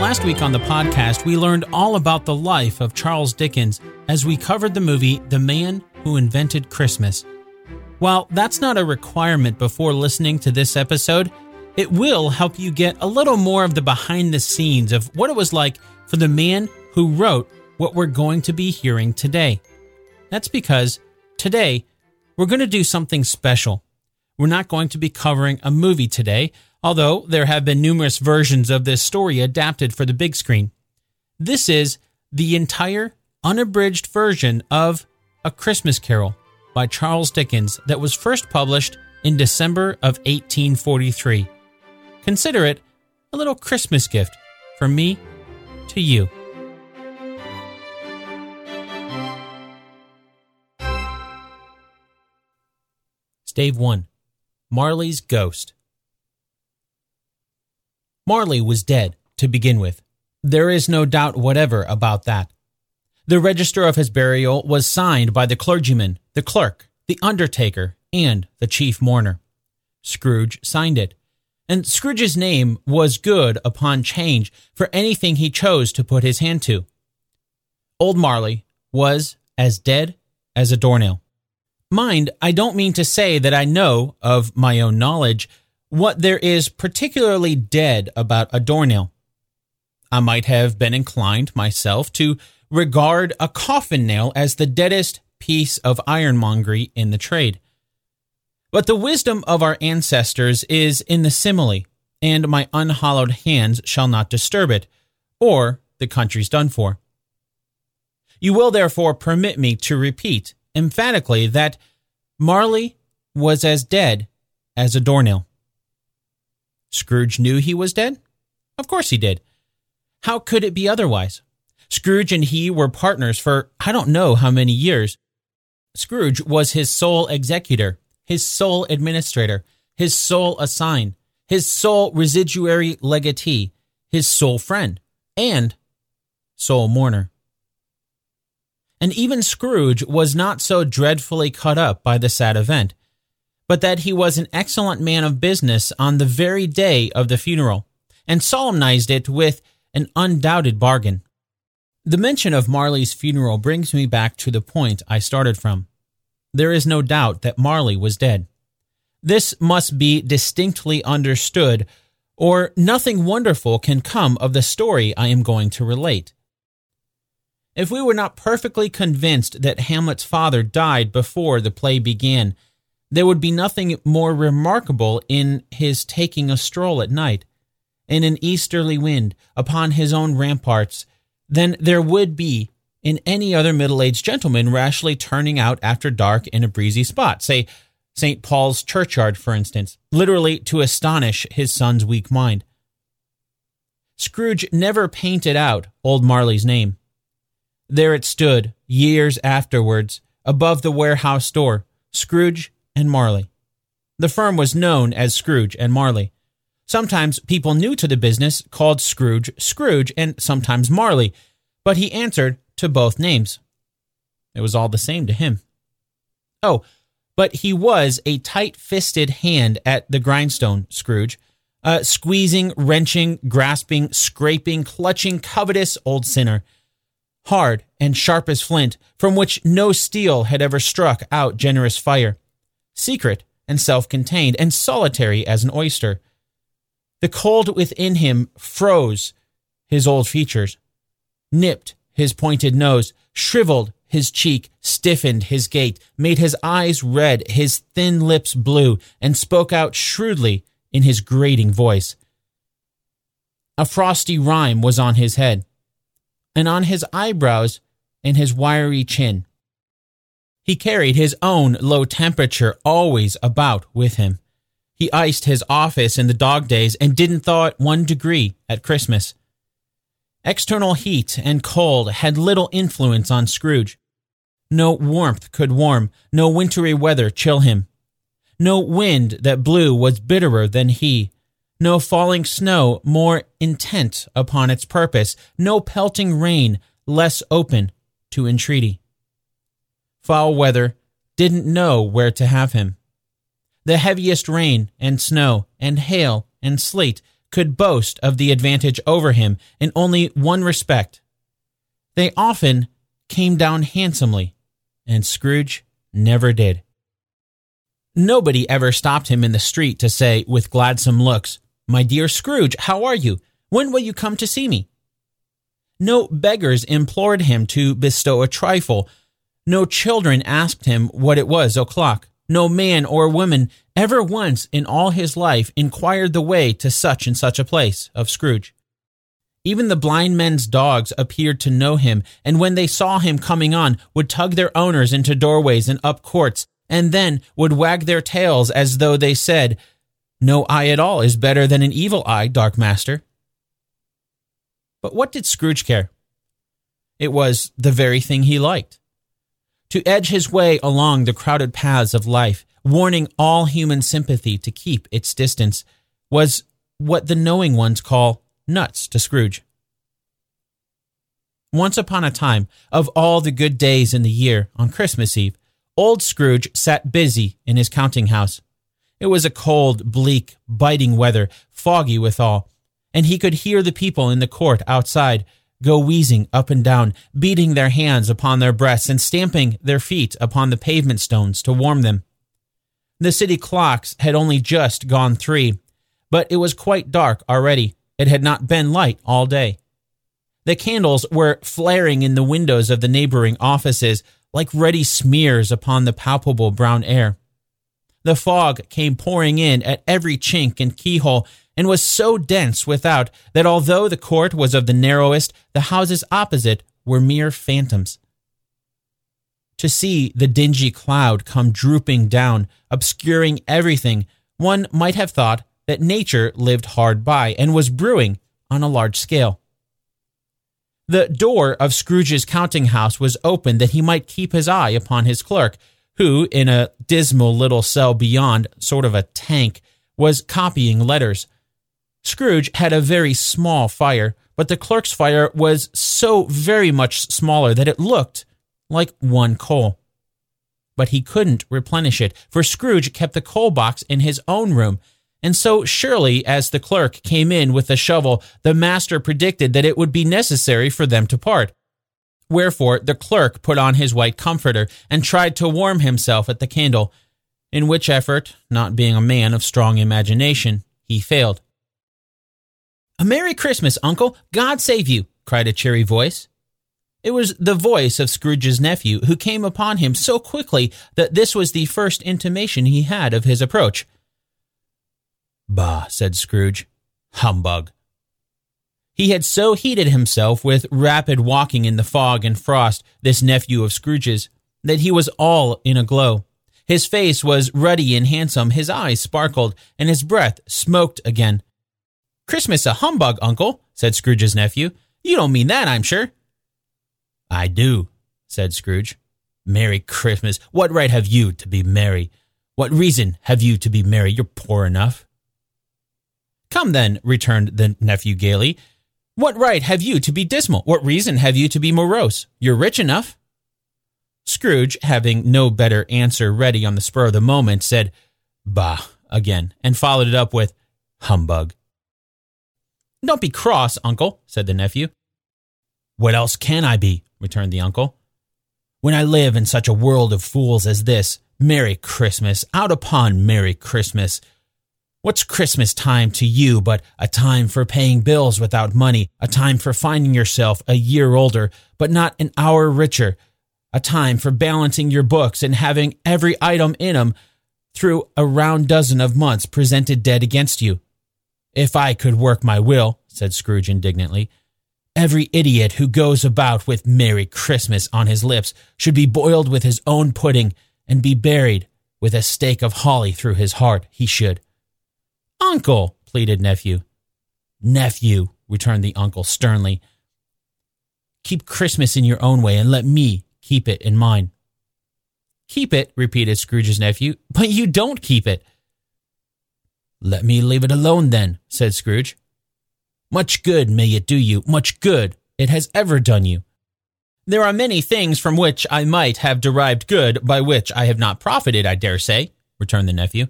Last week on the podcast, we learned all about the life of Charles Dickens as we covered the movie The Man Who Invented Christmas. While that's not a requirement before listening to this episode, it will help you get a little more of the behind the scenes of what it was like for the man who wrote what we're going to be hearing today. That's because today we're going to do something special. We're not going to be covering a movie today, although there have been numerous versions of this story adapted for the big screen. This is the entire unabridged version of A Christmas Carol by Charles Dickens that was first published in December of 1843. Consider it a little Christmas gift from me to you. Stave 1 Marley's Ghost. Marley was dead, to begin with. There is no doubt whatever about that. The register of his burial was signed by the clergyman, the clerk, the undertaker, and the chief mourner. Scrooge signed it, and Scrooge's name was good upon change for anything he chose to put his hand to. Old Marley was as dead as a doornail. Mind, I don't mean to say that I know, of my own knowledge, what there is particularly dead about a doornail. I might have been inclined myself to regard a coffin nail as the deadest piece of ironmongery in the trade. But the wisdom of our ancestors is in the simile, and my unhallowed hands shall not disturb it, or the country's done for. You will therefore permit me to repeat emphatically that Marley was as dead as a doornail. Scrooge knew he was dead? Of course he did. How could it be otherwise? Scrooge and he were partners for I don't know how many years. Scrooge was his sole executor, his sole administrator, his sole assign, his sole residuary legatee, his sole friend, and sole mourner. And even Scrooge was not so dreadfully cut up by the sad event, but that he was an excellent man of business on the very day of the funeral, and solemnized it with an undoubted bargain. The mention of Marley's funeral brings me back to the point I started from. There is no doubt that Marley was dead. This must be distinctly understood, or nothing wonderful can come of the story I am going to relate. If we were not perfectly convinced that Hamlet's father died before the play began, there would be nothing more remarkable in his taking a stroll at night, in an easterly wind, upon his own ramparts, than there would be in any other middle aged gentleman rashly turning out after dark in a breezy spot, say St. Paul's churchyard, for instance, literally to astonish his son's weak mind. Scrooge never painted out old Marley's name. There it stood, years afterwards, above the warehouse door, Scrooge and Marley. The firm was known as Scrooge and Marley. Sometimes people new to the business called Scrooge Scrooge and sometimes Marley, but he answered to both names. It was all the same to him. Oh, but he was a tight fisted hand at the grindstone, Scrooge. A squeezing, wrenching, grasping, scraping, clutching, covetous old sinner hard and sharp as flint, from which no steel had ever struck out generous fire, secret and self contained, and solitary as an oyster. The cold within him froze his old features, nipped his pointed nose, shriveled his cheek, stiffened his gait, made his eyes red, his thin lips blue, and spoke out shrewdly in his grating voice. A frosty rime was on his head and on his eyebrows and his wiry chin. He carried his own low temperature always about with him. He iced his office in the dog days and didn't thaw it one degree at Christmas. External heat and cold had little influence on Scrooge. No warmth could warm, no wintry weather chill him. No wind that blew was bitterer than he, no falling snow more intent upon its purpose, no pelting rain less open to entreaty. Foul weather didn't know where to have him. The heaviest rain and snow and hail and sleet could boast of the advantage over him in only one respect. They often came down handsomely, and Scrooge never did. Nobody ever stopped him in the street to say, with gladsome looks, My dear Scrooge, how are you? When will you come to see me? No beggars implored him to bestow a trifle. No children asked him what it was o'clock. No man or woman ever once in all his life inquired the way to such and such a place of Scrooge. Even the blind men's dogs appeared to know him, and when they saw him coming on, would tug their owners into doorways and up courts, and then would wag their tails as though they said, No eye at all is better than an evil eye, Dark Master. But what did Scrooge care? It was the very thing he liked. To edge his way along the crowded paths of life, warning all human sympathy to keep its distance, was what the knowing ones call nuts to Scrooge. Once upon a time, of all the good days in the year, on Christmas Eve, old Scrooge sat busy in his counting house. It was a cold, bleak, biting weather, foggy withal, and he could hear the people in the court outside go wheezing up and down, beating their hands upon their breasts and stamping their feet upon the pavement stones to warm them. The city clocks had only just gone three, but it was quite dark already. It had not been light all day. The candles were flaring in the windows of the neighboring offices like ruddy smears upon the palpable brown air. The fog came pouring in at every chink and keyhole and was so dense without that although the court was of the narrowest, the houses opposite were mere phantoms. To see the dingy cloud come drooping down, obscuring everything, one might have thought that nature lived hard by and was brewing on a large scale. The door of Scrooge's counting house was open that he might keep his eye upon his clerk, who, in a dismal little cell beyond, sort of a tank, was copying letters. Scrooge had a very small fire, but the clerk's fire was so very much smaller that it looked like one coal. But he couldn't replenish it, for Scrooge kept the coal box in his own room, and so surely as the clerk came in with the shovel, the master predicted that it would be necessary for them to part. Wherefore the clerk put on his white comforter and tried to warm himself at the candle, in which effort, not being a man of strong imagination, he failed. A Merry Christmas, Uncle! God save you! cried a cheery voice. It was the voice of Scrooge's nephew, who came upon him so quickly that this was the first intimation he had of his approach. Bah, said Scrooge. Humbug. He had so heated himself with rapid walking in the fog and frost, this nephew of Scrooge's, that he was all in a glow. His face was ruddy and handsome, his eyes sparkled, and his breath smoked again. Christmas a humbug, uncle, said Scrooge's nephew. You don't mean that, I'm sure. I do, said Scrooge. Merry Christmas. What right have you to be merry? What reason have you to be merry? You're poor enough. Come then, returned the nephew gaily. What right have you to be dismal? What reason have you to be morose? You're rich enough. Scrooge, having no better answer ready on the spur of the moment, said, Bah, again, and followed it up with, Humbug. Don't be cross, uncle, said the nephew. What else can I be? returned the uncle. When I live in such a world of fools as this, Merry Christmas, out upon Merry Christmas. What's Christmas time to you but a time for paying bills without money, a time for finding yourself a year older but not an hour richer, a time for balancing your books and having every item in 'em through a round dozen of months presented dead against you? If I could work my will, said Scrooge indignantly, every idiot who goes about with Merry Christmas on his lips should be boiled with his own pudding and be buried with a stake of holly through his heart, he should. Uncle, pleaded nephew. Nephew, returned the uncle sternly. Keep Christmas in your own way and let me keep it in mine. Keep it, repeated Scrooge's nephew, but you don't keep it. Let me leave it alone then, said Scrooge. Much good may it do you, much good it has ever done you. There are many things from which I might have derived good by which I have not profited, I dare say, returned the nephew.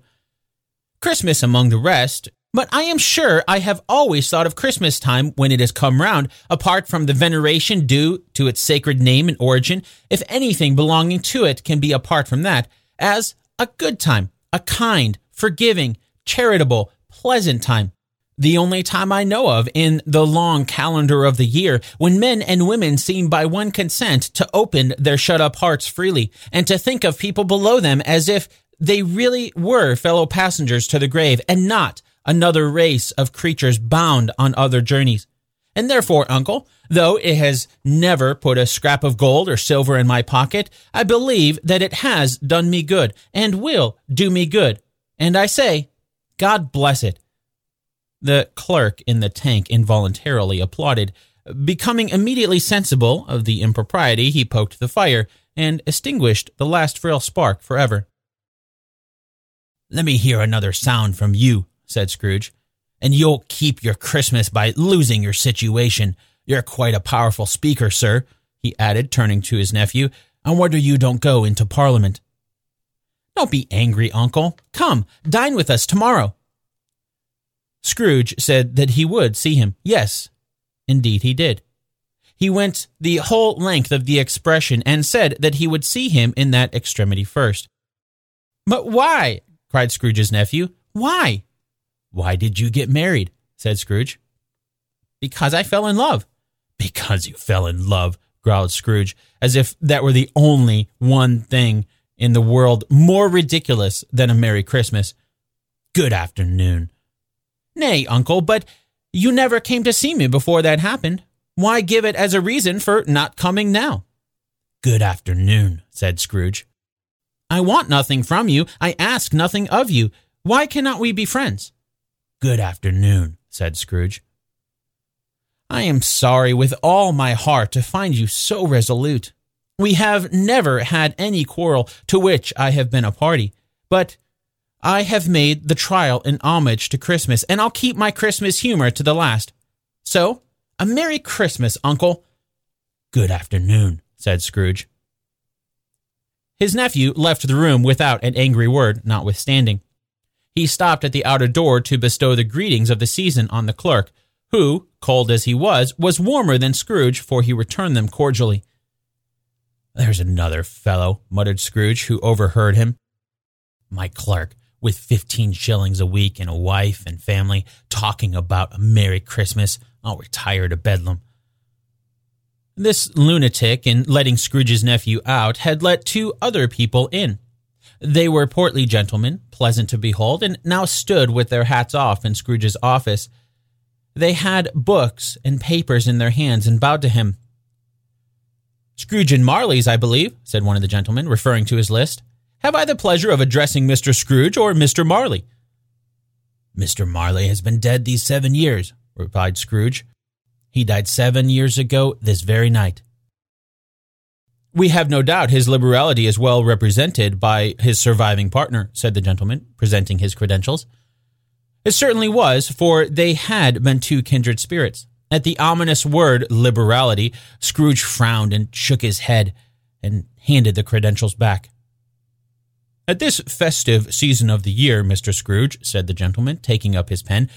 Christmas among the rest, But I am sure I have always thought of Christmas time when it has come round, apart from the veneration due to its sacred name and origin, if anything belonging to it can be apart from that, as a good time, a kind, forgiving, charitable, pleasant time. The only time I know of in the long calendar of the year when men and women seem by one consent to open their shut up hearts freely and to think of people below them as if they really were fellow passengers to the grave and not another race of creatures bound on other journeys. And therefore, uncle, though it has never put a scrap of gold or silver in my pocket, I believe that it has done me good and will do me good. And I say, God bless it. The clerk in the tank involuntarily applauded. Becoming immediately sensible of the impropriety, he poked the fire and extinguished the last frail spark forever. Let me hear another sound from you, said Scrooge, and you'll keep your Christmas by losing your situation. You're quite a powerful speaker, sir, he added, turning to his nephew. I wonder you don't go into Parliament. Don't be angry, uncle. Come, dine with us tomorrow. Scrooge said that he would see him. Yes, indeed he did. He went the whole length of the expression and said that he would see him in that extremity first. But why? Cried Scrooge's nephew. Why? Why did you get married? said Scrooge. Because I fell in love. Because you fell in love, growled Scrooge, as if that were the only one thing in the world more ridiculous than a Merry Christmas. Good afternoon. Nay, uncle, but you never came to see me before that happened. Why give it as a reason for not coming now? Good afternoon, said Scrooge. I want nothing from you. I ask nothing of you. Why cannot we be friends? Good afternoon, said Scrooge. I am sorry with all my heart to find you so resolute. We have never had any quarrel to which I have been a party, but I have made the trial in homage to Christmas, and I'll keep my Christmas humor to the last. So, a Merry Christmas, Uncle. Good afternoon, said Scrooge. His nephew left the room without an angry word, notwithstanding. He stopped at the outer door to bestow the greetings of the season on the clerk, who, cold as he was, was warmer than Scrooge, for he returned them cordially. There's another fellow, muttered Scrooge, who overheard him. My clerk, with 15 shillings a week and a wife and family, talking about a Merry Christmas. I'll retire to Bedlam. This lunatic, in letting Scrooge's nephew out, had let two other people in. They were portly gentlemen, pleasant to behold, and now stood with their hats off in Scrooge's office. They had books and papers in their hands and bowed to him. Scrooge and Marley's, I believe, said one of the gentlemen, referring to his list. Have I the pleasure of addressing Mr. Scrooge or Mr. Marley? Mr. Marley has been dead these seven years, replied Scrooge. He died seven years ago this very night. We have no doubt his liberality is well represented by his surviving partner, said the gentleman, presenting his credentials. It certainly was, for they had been two kindred spirits. At the ominous word liberality, Scrooge frowned and shook his head and handed the credentials back. At this festive season of the year, Mr. Scrooge, said the gentleman, taking up his pen,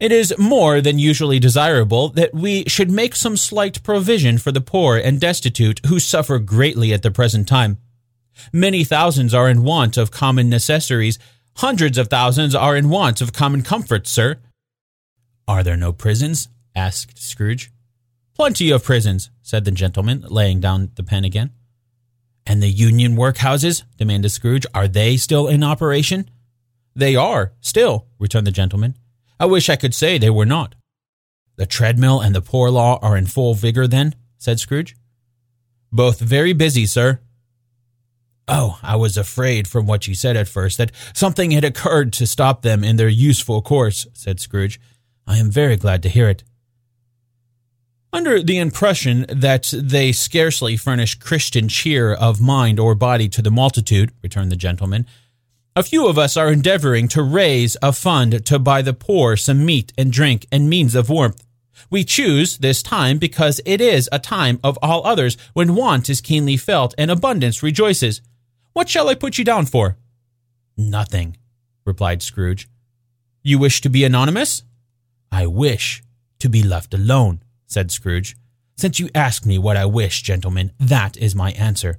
it is more than usually desirable that we should make some slight provision for the poor and destitute who suffer greatly at the present time. Many thousands are in want of common necessaries. Hundreds of thousands are in want of common comforts, sir. Are there no prisons? asked Scrooge. Plenty of prisons, said the gentleman, laying down the pen again. And the union workhouses? demanded Scrooge. Are they still in operation? They are, still, returned the gentleman. I wish I could say they were not. The treadmill and the poor law are in full vigor, then? said Scrooge. Both very busy, sir. Oh, I was afraid from what you said at first that something had occurred to stop them in their useful course, said Scrooge. I am very glad to hear it. Under the impression that they scarcely furnish Christian cheer of mind or body to the multitude, returned the gentleman, a few of us are endeavoring to raise a fund to buy the poor some meat and drink and means of warmth. We choose this time because it is a time of all others when want is keenly felt and abundance rejoices. What shall I put you down for? Nothing, replied Scrooge. You wish to be anonymous? I wish to be left alone, said Scrooge. Since you ask me what I wish, gentlemen, that is my answer.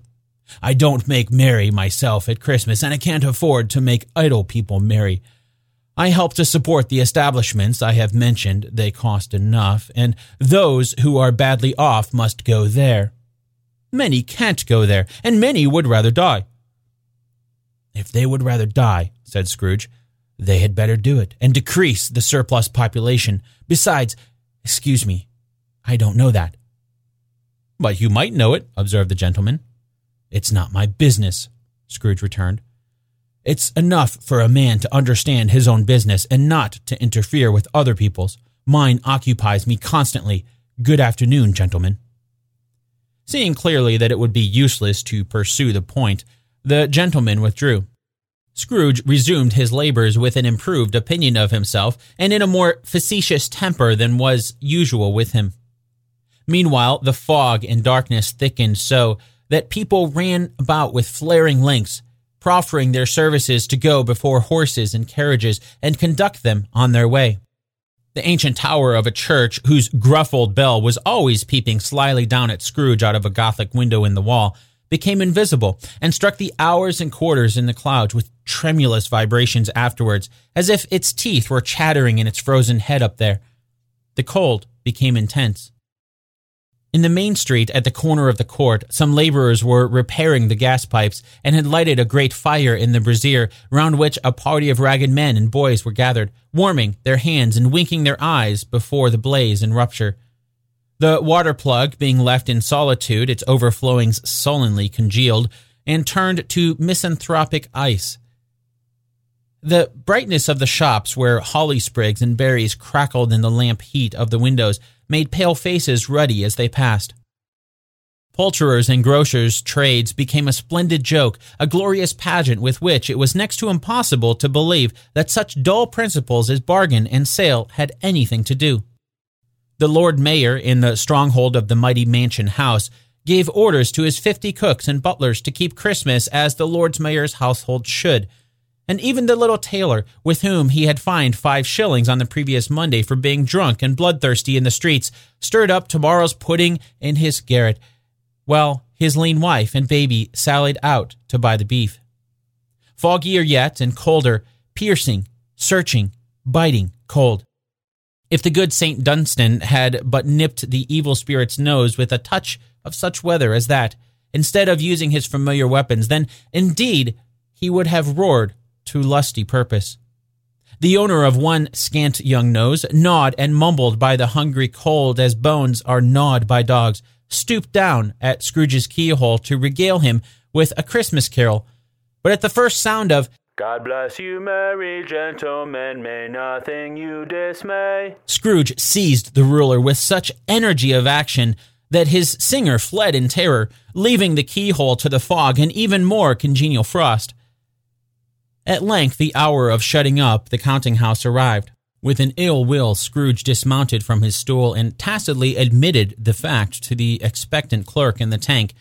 I don't make merry myself at Christmas, and I can't afford to make idle people merry. I help to support the establishments I have mentioned, they cost enough, and those who are badly off must go there. Many can't go there, and many would rather die. If they would rather die, said Scrooge, they had better do it and decrease the surplus population. Besides, excuse me, I don't know that. But you might know it, observed the gentleman. It's not my business, Scrooge returned. It's enough for a man to understand his own business and not to interfere with other people's. Mine occupies me constantly. Good afternoon, gentlemen. Seeing clearly that it would be useless to pursue the point, the gentleman withdrew. Scrooge resumed his labors with an improved opinion of himself and in a more facetious temper than was usual with him. Meanwhile, the fog and darkness thickened so that people ran about with flaring links, proffering their services to go before horses and carriages and conduct them on their way. The ancient tower of a church, whose gruff old bell was always peeping slyly down at Scrooge out of a Gothic window in the wall, became invisible and struck the hours and quarters in the clouds with tremulous vibrations afterwards, as if its teeth were chattering in its frozen head up there. The cold became intense. In the main street at the corner of the court, some laborers were repairing the gas pipes and had lighted a great fire in the brazier, round which a party of ragged men and boys were gathered, warming their hands and winking their eyes before the blaze and rupture. The water plug, being left in solitude, its overflowings sullenly congealed, and turned to misanthropic ice. The brightness of the shops, where holly sprigs and berries crackled in the lamp heat of the windows, made pale faces ruddy as they passed. Poulterers and grocers' trades became a splendid joke, a glorious pageant with which it was next to impossible to believe that such dull principles as bargain and sale had anything to do. The Lord Mayor, in the stronghold of the mighty mansion house, gave orders to his fifty cooks and butlers to keep Christmas as the Lord Mayor's household should, and even the little tailor, with whom he had fined five shillings on the previous Monday for being drunk and bloodthirsty in the streets, stirred up tomorrow's pudding in his garret, while his lean wife and baby sallied out to buy the beef. Foggier yet and colder, piercing, searching, biting, cold. If the good Saint Dunstan had but nipped the evil spirit's nose with a touch of such weather as that, instead of using his familiar weapons, then indeed he would have roared to lusty purpose. The owner of one scant young nose, gnawed and mumbled by the hungry cold as bones are gnawed by dogs, stooped down at Scrooge's keyhole to regale him with a Christmas carol. But at the first sound of God bless you, merry gentlemen, may nothing you dismay, Scrooge seized the ruler with such energy of action that his singer fled in terror, leaving the keyhole to the fog and even more congenial frost. At length, the hour of shutting up the counting house arrived. With an ill will, Scrooge dismounted from his stool and tacitly admitted the fact to the expectant clerk in the tank,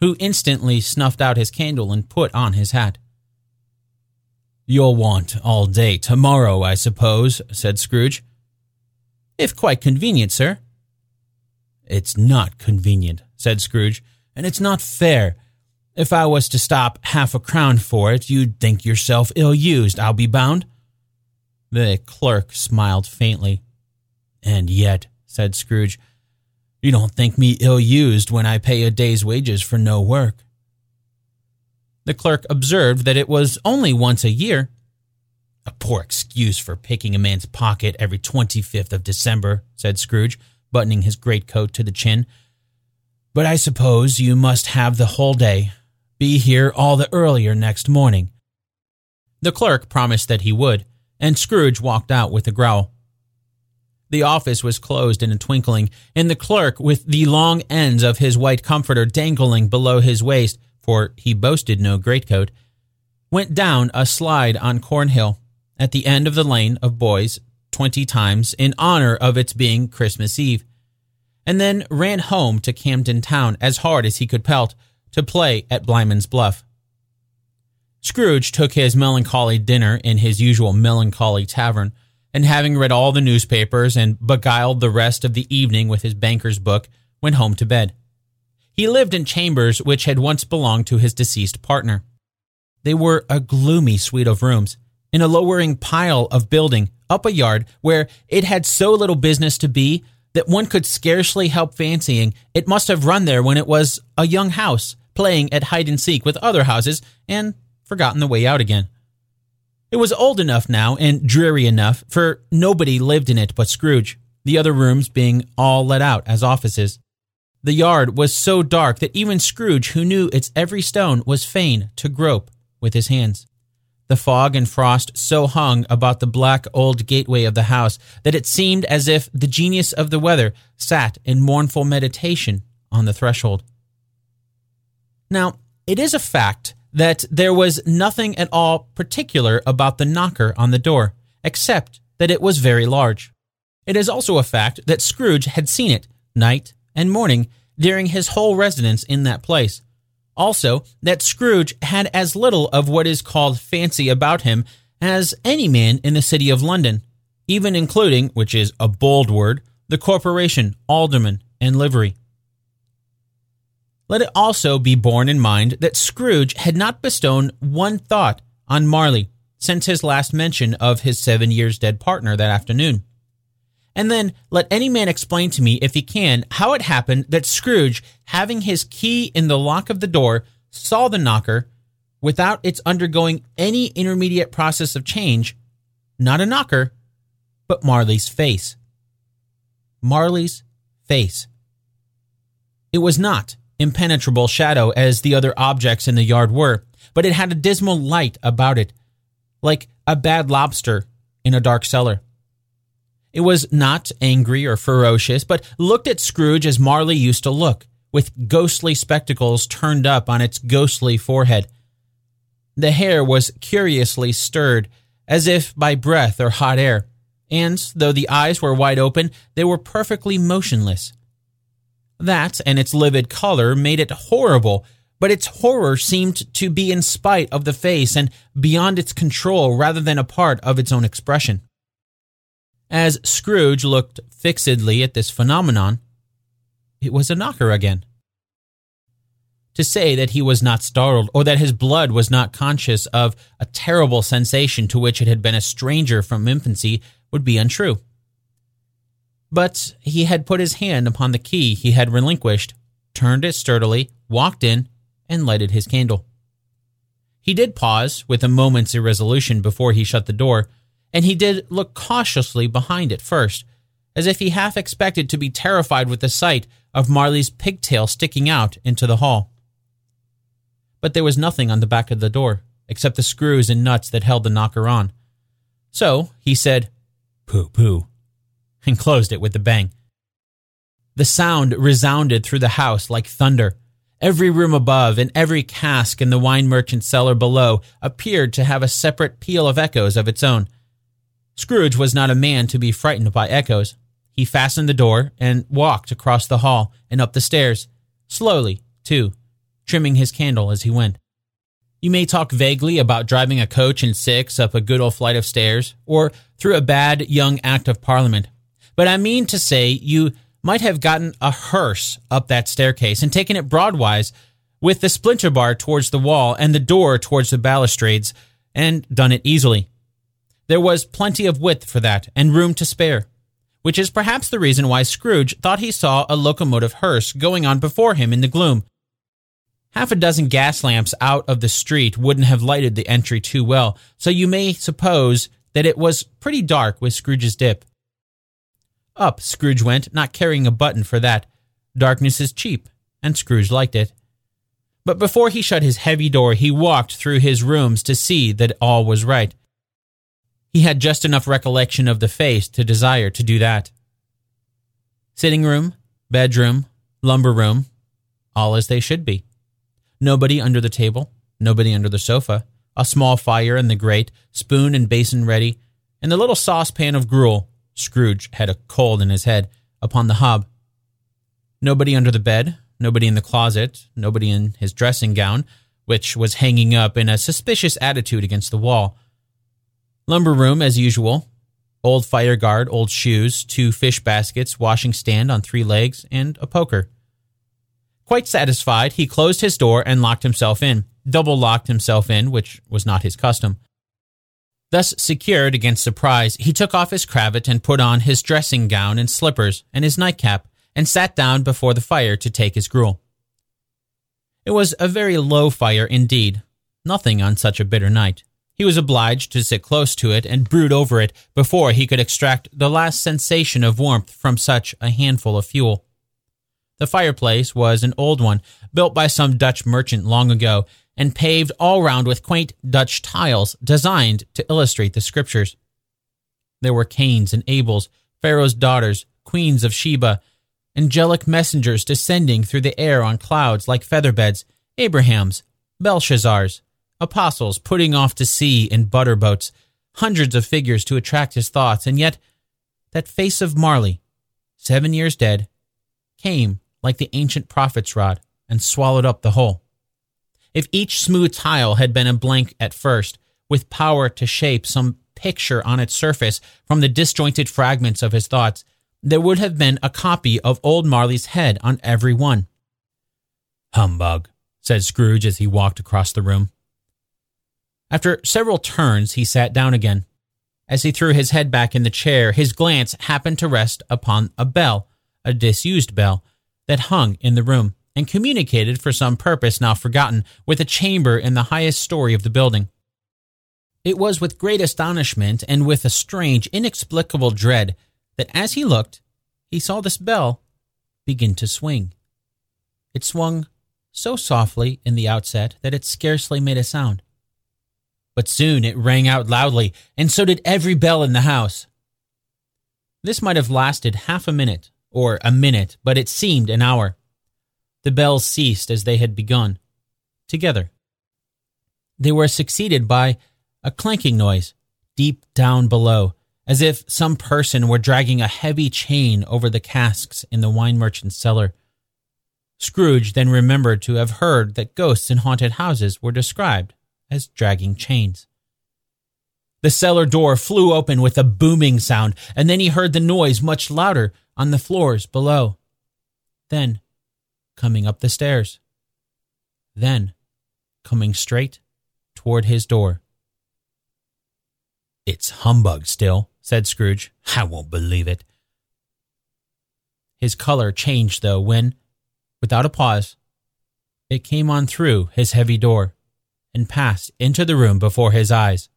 who instantly snuffed out his candle and put on his hat. You'll want all day tomorrow, I suppose, said Scrooge. If quite convenient, sir. It's not convenient, said Scrooge, and it's not fair. If I was to stop half a crown for it, you'd think yourself ill used, I'll be bound. The clerk smiled faintly. And yet, said Scrooge, you don't think me ill used when I pay a day's wages for no work. The clerk observed that it was only once a year. A poor excuse for picking a man's pocket every 25th of December, said Scrooge, buttoning his greatcoat to the chin. But I suppose you must have the whole day be here all the earlier next morning. The clerk promised that he would, and Scrooge walked out with a growl. The office was closed in a twinkling, and the clerk, with the long ends of his white comforter dangling below his waist, for he boasted no greatcoat, went down a slide on Cornhill, at the end of the lane of boys, twenty times in honor of its being Christmas Eve, and then ran home to Camden Town as hard as he could pelt, to play at Blind Man's Bluff. Scrooge took his melancholy dinner in his usual melancholy tavern, and having read all the newspapers and beguiled the rest of the evening with his banker's book, went home to bed. He lived in chambers which had once belonged to his deceased partner. They were a gloomy suite of rooms, in a lowering pile of building up a yard where it had so little business to be that one could scarcely help fancying it must have run there when it was a young house, playing at hide and seek with other houses and forgotten the way out again. It was old enough now and dreary enough, for nobody lived in it but Scrooge, the other rooms being all let out as offices. The yard was so dark that even Scrooge, who knew its every stone, was fain to grope with his hands. The fog and frost so hung about the black old gateway of the house that it seemed as if the genius of the weather sat in mournful meditation on the threshold. Now, it is a fact that there was nothing at all particular about the knocker on the door, except that it was very large. It is also a fact that Scrooge had seen it night and morning during his whole residence in that place. Also, that Scrooge had as little of what is called fancy about him as any man in the city of London, even including, which is a bold word, the corporation, alderman, and livery. Let it also be borne in mind that Scrooge had not bestowed one thought on Marley since his last mention of his seven years dead partner that afternoon. And then let any man explain to me, if he can, how it happened that Scrooge, having his key in the lock of the door, saw the knocker without its undergoing any intermediate process of change, not a knocker, but Marley's face. Marley's face. It was not impenetrable shadow as the other objects in the yard were, but it had a dismal light about it, like a bad lobster in a dark cellar. It was not angry or ferocious, but looked at Scrooge as Marley used to look, with ghostly spectacles turned up on its ghostly forehead. The hair was curiously stirred, as if by breath or hot air, and though the eyes were wide open, they were perfectly motionless. That and its livid color made it horrible, but its horror seemed to be in spite of the face and beyond its control rather than a part of its own expression. As Scrooge looked fixedly at this phenomenon, it was a knocker again. To say that he was not startled or that his blood was not conscious of a terrible sensation to which it had been a stranger from infancy would be untrue. But he had put his hand upon the key he had relinquished, turned it sturdily, walked in, and lighted his candle. He did pause with a moment's irresolution before he shut the door, and he did look cautiously behind it first, as if he half expected to be terrified with the sight of Marley's pigtail sticking out into the hall. But there was nothing on the back of the door, except the screws and nuts that held the knocker on. So he said, Pooh, pooh, and closed it with a bang. The sound resounded through the house like thunder. Every room above and every cask in the wine merchant's cellar below appeared to have a separate peal of echoes of its own. Scrooge was not a man to be frightened by echoes. He fastened the door and walked across the hall and up the stairs, slowly, too, trimming his candle as he went. You may talk vaguely about driving a coach and six up a good old flight of stairs, or through a bad young Act of Parliament, but I mean to say, you might have gotten a hearse up that staircase and taken it broadwise with the splinter bar towards the wall and the door towards the balustrades and done it easily. There was plenty of width for that and room to spare, which is perhaps the reason why Scrooge thought he saw a locomotive hearse going on before him in the gloom. Half a dozen gas lamps out of the street wouldn't have lighted the entry too well, so you may suppose that it was pretty dark with Scrooge's dip. Up Scrooge went, not carrying a button for that. Darkness is cheap, and Scrooge liked it. But before he shut his heavy door, he walked through his rooms to see that all was right. He had just enough recollection of the face to desire to do that. Sitting room, bedroom, lumber room, all as they should be. Nobody under the table, nobody under the sofa, a small fire in the grate, spoon and basin ready, and the little saucepan of gruel Scrooge had a cold in his head, upon the hob. Nobody under the bed, nobody in the closet, nobody in his dressing gown, which was hanging up in a suspicious attitude against the wall. Lumber room, as usual. old fire guard, old shoes, two fish baskets, washing stand on three legs, and a poker. Quite satisfied, he closed his door and locked himself in, double locked himself in, which was not his custom. Thus secured against surprise, he took off his cravat and put on his dressing gown and slippers and his nightcap and sat down before the fire to take his gruel. It was a very low fire indeed, nothing on such a bitter night. He was obliged to sit close to it and brood over it before he could extract the last sensation of warmth from such a handful of fuel. The fireplace was an old one, built by some Dutch merchant long ago, and paved all round with quaint Dutch tiles designed to illustrate the scriptures. There were Cains and Abels, Pharaoh's daughters, queens of Sheba, angelic messengers descending through the air on clouds like featherbeds, Abrahams, Belshazzars, apostles putting off to sea in butter boats, hundreds of figures to attract his thoughts, and yet that face of Marley, seven years dead, came like the ancient prophet's rod and swallowed up the whole. If each smooth tile had been a blank at first, with power to shape some picture on its surface from the disjointed fragments of his thoughts, there would have been a copy of old Marley's head on every one. Humbug, said Scrooge as he walked across the room. After several turns, he sat down again. As he threw his head back in the chair, his glance happened to rest upon a bell, a disused bell, that hung in the room and communicated for some purpose now forgotten with a chamber in the highest story of the building. It was with great astonishment and with a strange, inexplicable dread that as he looked, he saw this bell begin to swing. It swung so softly in the outset that it scarcely made a sound. But soon it rang out loudly, and so did every bell in the house. This might have lasted half a minute, or a minute, but it seemed an hour. The bells ceased as they had begun, together. They were succeeded by a clanking noise deep down below, as if some person were dragging a heavy chain over the casks in the wine merchant's cellar. Scrooge then remembered to have heard that ghosts in haunted houses were described as dragging chains. The cellar door flew open with a booming sound, and then he heard the noise much louder on the floors below. Then, coming up the stairs. Then, coming straight toward his door. It's humbug still, said Scrooge. I won't believe it. His color changed, though, when, without a pause, it came on through his heavy door and passed into the room before his eyes.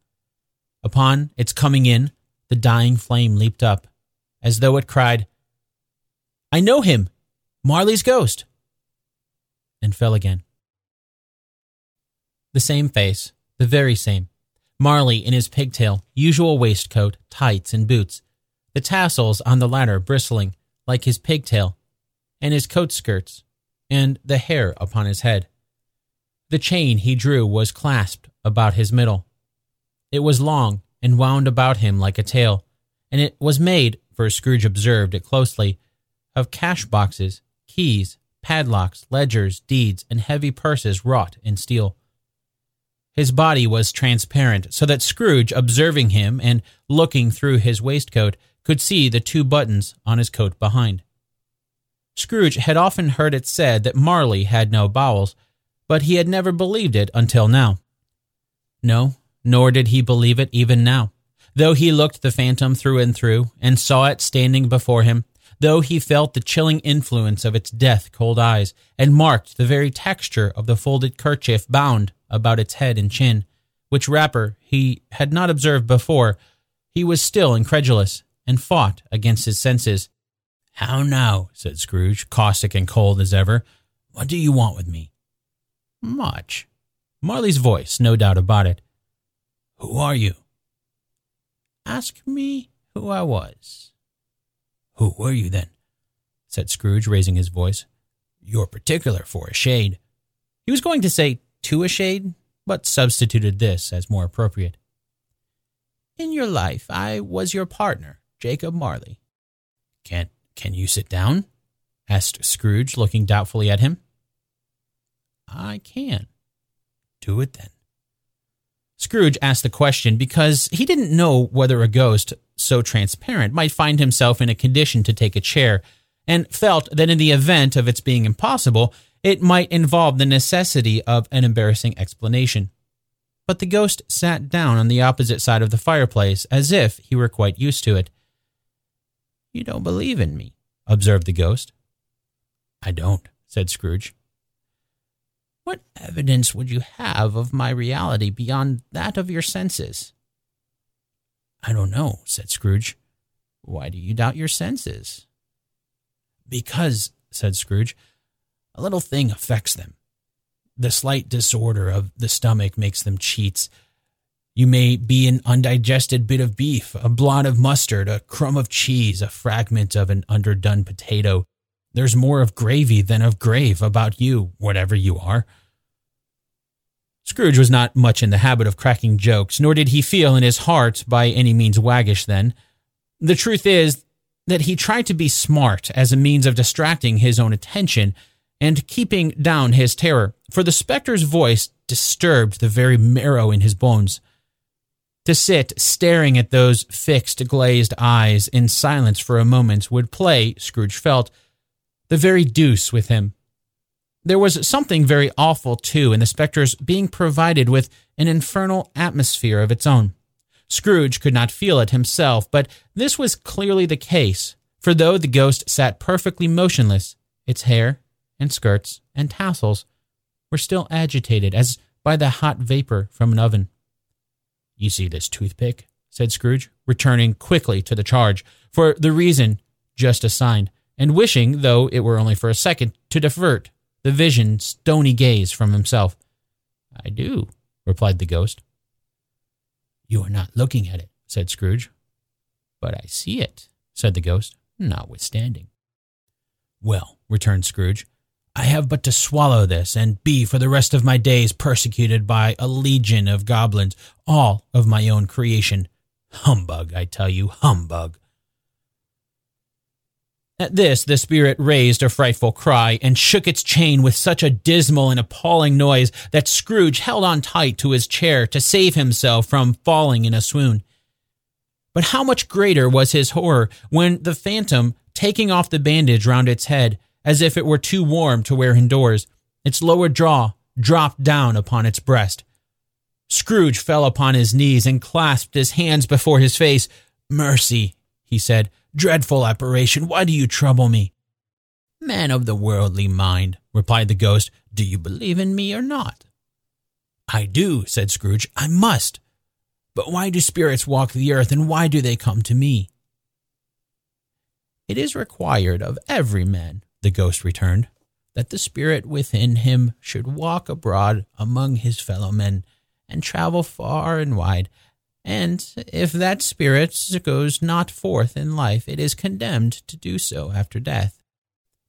Upon its coming in, the dying flame leaped up, as though it cried, I know him, Marley's ghost, and fell again. The same face, the very same, Marley in his pigtail, usual waistcoat, tights, and boots, the tassels on the latter bristling like his pigtail, and his coat skirts, and the hair upon his head. The chain he drew was clasped about his middle. It was long and wound about him like a tail, and it was made, for Scrooge observed it closely, of cash boxes, keys, padlocks, ledgers, deeds, and heavy purses wrought in steel. His body was transparent, so that Scrooge, observing him and looking through his waistcoat, could see the two buttons on his coat behind. Scrooge had often heard it said that Marley had no bowels, but he had never believed it until now. No, nor did he believe it even now. Though he looked the phantom through and through, and saw it standing before him, though he felt the chilling influence of its death cold eyes, and marked the very texture of the folded kerchief bound about its head and chin, which wrapper he had not observed before, he was still incredulous, and fought against his senses. How now? said Scrooge, caustic and cold as ever. What do you want with me? Much. Marley's voice, no doubt about it. Who are you? Ask me who I was. Who were you then? said Scrooge, raising his voice. You're particular for a shade. He was going to say to a shade, but substituted this as more appropriate. In your life, I was your partner, Jacob Marley. Can't can you sit down? asked Scrooge, looking doubtfully at him. I can. Do it then. Scrooge asked the question because he didn't know whether a ghost so transparent might find himself in a condition to take a chair, and felt that in the event of its being impossible, it might involve the necessity of an embarrassing explanation. But the ghost sat down on the opposite side of the fireplace as if he were quite used to it. You don't believe in me, observed the ghost. I don't, said Scrooge. What evidence would you have of my reality beyond that of your senses? I don't know, said Scrooge. Why do you doubt your senses? Because, said Scrooge, a little thing affects them. The slight disorder of the stomach makes them cheats. You may be an undigested bit of beef, a blot of mustard, a crumb of cheese, a fragment of an underdone potato. There's more of gravy than of grave about you, whatever you are. Scrooge was not much in the habit of cracking jokes, nor did he feel in his heart by any means waggish then. The truth is that he tried to be smart as a means of distracting his own attention and keeping down his terror, for the spectre's voice disturbed the very marrow in his bones. To sit staring at those fixed, glazed eyes in silence for a moment would play, Scrooge felt, the very deuce with him. There was something very awful, too, in the spectre's being provided with an infernal atmosphere of its own. Scrooge could not feel it himself, but this was clearly the case, for though the ghost sat perfectly motionless, its hair and skirts and tassels were still agitated as by the hot vapor from an oven. You see this toothpick? said Scrooge, returning quickly to the charge, for the reason just assigned, and wishing, though it were only for a second, to divert the vision stony gaze from himself. I do, replied the ghost. You are not looking at it, said Scrooge. But I see it, said the ghost, notwithstanding. Well, returned Scrooge, I have but to swallow this and be for the rest of my days persecuted by a legion of goblins, all of my own creation. Humbug, I tell you, humbug. At this, the spirit raised a frightful cry and shook its chain with such a dismal and appalling noise that Scrooge held on tight to his chair to save himself from falling in a swoon. But how much greater was his horror when the phantom, taking off the bandage round its head, as if it were too warm to wear indoors, its lower jaw dropped down upon its breast. Scrooge fell upon his knees and clasped his hands before his face. Mercy, he said. Dreadful apparition, why do you trouble me? Man of the worldly mind, replied the ghost, do you believe in me or not? I do, said Scrooge. I must. But why do spirits walk the earth, and why do they come to me? It is required of every man, the ghost returned, that the spirit within him should walk abroad among his fellow men, and travel far and wide, and if that spirit goes not forth in life, it is condemned to do so after death.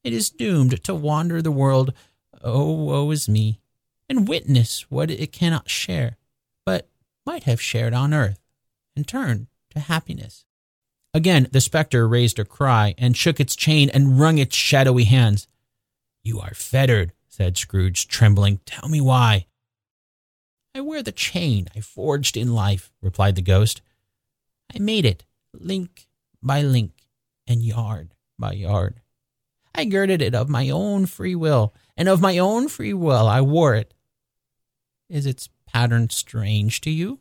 It is doomed to wander the world, oh, woe is me, and witness what it cannot share, but might have shared on earth, and turn to happiness. Again, the spectre raised a cry and shook its chain and wrung its shadowy hands. You are fettered, said Scrooge, trembling. Tell me why. I wear the chain I forged in life, replied the ghost. I made it link by link and yard by yard. I girded it of my own free will, and of my own free will I wore it. Is its pattern strange to you?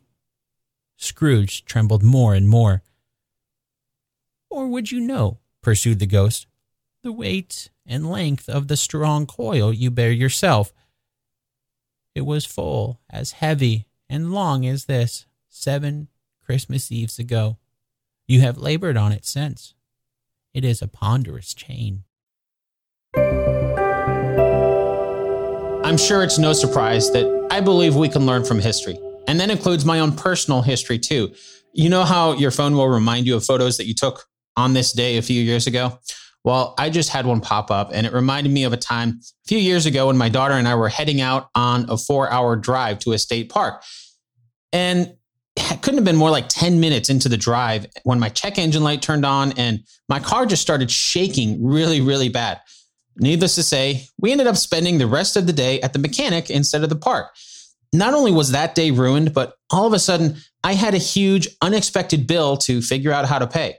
Scrooge trembled more and more. Or would you know, pursued the ghost, the weight and length of the strong coil you bear yourself? It was full, as heavy and long as this, seven Christmas Eves ago. You have labored on it since. It is a ponderous chain. I'm sure it's no surprise that I believe we can learn from history. And that includes my own personal history too. You know how your phone will remind you of photos that you took on this day a few years ago? Well, I just had one pop up and it reminded me of a time a few years ago when my daughter and I were heading out on a four hour drive to a state park. And it couldn't have been more like 10 minutes into the drive when my check engine light turned on and my car just started shaking really, really bad. Needless to say, we ended up spending the rest of the day at the mechanic instead of the park. Not only was that day ruined, but all of a sudden I had a huge unexpected bill to figure out how to pay.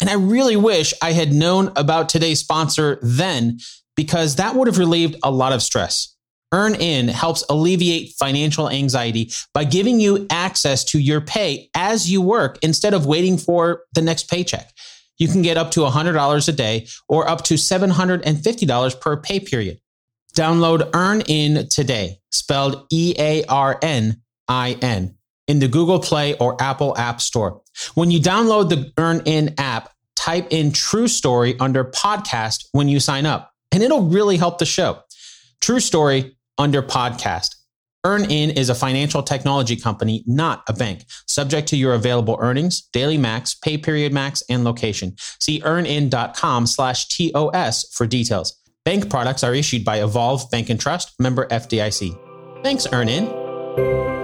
And I really wish I had known about today's sponsor then because that would have relieved a lot of stress. EarnIn helps alleviate financial anxiety by giving you access to your pay as you work instead of waiting for the next paycheck. You can get up to $100 a day or up to $750 per pay period. Download EarnIn today, spelled E A R N I N, in the Google Play or Apple App Store. When you download the EarnIn app, type in True Story under podcast when you sign up, and it'll really help the show. True Story under podcast. EarnIn is a financial technology company, not a bank, subject to your available earnings, daily max, pay period max, and location. See earnin.com slash TOS for details. Bank products are issued by Evolve Bank and Trust, member FDIC. Thanks, EarnIn.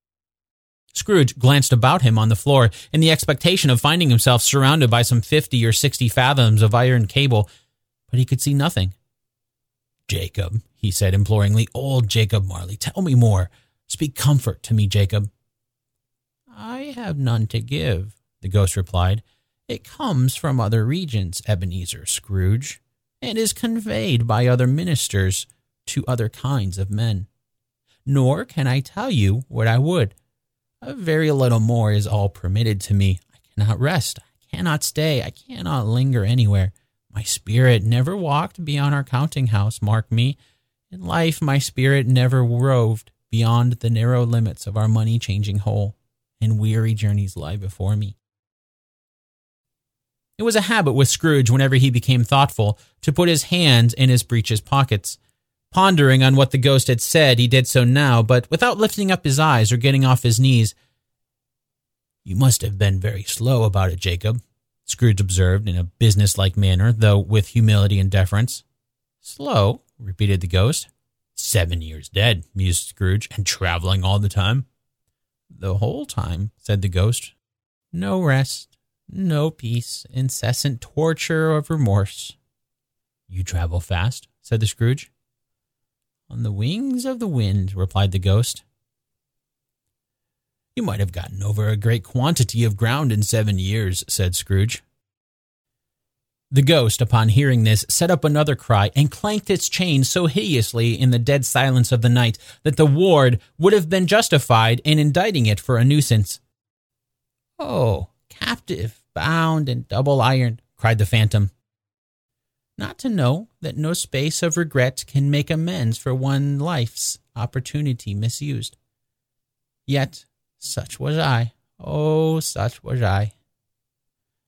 Scrooge glanced about him on the floor in the expectation of finding himself surrounded by some 50 or 60 fathoms of iron cable, but he could see nothing. Jacob, he said imploringly, old Jacob Marley, tell me more. Speak comfort to me, Jacob. I have none to give, the ghost replied. It comes from other regions, Ebenezer Scrooge, and is conveyed by other ministers to other kinds of men. Nor can I tell you what I would. A very little more is all permitted to me. I cannot rest. I cannot stay. I cannot linger anywhere. My spirit never walked beyond our counting house, mark me. In life, my spirit never roved beyond the narrow limits of our money changing hole, and weary journeys lie before me. It was a habit with Scrooge whenever he became thoughtful to put his hands in his breeches pockets. Pondering on what the ghost had said, he did so now, but without lifting up his eyes or getting off his knees. You must have been very slow about it, Jacob, Scrooge observed in a businesslike manner, though with humility and deference. Slow, repeated the ghost. Seven years dead, mused Scrooge, and traveling all the time. The whole time, said the ghost. No rest, no peace, incessant torture of remorse. You travel fast, said the Scrooge. On the wings of the wind, replied the ghost. You might have gotten over a great quantity of ground in seven years, said Scrooge. The ghost, upon hearing this, set up another cry and clanked its chain so hideously in the dead silence of the night that the ward would have been justified in indicting it for a nuisance. Oh, captive, bound, and double ironed, cried the phantom. Not to know that no space of regret can make amends for one life's opportunity misused. Yet such was I. Oh, such was I.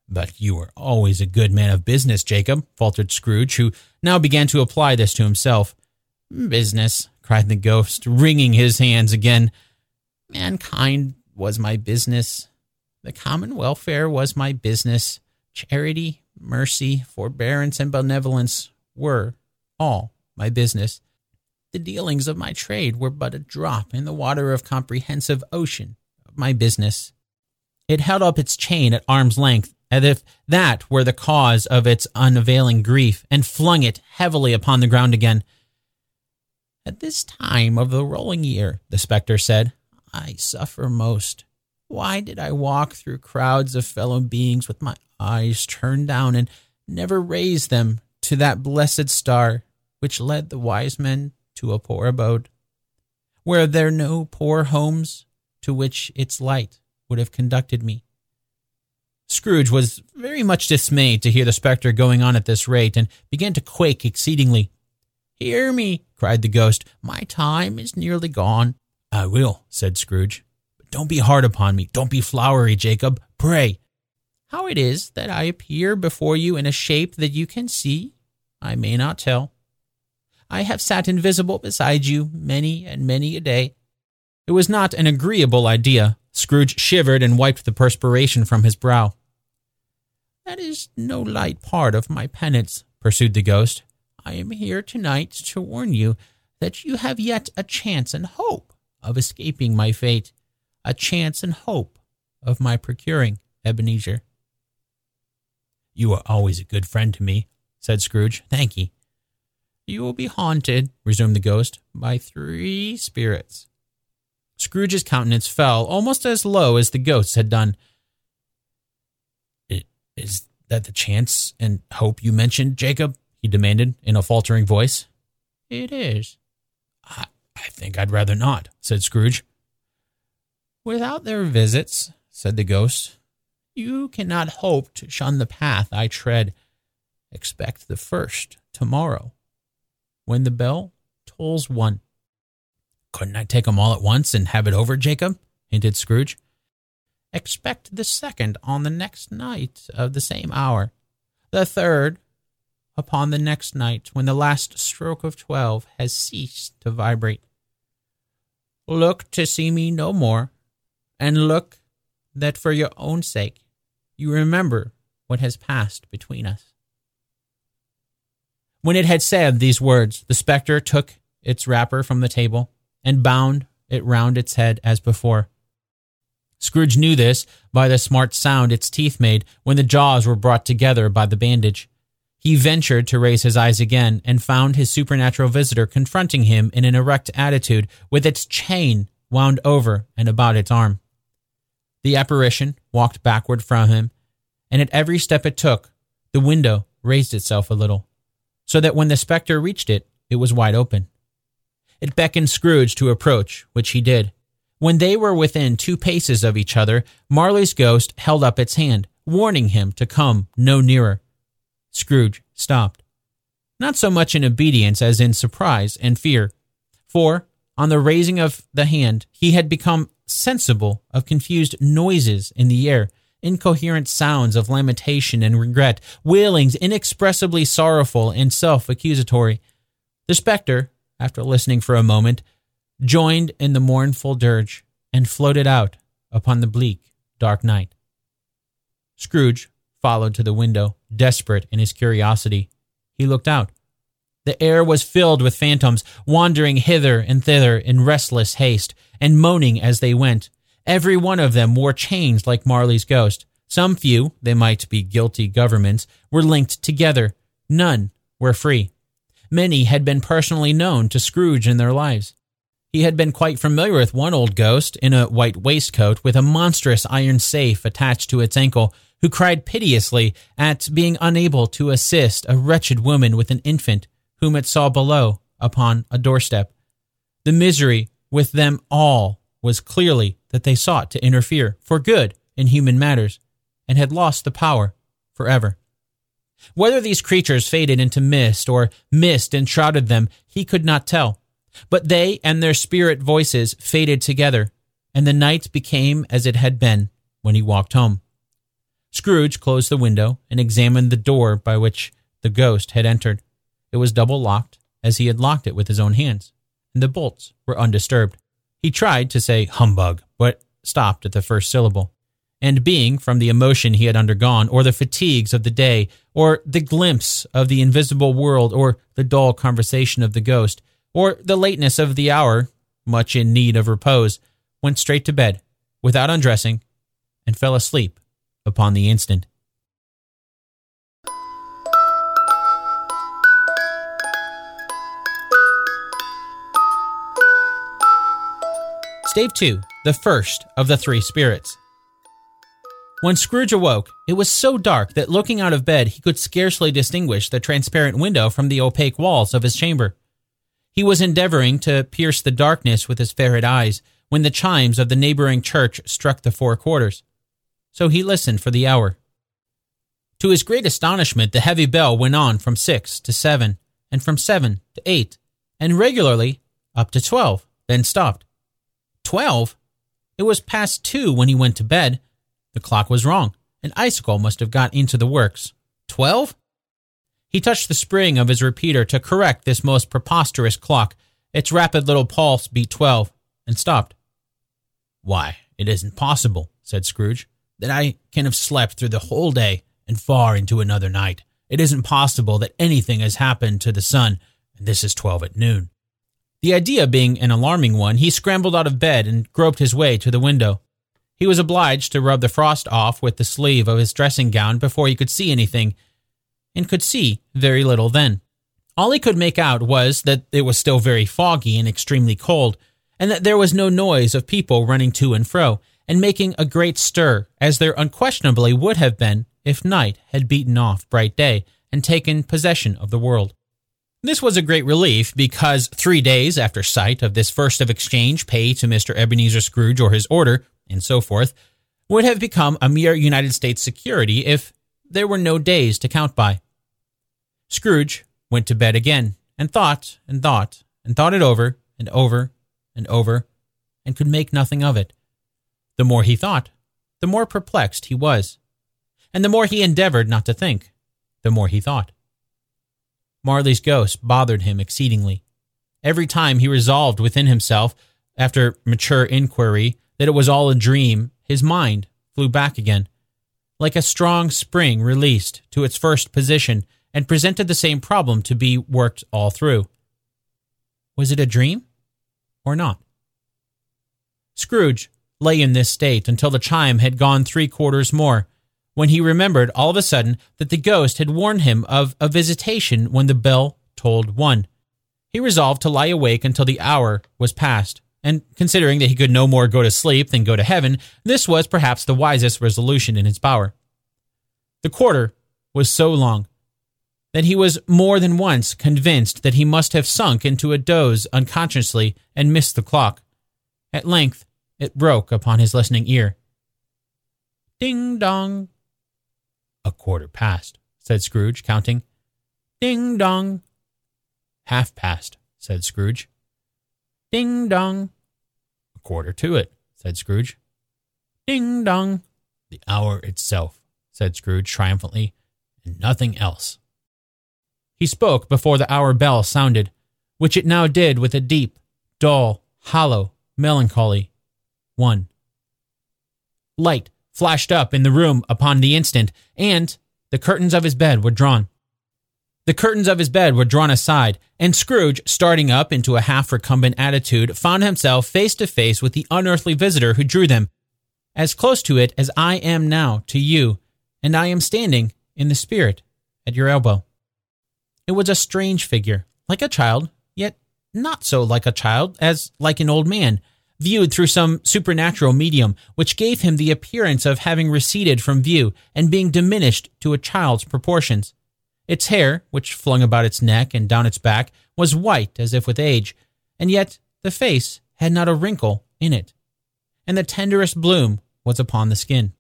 But you were always a good man of business, Jacob, faltered Scrooge, who now began to apply this to himself. Business, cried the ghost, wringing his hands again. Mankind was my business. The common welfare was my business. Charity, mercy, forbearance, and benevolence were all my business. The dealings of my trade were but a drop in the water of comprehensive ocean of my business. It held up its chain at arm's length, as if that were the cause of its unavailing grief, and flung it heavily upon the ground again. At this time of the rolling year, the spectre said, I suffer most. Why did I walk through crowds of fellow beings with my eyes turned down and never raise them to that blessed star which led the wise men to a poor abode? Were there no poor homes to which its light would have conducted me. Scrooge was very much dismayed to hear the spectre going on at this rate, and began to quake exceedingly. Hear me, cried the ghost. My time is nearly gone. I will, said Scrooge. Don't be hard upon me. Don't be flowery, Jacob. Pray. How it is that I appear before you in a shape that you can see, I may not tell. I have sat invisible beside you many and many a day. It was not an agreeable idea. Scrooge shivered and wiped the perspiration from his brow. That is no light part of my penance, pursued the ghost. I am here tonight to warn you that you have yet a chance and hope of escaping my fate, a chance and hope of my procuring Ebenezer. You are always a good friend to me, said Scrooge. Thank ye. You will be haunted, resumed the ghost, by three spirits. Scrooge's countenance fell almost as low as the ghost's had done. Is that the chance and hope you mentioned, Jacob? he demanded in a faltering voice. It is. I, I think I'd rather not, said Scrooge. Without their visits, said the ghost, you cannot hope to shun the path I tread. Expect the first tomorrow, when the bell tolls one. Couldn't I take 'em all at once and have it over, Jacob? hinted Scrooge. Expect the second on the next night of the same hour, the third upon the next night when the last stroke of twelve has ceased to vibrate. Look to see me no more, and look that for your own sake you remember what has passed between us. When it had said these words, the spectre took its wrapper from the table and bound it round its head as before. Scrooge knew this by the smart sound its teeth made when the jaws were brought together by the bandage. He ventured to raise his eyes again and found his supernatural visitor confronting him in an erect attitude with its chain wound over and about its arm. The apparition walked backward from him, and at every step it took, the window raised itself a little, so that when the spectre reached it, it was wide open. It beckoned Scrooge to approach, which he did, when they were within two paces of each other, Marley's ghost held up its hand, warning him to come no nearer. Scrooge stopped. Not so much in obedience as in surprise and fear, for, on the raising of the hand, he had become sensible of confused noises in the air, incoherent sounds of lamentation and regret, wailings inexpressibly sorrowful and self accusatory. The spectre, after listening for a moment, joined in the mournful dirge, and floated out upon the bleak, dark night. Scrooge followed to the window, desperate in his curiosity. He looked out. The air was filled with phantoms, wandering hither and thither in restless haste, and moaning as they went. Every one of them wore chains like Marley's ghost. Some few, they might be guilty governments, were linked together. None were free. Many had been personally known to Scrooge in their lives. He had been quite familiar with one old ghost in a white waistcoat with a monstrous iron safe attached to its ankle, who cried piteously at being unable to assist a wretched woman with an infant whom it saw below upon a doorstep. The misery with them all was clearly that they sought to interfere for good in human matters and had lost the power forever. Whether these creatures faded into mist or mist enshrouded them, he could not tell. But they and their spirit voices faded together, and the night became as it had been when he walked home. Scrooge closed the window and examined the door by which the ghost had entered. It was double locked, as he had locked it with his own hands, and the bolts were undisturbed. He tried to say humbug, but stopped at the first syllable. And being from the emotion he had undergone, or the fatigues of the day, or the glimpse of the invisible world, or the dull conversation of the ghost, or the lateness of the hour, much in need of repose, went straight to bed without undressing and fell asleep upon the instant. Stave 2, the first of the three spirits. When Scrooge awoke, it was so dark that looking out of bed he could scarcely distinguish the transparent window from the opaque walls of his chamber. He was endeavoring to pierce the darkness with his ferret eyes when the chimes of the neighboring church struck the four quarters. So he listened for the hour. To his great astonishment, the heavy bell went on from six to seven, and from seven to eight, and regularly up to twelve, then stopped. Twelve? It was past two when he went to bed. The clock was wrong. An icicle must have got into the works. Twelve? He touched the spring of his repeater to correct this most preposterous clock. Its rapid little pulse beat twelve and stopped. Why, it isn't possible, said Scrooge, that I can have slept through the whole day and far into another night. It isn't possible that anything has happened to the sun, and this is twelve at noon. The idea being an alarming one, he scrambled out of bed and groped his way to the window. He was obliged to rub the frost off with the sleeve of his dressing gown before he could see anything, and could see very little then. All he could make out was that it was still very foggy and extremely cold, and that there was no noise of people running to and fro, and making a great stir, as there unquestionably would have been if night had beaten off bright day and taken possession of the world. This was a great relief because three days after sight of this first of exchange pay to Mr. Ebenezer Scrooge or his order, and so forth, would have become a mere United States security if there were no days to count by. Scrooge went to bed again and thought and thought and thought it over and over and over and could make nothing of it. The more he thought, the more perplexed he was. And the more he endeavored not to think, the more he thought. Marley's ghost bothered him exceedingly. Every time he resolved within himself, after mature inquiry, that it was all a dream, his mind flew back again, like a strong spring released to its first position, and presented the same problem to be worked all through. Was it a dream or not? Scrooge lay in this state until the chime had gone three quarters more, when he remembered all of a sudden that the ghost had warned him of a visitation when the bell tolled one. He resolved to lie awake until the hour was past, and considering that he could no more go to sleep than go to heaven, this was perhaps the wisest resolution in his power. The quarter was so long that he was more than once convinced that he must have sunk into a doze unconsciously and missed the clock. At length, it broke upon his listening ear. Ding dong. A quarter past, said Scrooge, counting. Ding dong. Half past, said Scrooge. Ding dong. A quarter to it, said Scrooge. Ding dong. The hour itself, said Scrooge triumphantly, and nothing else. He spoke before the hour bell sounded, which it now did with a deep, dull, hollow, melancholy one. Light flashed up in the room upon the instant, and the curtains of his bed were drawn. The curtains of his bed were drawn aside, and Scrooge, starting up into a half recumbent attitude, found himself face to face with the unearthly visitor who drew them, as close to it as I am now to you, and I am standing in the spirit at your elbow. It was a strange figure, like a child, yet not so like a child as like an old man, viewed through some supernatural medium, which gave him the appearance of having receded from view and being diminished to a child's proportions. Its hair, which flung about its neck and down its back, was white as if with age, and yet the face had not a wrinkle in it, and the tenderest bloom was upon the skin.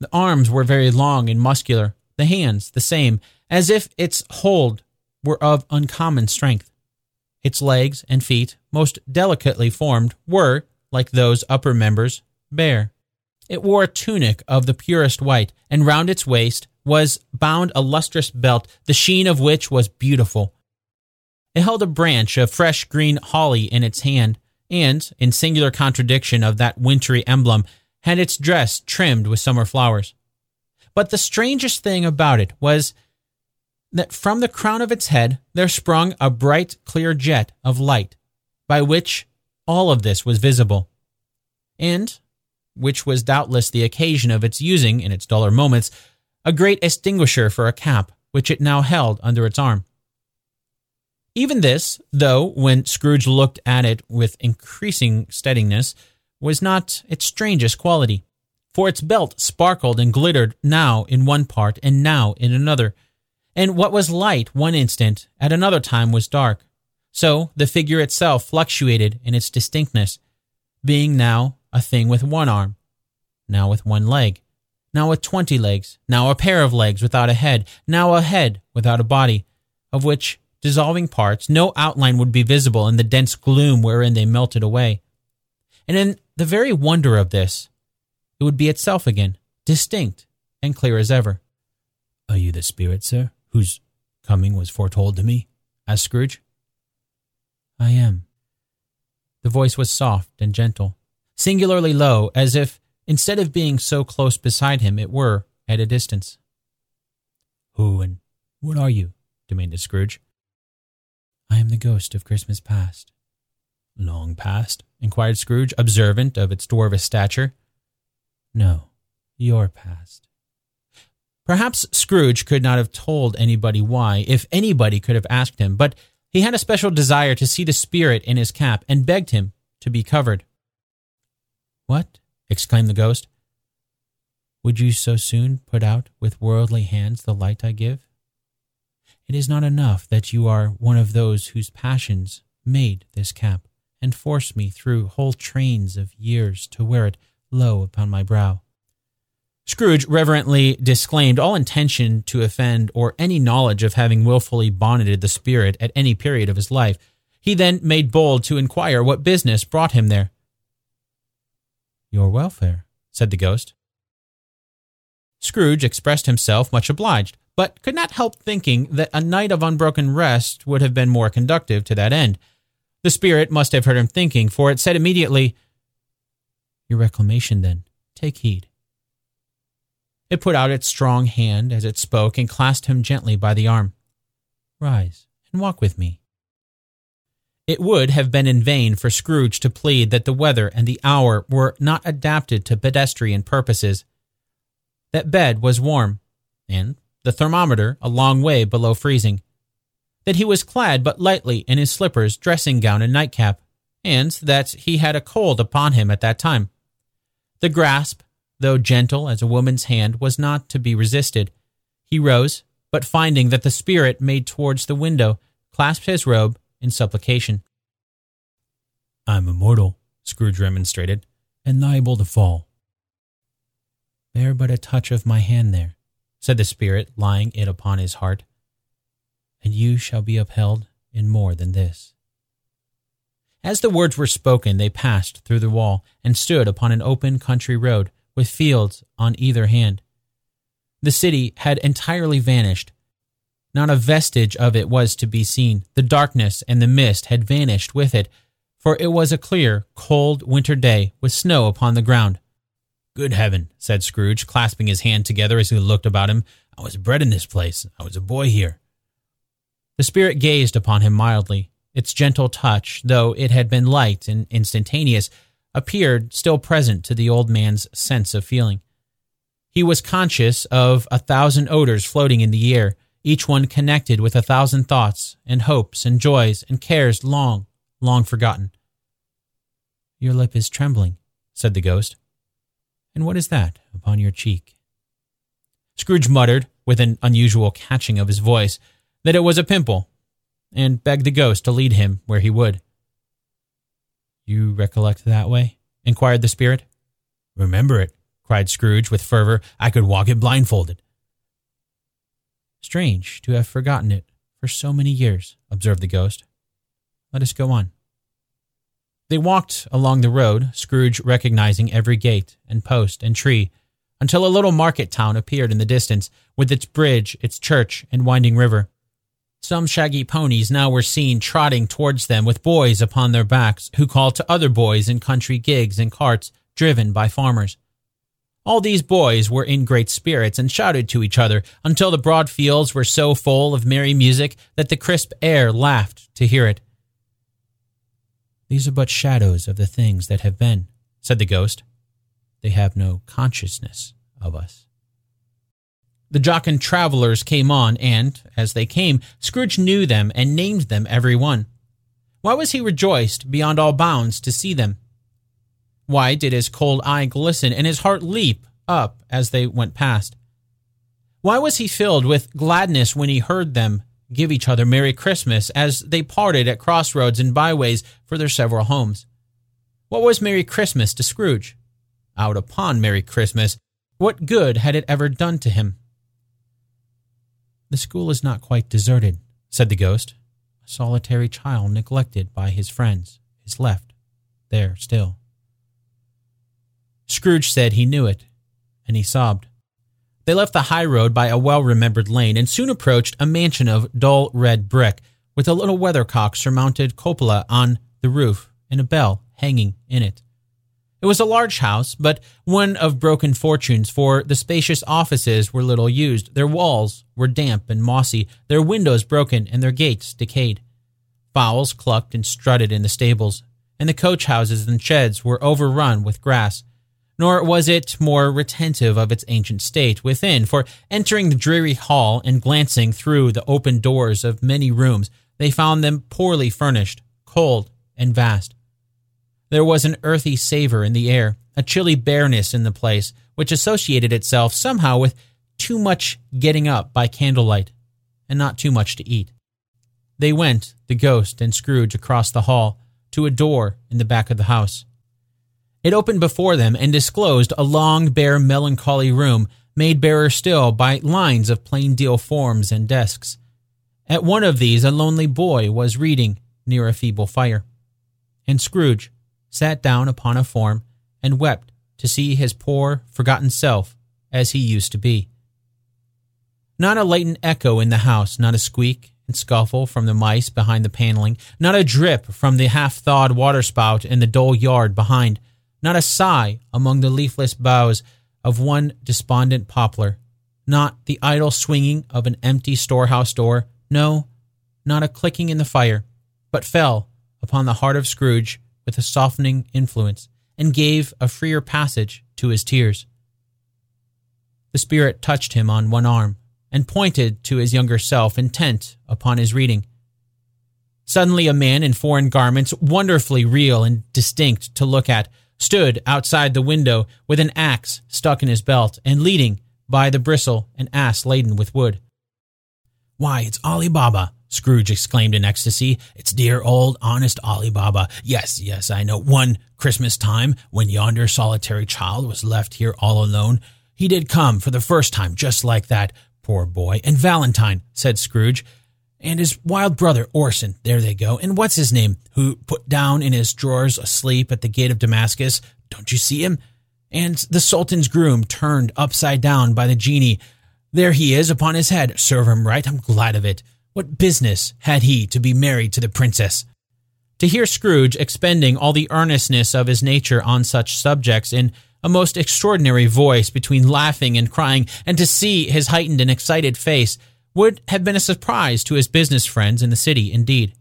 The arms were very long and muscular, the hands the same, as if its hold were of uncommon strength. Its legs and feet, most delicately formed, were, like those upper members, bare. It wore a tunic of the purest white, and round its waist was bound a lustrous belt, the sheen of which was beautiful. It held a branch of fresh green holly in its hand, and, in singular contradiction of that wintry emblem, had its dress trimmed with summer flowers. But the strangest thing about it was that from the crown of its head there sprung a bright, clear jet of light, by which all of this was visible, and which was doubtless the occasion of its using, in its duller moments, a great extinguisher for a cap, which it now held under its arm. Even this, though, when Scrooge looked at it with increasing steadiness, was not its strangest quality, for its belt sparkled and glittered now in one part and now in another and what was light one instant at another time was dark. So the figure itself fluctuated in its distinctness, being now a thing with one arm, now with one leg, now with twenty legs, now a pair of legs without a head, now a head without a body, of which dissolving parts no outline would be visible in the dense gloom wherein they melted away. And in the very wonder of this, it would be itself again, distinct and clear as ever. Are you the spirit, sir? Whose coming was foretold to me? asked Scrooge. I am. The voice was soft and gentle, singularly low, as if, instead of being so close beside him, it were at a distance. Who and what are you? demanded Scrooge. I am the ghost of Christmas past. Long past? inquired Scrooge, observant of its dwarfish stature. No, your past. Perhaps Scrooge could not have told anybody why, if anybody could have asked him, but he had a special desire to see the spirit in his cap and begged him to be covered. What? exclaimed the ghost. Would you so soon put out with worldly hands the light I give? It is not enough that you are one of those whose passions made this cap and forced me through whole trains of years to wear it low upon my brow. Scrooge reverently disclaimed all intention to offend or any knowledge of having wilfully bonneted the spirit at any period of his life. He then made bold to inquire what business brought him there. Your welfare, said the ghost. Scrooge expressed himself much obliged, but could not help thinking that a night of unbroken rest would have been more conducive to that end. The spirit must have heard him thinking, for it said immediately, Your reclamation, then. Take heed. It put out its strong hand as it spoke and clasped him gently by the arm. Rise and walk with me. It would have been in vain for Scrooge to plead that the weather and the hour were not adapted to pedestrian purposes. That bed was warm, and the thermometer a long way below freezing. That he was clad but lightly in his slippers, dressing gown, and nightcap, and that he had a cold upon him at that time. The grasp though gentle as a woman's hand, was not to be resisted. He rose, but finding that the spirit made towards the window, clasped his robe in supplication. I'm immortal, Scrooge remonstrated, and liable to fall. Bear but a touch of my hand there, said the spirit, laying it upon his heart, and you shall be upheld in more than this. As the words were spoken, they passed through the wall and stood upon an open country road with fields on either hand. The city had entirely vanished. Not a vestige of it was to be seen. The darkness and the mist had vanished with it, for it was a clear, cold winter day with snow upon the ground. Good heaven, said Scrooge, clasping his hand together as he looked about him. I was bred in this place. I was a boy here. The spirit gazed upon him mildly. Its gentle touch, though it had been light and instantaneous, appeared still present to the old man's sense of feeling. He was conscious of a thousand odors floating in the air, each one connected with a thousand thoughts and hopes and joys and cares long, long forgotten. Your lip is trembling, said the ghost. And what is that upon your cheek? Scrooge muttered, with an unusual catching of his voice, that it was a pimple, and begged the ghost to lead him where he would. You recollect that way? inquired the spirit. Remember it, cried Scrooge with fervor. I could walk it blindfolded. Strange to have forgotten it for so many years, observed the ghost. Let us go on. They walked along the road, Scrooge recognizing every gate and post and tree, until a little market town appeared in the distance, with its bridge, its church, and winding river. Some shaggy ponies now were seen trotting towards them with boys upon their backs, who called to other boys in country gigs and carts driven by farmers. All these boys were in great spirits and shouted to each other until the broad fields were so full of merry music that the crisp air laughed to hear it. These are but shadows of the things that have been, said the ghost. They have no consciousness of us. The jocund travelers came on, and, as they came, Scrooge knew them and named them every one. Why was he rejoiced beyond all bounds to see them? Why did his cold eye glisten and his heart leap up as they went past? Why was he filled with gladness when he heard them give each other Merry Christmas as they parted at crossroads and byways for their several homes? What was Merry Christmas to Scrooge? Out upon Merry Christmas, what good had it ever done to him? The school is not quite deserted, said the ghost. A solitary child neglected by his friends is left there still. Scrooge said he knew it, and he sobbed. They left the high road by a well remembered lane and soon approached a mansion of dull red brick with a little weathercock surmounted cupola on the roof and a bell hanging in it. It was a large house, but one of broken fortunes, for the spacious offices were little used. Their walls were damp and mossy, their windows broken, and their gates decayed. Fowls clucked and strutted in the stables, and the coach houses and sheds were overrun with grass. Nor was it more retentive of its ancient state within, for entering the dreary hall and glancing through the open doors of many rooms, they found them poorly furnished, cold, and vast. There was an earthy savor in the air, a chilly bareness in the place, which associated itself somehow with too much getting up by candlelight, and not too much to eat. They went, the ghost and Scrooge, across the hall to a door in the back of the house. It opened before them and disclosed a long, bare, melancholy room, made barer still by lines of plain deal forms and desks. At one of these, a lonely boy was reading near a feeble fire. And Scrooge sat down upon a form and wept to see his poor, forgotten self as he used to be. Not a latent echo in the house, not a squeak and scuffle from the mice behind the paneling, not a drip from the half thawed waterspout in the dull yard behind, not a sigh among the leafless boughs of one despondent poplar, not the idle swinging of an empty storehouse door, no, not a clicking in the fire, but fell upon the heart of Scrooge with a softening influence and gave a freer passage to his tears. The Spirit touched him on one arm and pointed to his younger self, intent upon his reading. Suddenly, a man in foreign garments, wonderfully real and distinct to look at, stood outside the window with an axe stuck in his belt and leading by the bristle an ass laden with wood. Why, it's Ali Baba, Scrooge exclaimed in ecstasy. It's dear old honest Ali Baba. Yes, yes, I know. One Christmas time, when yonder solitary child was left here all alone, he did come for the first time just like that, Poor boy. And Valentine, said Scrooge. And his wild brother, Orson. There they go. And what's his name? Who put down in his drawers asleep at the gate of Damascus. Don't you see him? And the Sultan's groom turned upside down by the genie. There he is upon his head. Serve him right. I'm glad of it. What business had he to be married to the princess? To hear Scrooge expending all the earnestness of his nature on such subjects in a most extraordinary voice between laughing and crying, and to see his heightened and excited face would have been a surprise to his business friends in the city, indeed.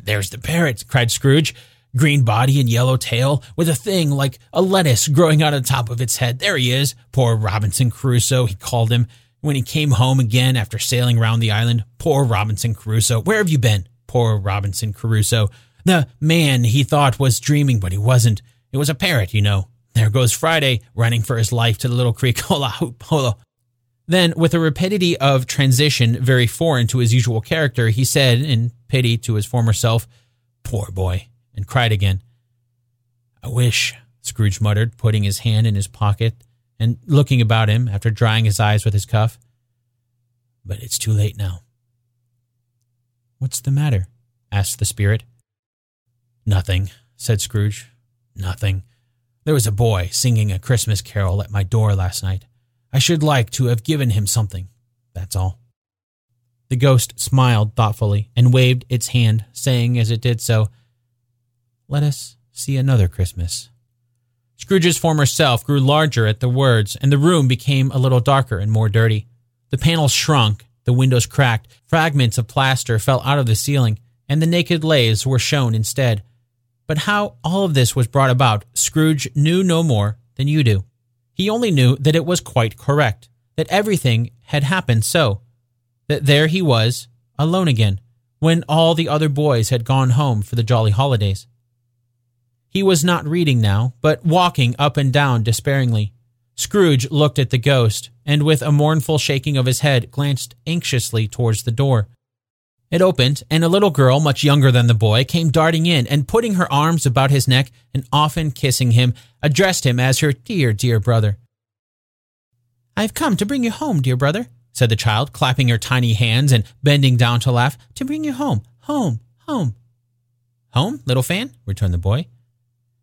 There's the parrot, cried Scrooge. Green body and yellow tail, with a thing like a lettuce growing out of the top of its head. There he is. Poor Robinson Crusoe, he called him when he came home again after sailing round the island. Poor Robinson Crusoe. Where have you been? Poor Robinson Crusoe. The man he thought was dreaming, but he wasn't. It was a parrot, you know. There goes Friday, running for his life to the little creek. Hola, hoop, hola. Then, with a rapidity of transition very foreign to his usual character, he said, in pity to his former self, Poor boy, and cried again. I wish, Scrooge muttered, putting his hand in his pocket and looking about him after drying his eyes with his cuff. But it's too late now. What's the matter? asked the spirit. Nothing, said Scrooge. Nothing. There was a boy singing a Christmas carol at my door last night. I should like to have given him something. That's all. The ghost smiled thoughtfully and waved its hand, saying as it did so, Let us see another Christmas. Scrooge's former self grew larger at the words, and the room became a little darker and more dirty. The panels shrunk, the windows cracked, fragments of plaster fell out of the ceiling, and the naked laths were shown instead. But how all of this was brought about, Scrooge knew no more than you do. He only knew that it was quite correct, that everything had happened so, that there he was, alone again, when all the other boys had gone home for the jolly holidays. He was not reading now, but walking up and down despairingly. Scrooge looked at the ghost, and with a mournful shaking of his head, glanced anxiously towards the door. It opened, and a little girl, much younger than the boy, came darting in and putting her arms about his neck and often kissing him, addressed him as her dear, dear brother. I have come to bring you home, dear brother, said the child, clapping her tiny hands and bending down to laugh. To bring you home, home, home. Home, little Fan? returned the boy.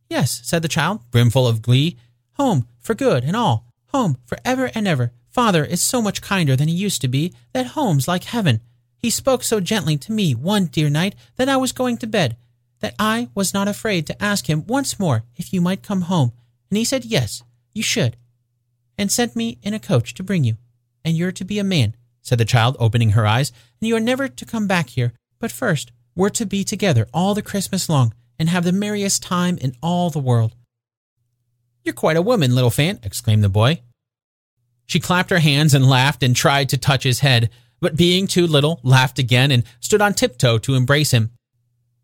Yes, said the child, brimful of glee. Home, for good and all. Home, for ever and ever. Father is so much kinder than he used to be that home's like heaven. He spoke so gently to me one dear night that I was going to bed, that I was not afraid to ask him once more if you might come home, and he said yes, you should, and sent me in a coach to bring you. And you're to be a man, said the child, opening her eyes, and you are never to come back here. But first, we're to be together all the Christmas long, and have the merriest time in all the world. You're quite a woman, little Fan, exclaimed the boy. She clapped her hands and laughed and tried to touch his head, but being too little, laughed again and stood on tiptoe to embrace him.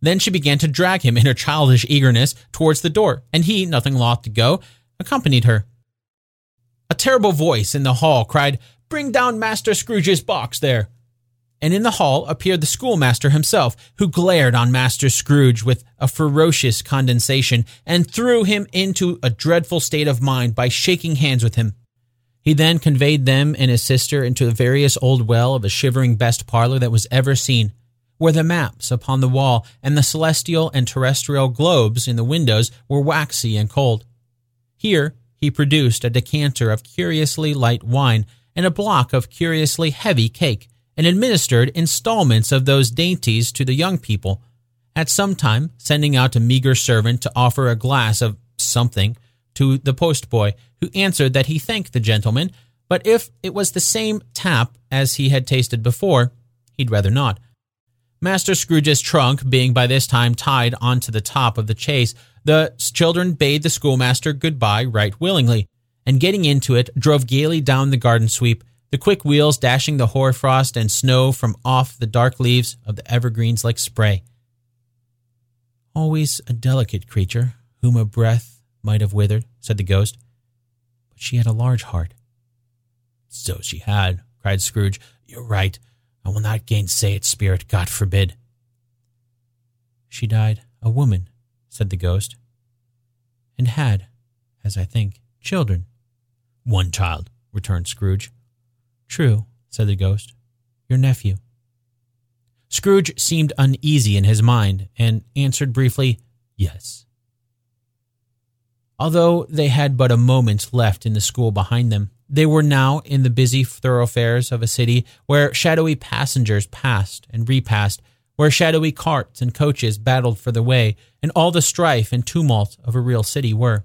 Then she began to drag him in her childish eagerness towards the door, and he, nothing loth to go, accompanied her. A terrible voice in the hall cried, Bring down Master Scrooge's box there. And in the hall appeared the schoolmaster himself, who glared on Master Scrooge with a ferocious condescension and threw him into a dreadful state of mind by shaking hands with him. He then conveyed them and his sister into the various old well of a shivering best parlor that was ever seen, where the maps upon the wall and the celestial and terrestrial globes in the windows were waxy and cold. Here he produced a decanter of curiously light wine and a block of curiously heavy cake, and administered installments of those dainties to the young people, at some time sending out a meager servant to offer a glass of something to the postboy, who answered that he thanked the gentleman, but if it was the same tap as he had tasted before, he'd rather not. Master Scrooge's trunk being by this time tied onto the top of the chaise, the children bade the schoolmaster good-bye right willingly, and getting into it, drove gaily down the garden sweep, the quick wheels dashing the hoarfrost and snow from off the dark leaves of the evergreens like spray. Always a delicate creature, whom a breath might have withered, said the ghost. But she had a large heart. So she had, cried Scrooge. You're right. I will not gainsay it, spirit, God forbid. She died a woman, said the ghost, and had, as I think, children. One child, returned Scrooge. True, said the ghost. Your nephew. Scrooge seemed uneasy in his mind and answered briefly, Yes. Although they had but a moment left in the school behind them, they were now in the busy thoroughfares of a city where shadowy passengers passed and repassed, where shadowy carts and coaches battled for the way, and all the strife and tumult of a real city were.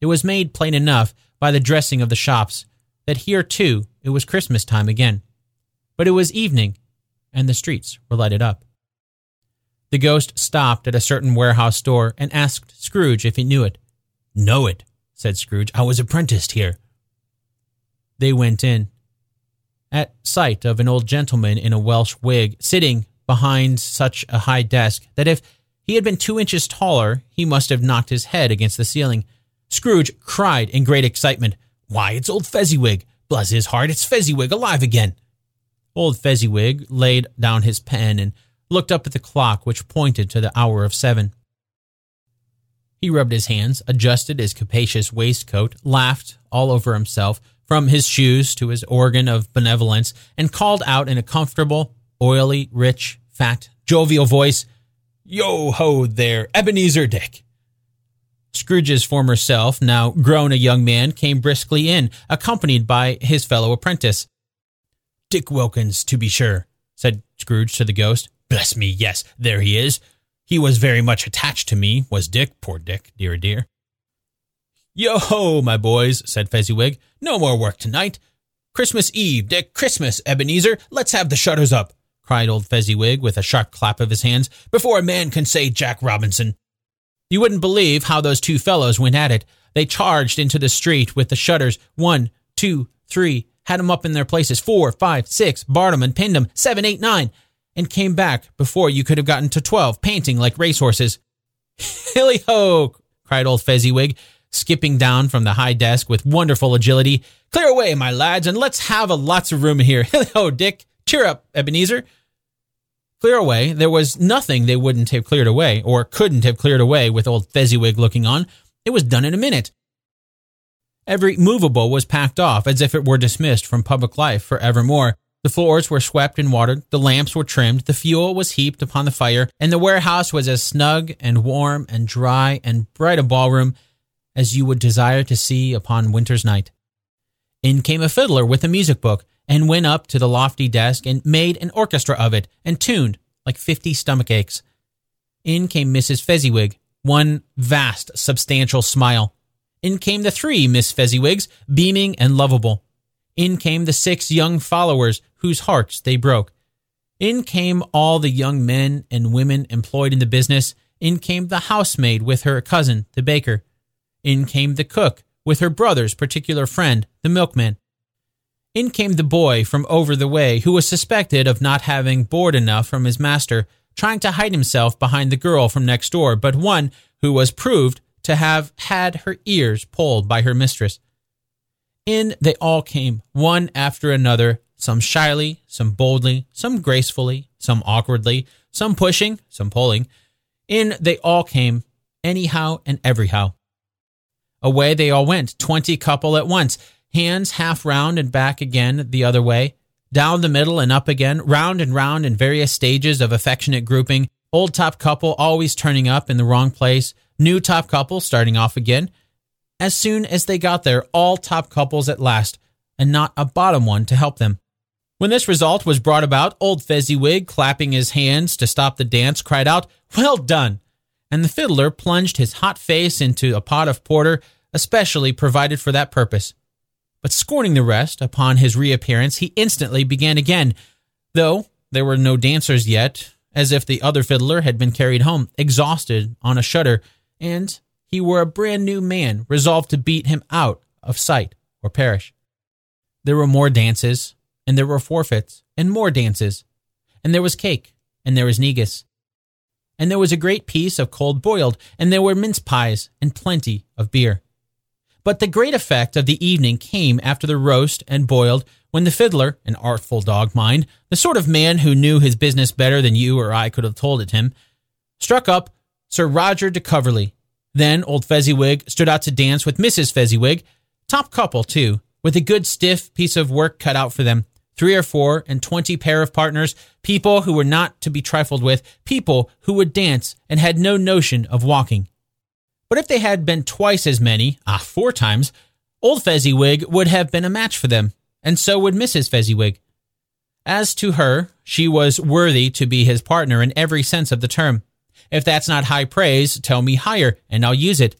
It was made plain enough by the dressing of the shops that here, too, it was Christmas time again. But it was evening, and the streets were lighted up. The ghost stopped at a certain warehouse door and asked Scrooge if he knew it. Know it, said Scrooge. I was apprenticed here. They went in. At sight of an old gentleman in a Welsh wig sitting behind such a high desk that if he had been two inches taller, he must have knocked his head against the ceiling. Scrooge cried in great excitement, Why, it's old Fezziwig! Bless his heart, it's Fezziwig alive again! Old Fezziwig laid down his pen and looked up at the clock, which pointed to the hour of seven. He rubbed his hands, adjusted his capacious waistcoat, laughed all over himself, from his shoes to his organ of benevolence, and called out in a comfortable, oily, rich, fat, jovial voice, Yo ho there, Ebenezer Dick. Scrooge's former self, now grown a young man, came briskly in, accompanied by his fellow apprentice. Dick Wilkins, to be sure, said Scrooge to the ghost. Bless me, yes, there he is. He was very much attached to me, was Dick, poor Dick, dear dear. Yo ho, my boys, said Fezziwig. No more work tonight. Christmas Eve, Dick, Christmas, Ebenezer. Let's have the shutters up, cried old Fezziwig with a sharp clap of his hands, before a man can say Jack Robinson. You wouldn't believe how those two fellows went at it. They charged into the street with the shutters. One, two, three, had 'em up in their places. Four, five, six, barred 'em and pinned 'em. Seven, eight, nine and came back before you could have gotten to 12, panting like racehorses. Hilly ho! cried old Fezziwig, skipping down from the high desk with wonderful agility. Clear away, my lads, and let's have a lots of room here. Hilly ho, Dick! Cheer up, Ebenezer! Clear away. There was nothing they wouldn't have cleared away, or couldn't have cleared away with old Fezziwig looking on. It was done in a minute. Every movable was packed off as if it were dismissed from public life for evermore, the floors were swept and watered, the lamps were trimmed, the fuel was heaped upon the fire, and the warehouse was as snug and warm and dry and bright a ballroom as you would desire to see upon winter's night. In came a fiddler with a music book and went up to the lofty desk and made an orchestra of it and tuned like fifty stomach aches. In came Mrs. Fezziwig, one vast, substantial smile. In came the three Miss Fezziwigs, beaming and lovable. In came the six young followers whose hearts they broke. In came all the young men and women employed in the business. In came the housemaid with her cousin, the baker. In came the cook with her brother's particular friend, the milkman. In came the boy from over the way who was suspected of not having board enough from his master, trying to hide himself behind the girl from next door, but one who was proved to have had her ears pulled by her mistress. In they all came, one after another, some shyly, some boldly, some gracefully, some awkwardly, some pushing, some pulling. In they all came, anyhow and everyhow. Away they all went, twenty couple at once, hands half round and back again the other way, down the middle and up again, round and round in various stages of affectionate grouping, old top couple always turning up in the wrong place, new top couple starting off again, as soon as they got there, all top couples at last, and not a bottom one to help them. When this result was brought about, old Fezziwig, clapping his hands to stop the dance, cried out, Well done! And the fiddler plunged his hot face into a pot of porter, especially provided for that purpose. But scorning the rest, upon his reappearance, he instantly began again, though there were no dancers yet, as if the other fiddler had been carried home, exhausted on a shutter, and he were a brand new man, resolved to beat him out of sight or perish. There were more dances, and there were forfeits, and more dances, and there was cake, and there was negus, and there was a great piece of cold boiled, and there were mince pies, and plenty of beer. But the great effect of the evening came after the roast and boiled, when the fiddler, an artful dog mind, the sort of man who knew his business better than you or I could have told it him, struck up Sir Roger de Coverley, then old Fezziwig stood out to dance with Mrs. Fezziwig, top couple too, with a good stiff piece of work cut out for them. Three or four and twenty pair of partners, people who were not to be trifled with, people who would dance and had no notion of walking. But if they had been twice as many, ah, four times, old Fezziwig would have been a match for them, and so would Mrs. Fezziwig. As to her, she was worthy to be his partner in every sense of the term. If that's not high praise, tell me higher, and I'll use it.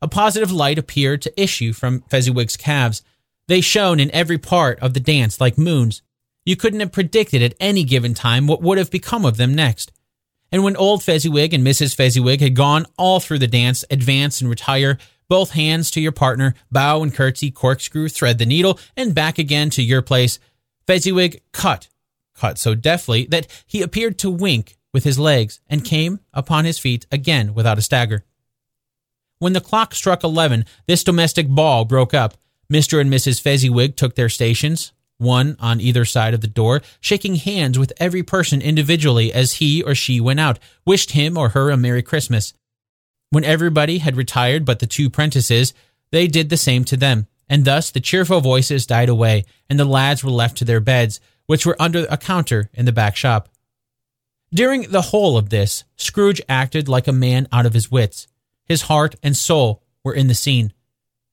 A positive light appeared to issue from Fezziwig's calves. They shone in every part of the dance like moons. You couldn't have predicted at any given time what would have become of them next. And when old Fezziwig and Mrs. Fezziwig had gone all through the dance, advance and retire, both hands to your partner, bow and curtsy, corkscrew, thread the needle, and back again to your place, Fezziwig cut, cut so deftly that he appeared to wink with his legs and came upon his feet again without a stagger. When the clock struck eleven, this domestic ball broke up. Mr. and Mrs. Fezziwig took their stations, one on either side of the door, shaking hands with every person individually as he or she went out, wished him or her a Merry Christmas. When everybody had retired but the two prentices, they did the same to them, and thus the cheerful voices died away, and the lads were left to their beds, which were under a counter in the back shop. During the whole of this, Scrooge acted like a man out of his wits. His heart and soul were in the scene,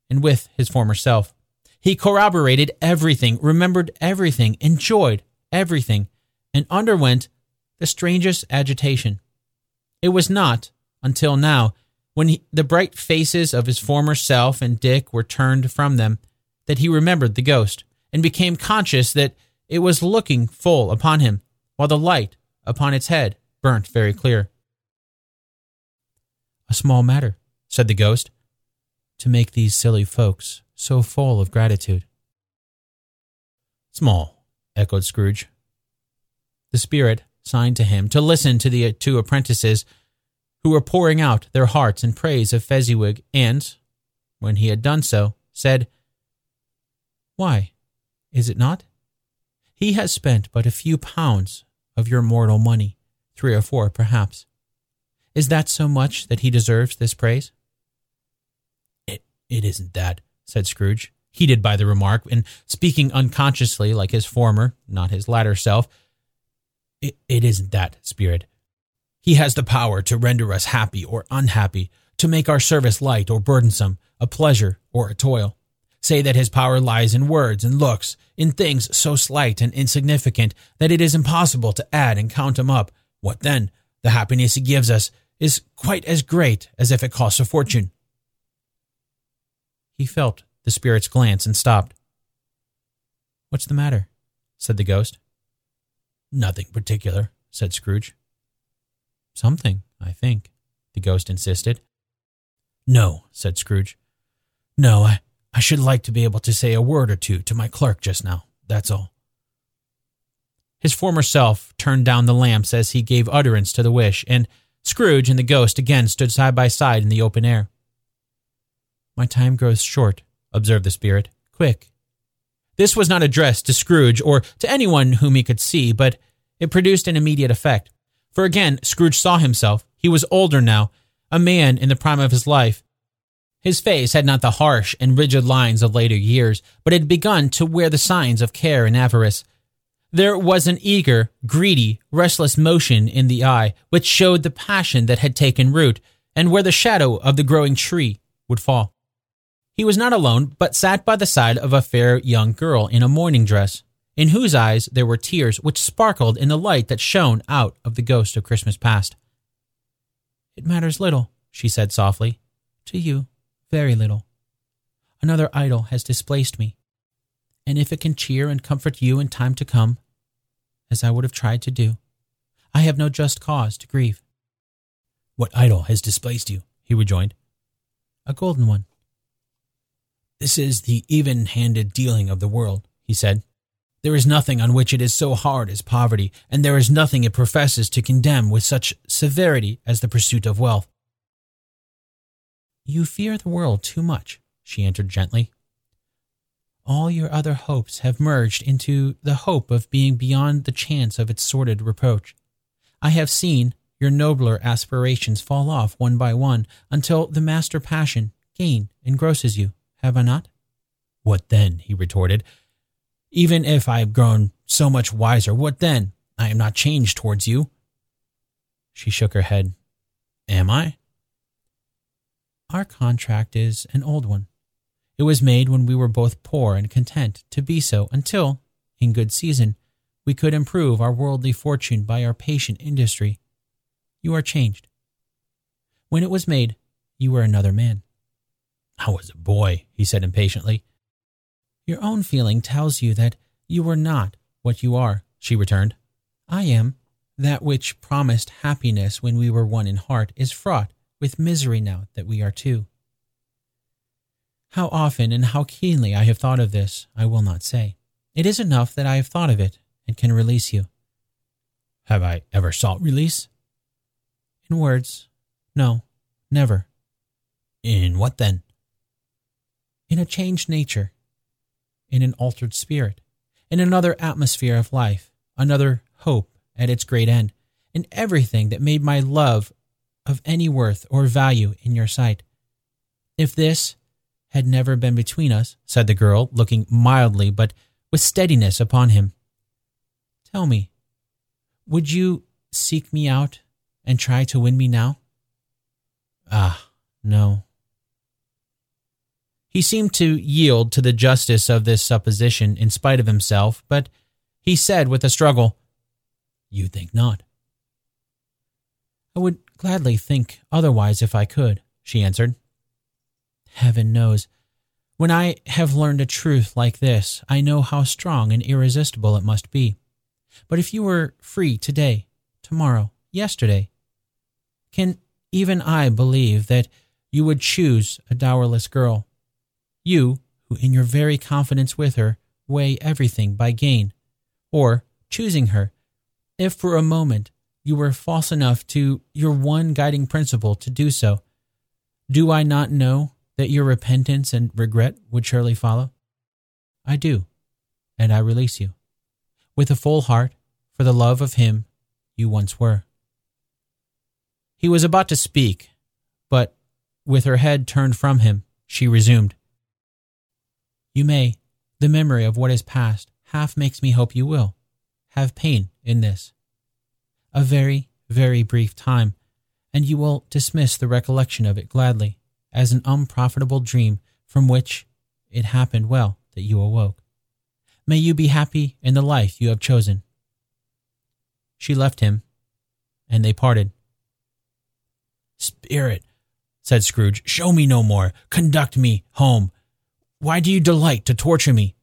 and with his former self. He corroborated everything, remembered everything, enjoyed everything, and underwent the strangest agitation. It was not until now, when he, the bright faces of his former self and Dick were turned from them, that he remembered the ghost, and became conscious that it was looking full upon him, while the light upon its head burnt very clear. A small matter, said the ghost, to make these silly folks so full of gratitude. Small, echoed Scrooge. The spirit signed to him to listen to the two apprentices who were pouring out their hearts in praise of Fezziwig, and, when he had done so, said, Why, is it not? He has spent but a few pounds of your mortal money, three or four perhaps. Is that so much that he deserves this praise? It, it isn't that, said Scrooge, heated by the remark, and speaking unconsciously like his former, not his latter self. It, it isn't that, Spirit. He has the power to render us happy or unhappy, to make our service light or burdensome, a pleasure or a toil. say that his power lies in words and looks, in things so slight and insignificant that it is impossible to add and count them up, what then? The happiness he gives us is quite as great as if it cost a fortune. He felt the spirit's glance and stopped. What's the matter? said the ghost. Nothing particular, said Scrooge. Something, I think, the ghost insisted. No, said Scrooge. No, I, I should like to be able to say a word or two to my clerk just now, that's all. His former self turned down the lamps as he gave utterance to the wish, and Scrooge and the ghost again stood side by side in the open air. My time grows short, observed the spirit. Quick. This was not addressed to Scrooge or to anyone whom he could see, but it produced an immediate effect. For again, Scrooge saw himself. He was older now, a man in the prime of his life. His face had not the harsh and rigid lines of later years, but had begun to wear the signs of care and avarice. There was an eager, greedy, restless motion in the eye, which showed the passion that had taken root, and where the shadow of the growing tree would fall. He was not alone, but sat by the side of a fair young girl in a mourning dress, in whose eyes there were tears which sparkled in the light that shone out of the ghost of Christmas past. It matters little, she said softly. To you, very little. Another idol has displaced me and if it can cheer and comfort you in time to come, as I would have tried to do, I have no just cause to grieve. What idol has displaced you? he rejoined. A golden one. This is the even handed dealing of the world, he said. There is nothing on which it is so hard as poverty, and there is nothing it professes to condemn with such severity as the pursuit of wealth. You fear the world too much, she answered gently all your other hopes have merged into the hope of being beyond the chance of its sordid reproach. I have seen your nobler aspirations fall off one by one until the master passion, gain, engrosses you, have I not? What then? he retorted. Even if I have grown so much wiser, what then? I am not changed towards you. She shook her head. Am I? Our contract is an old one. It was made when we were both poor and content to be so until, in good season, we could improve our worldly fortune by our patient industry. You are changed. When it was made, you were another man. I was a boy, he said impatiently. Your own feeling tells you that you are not what you are, she returned. I am. That which promised happiness when we were one in heart is fraught with misery now that we are two. How often and how keenly I have thought of this, I will not say. It is enough that I have thought of it and can release you. Have I ever sought release? In words, no, never. In what then? In a changed nature, in an altered spirit, in another atmosphere of life, another hope at its great end, in everything that made my love of any worth or value in your sight. If this had never been between us, said the girl, looking mildly but with steadiness upon him. Tell me, would you seek me out and try to win me now? Ah, no. He seemed to yield to the justice of this supposition in spite of himself, but he said with a struggle, You think not. I would gladly think otherwise if I could, she answered. Heaven knows. When I have learned a truth like this, I know how strong and irresistible it must be. But if you were free today, tomorrow, yesterday, can even I believe that you would choose a dowerless girl? You, who in your very confidence with her weigh everything by gain, or, choosing her, if for a moment you were false enough to your one guiding principle to do so, do I not know that your repentance and regret would surely follow? I do, and I release you, with a full heart, for the love of him you once were. He was about to speak, but with her head turned from him, she resumed. You may, the memory of what is past half makes me hope you will, have pain in this. A very, very brief time, and you will dismiss the recollection of it gladly as an unprofitable dream from which, it happened well that you awoke. May you be happy in the life you have chosen. She left him, and they parted. Spirit, said Scrooge, show me no more. Conduct me home. Why do you delight to torture me?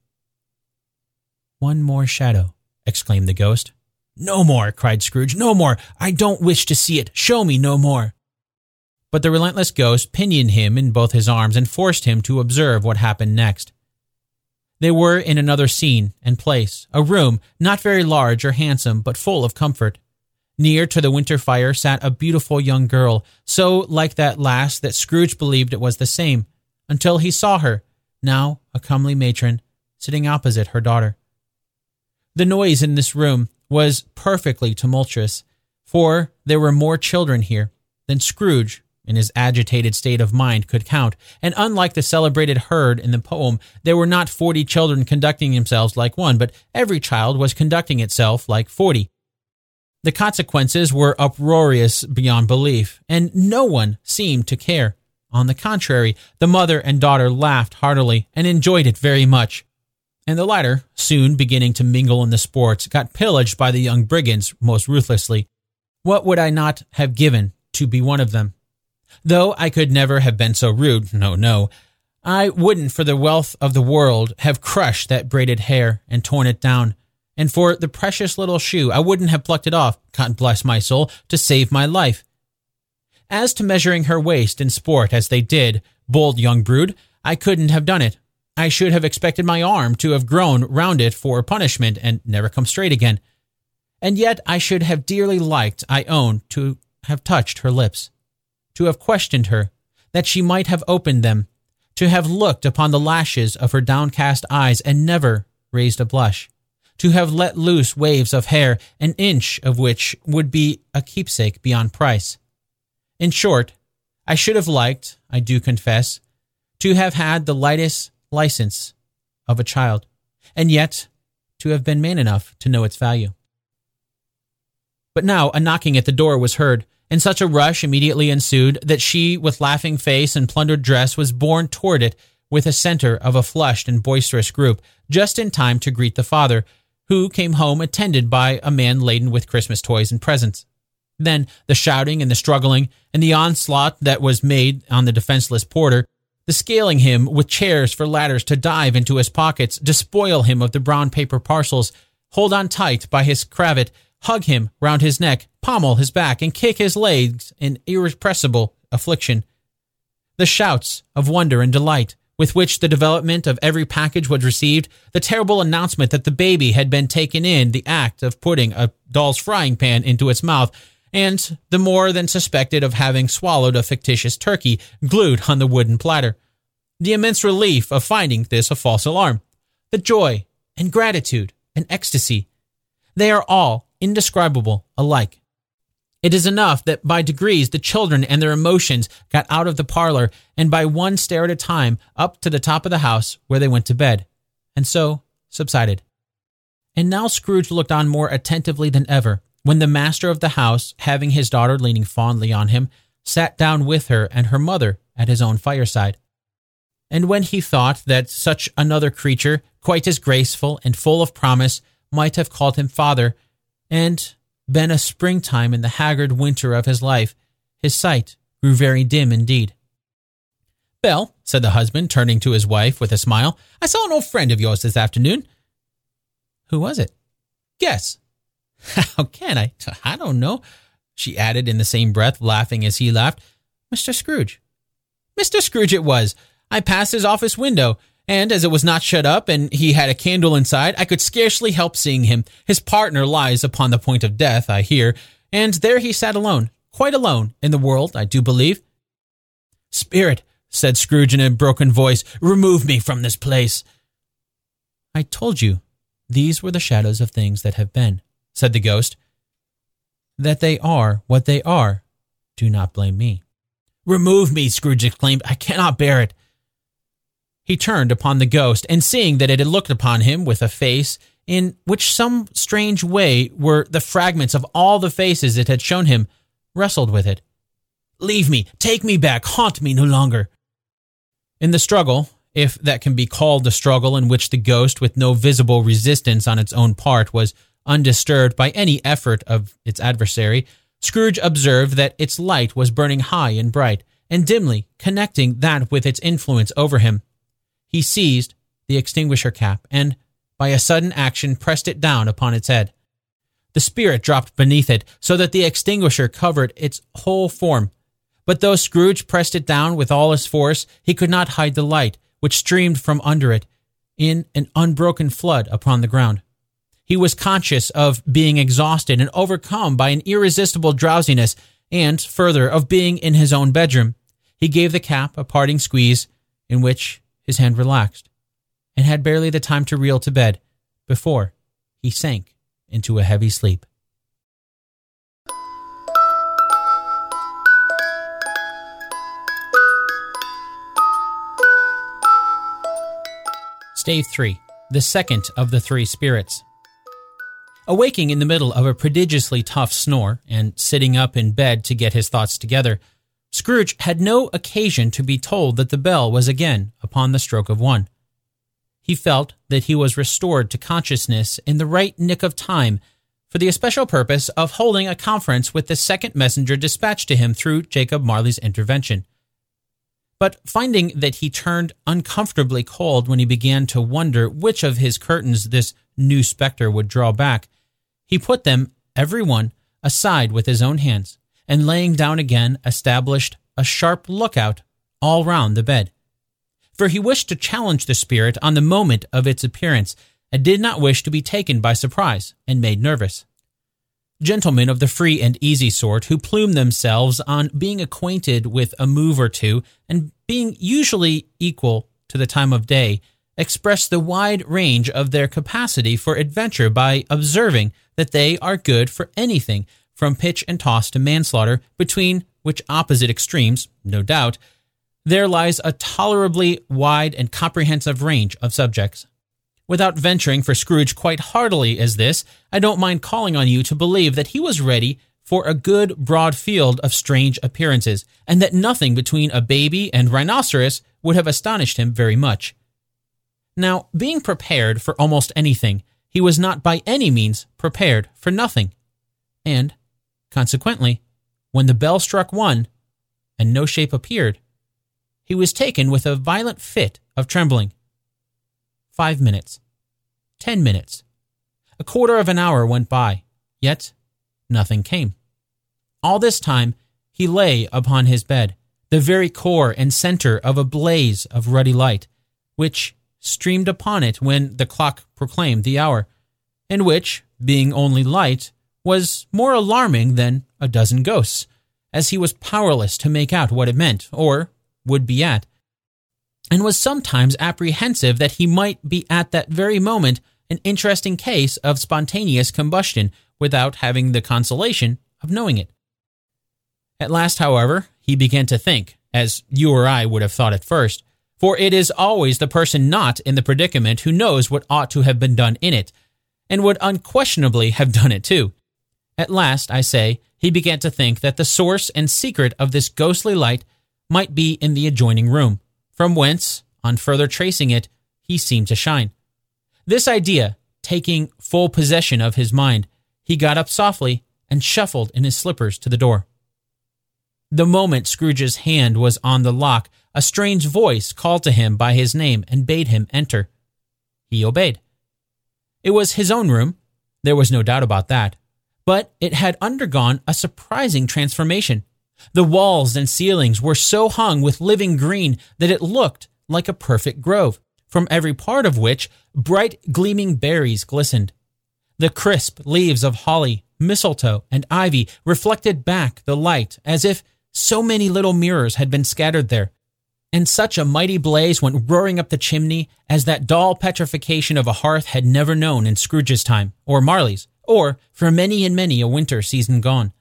One more shadow, exclaimed the ghost. No more, cried Scrooge. No more. I don't wish to see it. Show me no more. But the relentless ghost pinioned him in both his arms and forced him to observe what happened next. They were in another scene and place, a room not very large or handsome, but full of comfort. Near to the winter fire sat a beautiful young girl, so like that last that Scrooge believed it was the same, until he saw her, now a comely matron, sitting opposite her daughter. The noise in this room was perfectly tumultuous, for there were more children here than Scrooge, in his agitated state of mind, could count, and unlike the celebrated herd in the poem, there were not forty children conducting themselves like one, but every child was conducting itself like forty. The consequences were uproarious beyond belief, and no one seemed to care. On the contrary, the mother and daughter laughed heartily and enjoyed it very much and the latter, soon beginning to mingle in the sports, got pillaged by the young brigands most ruthlessly. What would I not have given to be one of them? Though I could never have been so rude, no, no, I wouldn't for the wealth of the world have crushed that braided hair and torn it down. And for the precious little shoe, I wouldn't have plucked it off, God bless my soul, to save my life. As to measuring her waist in sport as they did, bold young brood, I couldn't have done it. I should have expected my arm to have grown round it for punishment and never come straight again. And yet I should have dearly liked, I own, to have touched her lips, to have questioned her, that she might have opened them, to have looked upon the lashes of her downcast eyes and never raised a blush, to have let loose waves of hair, an inch of which would be a keepsake beyond price. In short, I should have liked, I do confess, to have had the lightest license of a child, and yet to have been man enough to know its value. But now a knocking at the door was heard, and such a rush immediately ensued that she, with laughing face and plundered dress, was borne toward it with the center of a flushed and boisterous group, just in time to greet the father, who came home attended by a man laden with Christmas toys and presents. Then the shouting and the struggling and the onslaught that was made on the defenseless porter the scaling him with chairs for ladders to dive into his pockets, despoil him of the brown paper parcels, hold on tight by his cravat, hug him round his neck, pommel his back, and kick his legs in irrepressible affliction. The shouts of wonder and delight with which the development of every package was received, the terrible announcement that the baby had been taken in the act of putting a doll's frying pan into its mouth, and the more than suspected of having swallowed a fictitious turkey glued on the wooden platter. The immense relief of finding this a false alarm. The joy and gratitude and ecstasy. They are all indescribable alike. It is enough that by degrees the children and their emotions got out of the parlor and by one stair at a time up to the top of the house where they went to bed, and so subsided. And now Scrooge looked on more attentively than ever when the master of the house, having his daughter leaning fondly on him, sat down with her and her mother at his own fireside. And when he thought that such another creature, quite as graceful and full of promise, might have called him father, and been a springtime in the haggard winter of his life, his sight grew very dim indeed. Belle, said the husband, turning to his wife with a smile, I saw an old friend of yours this afternoon. Who was it? Guess. How can I? I don't know, she added in the same breath, laughing as he laughed. Mr. Scrooge. Mr. Scrooge it was. I passed his office window, and as it was not shut up and he had a candle inside, I could scarcely help seeing him. His partner lies upon the point of death, I hear, and there he sat alone, quite alone in the world, I do believe. Spirit, said Scrooge in a broken voice, remove me from this place. I told you these were the shadows of things that have been said the ghost. That they are what they are. Do not blame me. Remove me, Scrooge exclaimed. I cannot bear it. He turned upon the ghost, and seeing that it had looked upon him with a face in which some strange way were the fragments of all the faces it had shown him, wrestled with it. Leave me, take me back, haunt me no longer. In the struggle, if that can be called a struggle in which the ghost, with no visible resistance on its own part, was undisturbed by any effort of its adversary, Scrooge observed that its light was burning high and bright, and dimly connecting that with its influence over him. He seized the extinguisher cap and, by a sudden action, pressed it down upon its head. The spirit dropped beneath it, so that the extinguisher covered its whole form. But though Scrooge pressed it down with all his force, he could not hide the light, which streamed from under it in an unbroken flood upon the ground. He was conscious of being exhausted and overcome by an irresistible drowsiness, and further, of being in his own bedroom. He gave the cap a parting squeeze, in which his hand relaxed, and had barely the time to reel to bed before he sank into a heavy sleep. Stave 3, the second of the three spirits. Awaking in the middle of a prodigiously tough snore and sitting up in bed to get his thoughts together, Scrooge had no occasion to be told that the bell was again upon the stroke of one. He felt that he was restored to consciousness in the right nick of time for the especial purpose of holding a conference with the second messenger dispatched to him through Jacob Marley's intervention. But finding that he turned uncomfortably cold when he began to wonder which of his curtains this new spectre would draw back, he put them, every one, aside with his own hands, and laying down again, established a sharp lookout all round the bed. For he wished to challenge the spirit on the moment of its appearance, and did not wish to be taken by surprise and made nervous. Gentlemen of the free and easy sort who plume themselves on being acquainted with a move or two and being usually equal to the time of day express the wide range of their capacity for adventure by observing that they are good for anything from pitch and toss to manslaughter, between which opposite extremes, no doubt, there lies a tolerably wide and comprehensive range of subjects. Without venturing for Scrooge quite heartily as this, I don't mind calling on you to believe that he was ready for a good broad field of strange appearances, and that nothing between a baby and rhinoceros would have astonished him very much. Now, being prepared for almost anything, he was not by any means prepared for nothing. And, consequently, when the bell struck one, and no shape appeared, he was taken with a violent fit of trembling. Five minutes, ten minutes, a quarter of an hour went by, yet nothing came. All this time he lay upon his bed, the very core and center of a blaze of ruddy light, which streamed upon it when the clock proclaimed the hour, and which, being only light, was more alarming than a dozen ghosts, as he was powerless to make out what it meant, or would be at, and was sometimes apprehensive that he might be at that very moment an interesting case of spontaneous combustion without having the consolation of knowing it. At last, however, he began to think, as you or I would have thought at first, for it is always the person not in the predicament who knows what ought to have been done in it, and would unquestionably have done it too. At last, I say, he began to think that the source and secret of this ghostly light might be in the adjoining room, from whence, on further tracing it, he seemed to shine. This idea, taking full possession of his mind, he got up softly and shuffled in his slippers to the door. The moment Scrooge's hand was on the lock, a strange voice called to him by his name and bade him enter. He obeyed. It was his own room, there was no doubt about that, but it had undergone a surprising transformation. The walls and ceilings were so hung with living green that it looked like a perfect grove, from every part of which bright gleaming berries glistened. The crisp leaves of holly, mistletoe, and ivy reflected back the light as if so many little mirrors had been scattered there. And such a mighty blaze went roaring up the chimney as that dull petrification of a hearth had never known in Scrooge's time, or Marley's, or for many and many a winter season gone.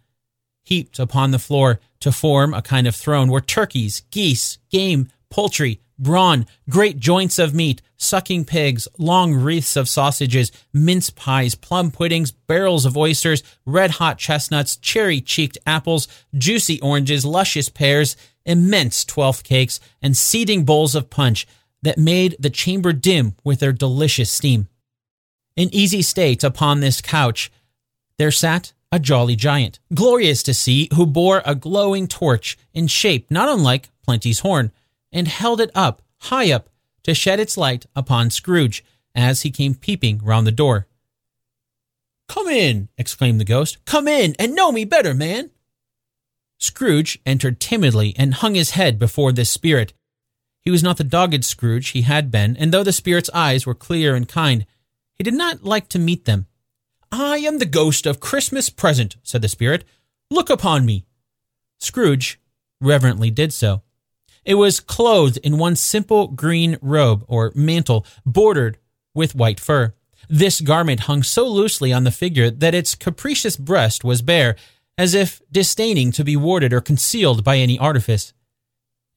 Heaped upon the floor to form a kind of throne were turkeys, geese, game, poultry, brawn, great joints of meat, sucking pigs, long wreaths of sausages, mince pies, plum puddings, barrels of oysters, red hot chestnuts, cherry cheeked apples, juicy oranges, luscious pears, immense twelfth cakes, and seething bowls of punch. that made the chamber dim with their delicious steam. In easy state upon this couch, there sat a jolly giant, glorious to see, who bore a glowing torch in shape not unlike Plenty's horn, and held it up, high up, to shed its light upon Scrooge as he came peeping round the door. Come in, exclaimed the ghost. Come in and know me better, man. Scrooge entered timidly and hung his head before this spirit. He was not the dogged Scrooge he had been, and though the spirit's eyes were clear and kind, he did not like to meet them. I am the ghost of Christmas present, said the spirit. Look upon me. Scrooge reverently did so. It was clothed in one simple green robe or mantle bordered with white fur. This garment hung so loosely on the figure that its capricious breast was bare, as if disdaining to be warded or concealed by any artifice.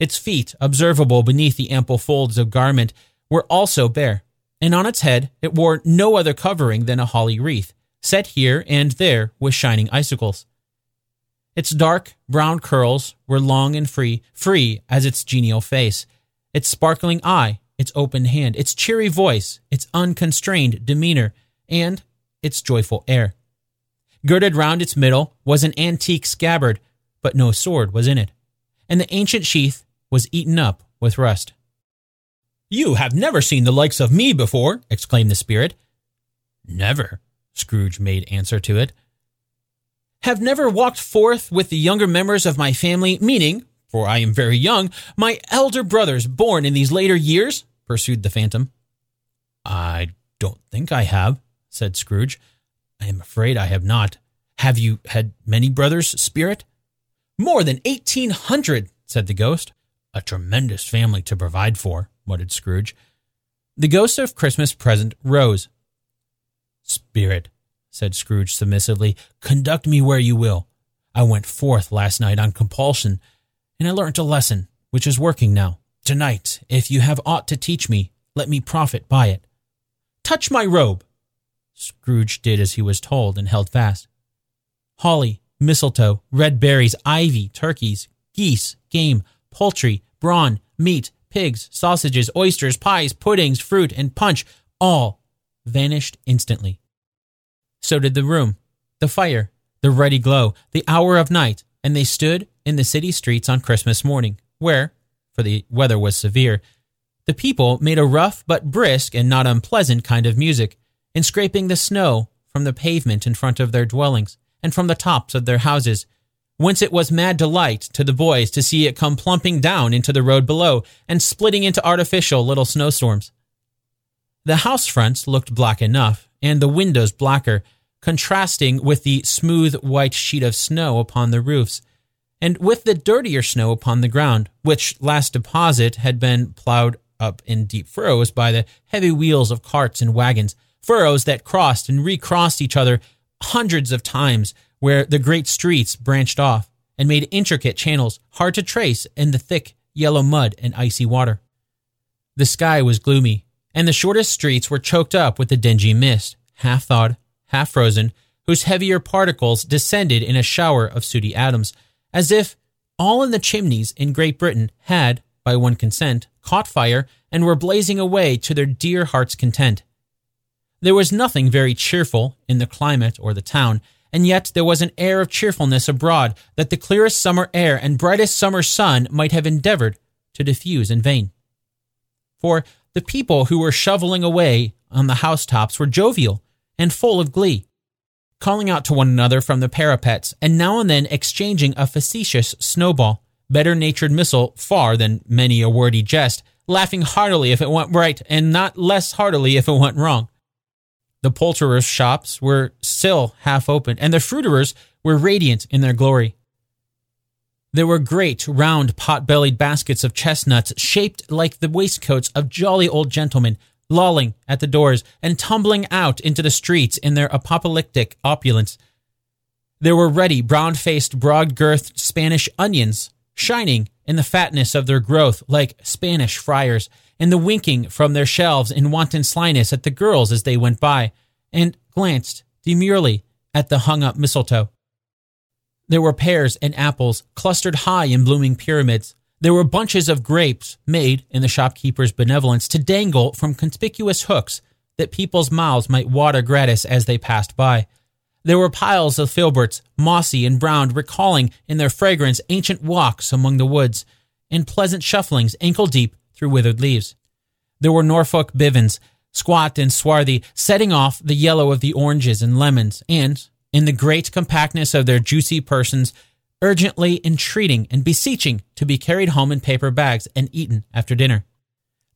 Its feet, observable beneath the ample folds of garment, were also bare, and on its head it wore no other covering than a holly wreath, set here and there with shining icicles. Its dark brown curls were long and free, free as its genial face. Its sparkling eye its open hand, its cheery voice, its unconstrained demeanor, and its joyful air. Girded round its middle was an antique scabbard, but no sword was in it, and the ancient sheath was eaten up with rust. You have never seen the likes of me before, exclaimed the spirit. Never, Scrooge made answer to it. Have never walked forth with the younger members of my family, meaning, for I am very young, my elder brothers born in these later years? pursued the phantom. I don't think I have, said Scrooge. I am afraid I have not. Have you had many brothers, Spirit? More than eighteen hundred, said the ghost. A tremendous family to provide for, muttered Scrooge. The ghost of Christmas present rose. Spirit, said Scrooge submissively, conduct me where you will. I went forth last night on compulsion, and I learnt a lesson, which is working now. Tonight, if you have aught to teach me, let me profit by it. Touch my robe. Scrooge did as he was told and held fast. Holly, mistletoe, red berries, ivy, turkeys, geese, game, poultry, brawn, meat, pigs, sausages, oysters, pies, puddings, fruit, and punch all vanished instantly. So did the room, the fire, the ruddy glow, the hour of night, and they stood in the city streets on Christmas morning, where, for the weather was severe, the people made a rough but brisk and not unpleasant kind of music, in scraping the snow from the pavement in front of their dwellings and from the tops of their houses, whence it was mad delight to the boys to see it come plumping down into the road below and splitting into artificial little snowstorms. The house fronts looked black enough, and the windows blacker, contrasting with the smooth white sheet of snow upon the roofs and with the dirtier snow upon the ground, which last deposit had been plowed up in deep furrows by the heavy wheels of carts and wagons, furrows that crossed and recrossed each other hundreds of times, where the great streets branched off and made intricate channels hard to trace in the thick yellow mud and icy water. The sky was gloomy, and the shortest streets were choked up with a dingy mist, half thawed, half frozen, whose heavier particles descended in a shower of sooty atoms as if all in the chimneys in Great Britain had, by one consent, caught fire and were blazing away to their dear heart's content. There was nothing very cheerful in the climate or the town, and yet there was an air of cheerfulness abroad that the clearest summer air and brightest summer sun might have endeavored to diffuse in vain. For the people who were shoveling away on the housetops were jovial and full of glee calling out to one another from the parapets, and now and then exchanging a facetious snowball, better natured missile far than many a wordy jest, laughing heartily if it went right, and not less heartily if it went wrong. The poulterers' shops were still half open, and the fruiterers were radiant in their glory. There were great, round, pot bellied baskets of chestnuts shaped like the waistcoats of jolly old gentlemen, lolling at the doors and tumbling out into the streets in their apocalyptic opulence. There were ruddy, brown faced, broad girthed Spanish onions, shining in the fatness of their growth like Spanish friars, and the winking from their shelves in wanton slyness at the girls as they went by, and glanced demurely at the hung up mistletoe. There were pears and apples clustered high in blooming pyramids, There were bunches of grapes made in the shopkeeper's benevolence to dangle from conspicuous hooks that people's mouths might water gratis as they passed by. There were piles of filberts, mossy and brown, recalling in their fragrance ancient walks among the woods, and pleasant shufflings ankle deep through withered leaves. There were Norfolk Biffins, squat and swarthy, setting off the yellow of the oranges and lemons, and, in the great compactness of their juicy persons, urgently entreating and beseeching to be carried home in paper bags and eaten after dinner.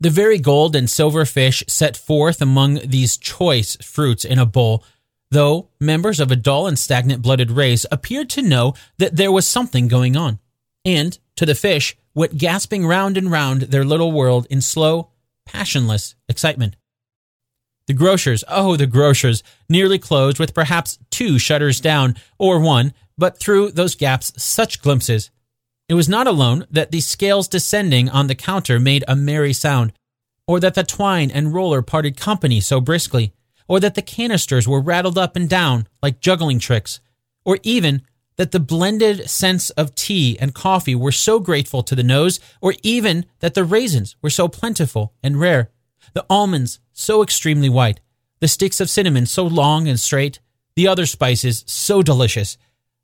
The very gold and silver fish set forth among these choice fruits in a bowl, though members of a dull and stagnant blooded race appeared to know that there was something going on, and to the fish went gasping round and round their little world in slow, passionless excitement. The grocers, oh, the grocers, nearly closed with perhaps two shutters down, or one, but through those gaps such glimpses it was not alone that the scales descending on the counter made a merry sound, or that the twine and roller parted company so briskly, or that the canisters were rattled up and down like juggling tricks, or even that the blended scents of tea and coffee were so grateful to the nose, or even that the raisins were so plentiful and rare, the almonds so extremely white, the sticks of cinnamon so long and straight, the other spices so delicious,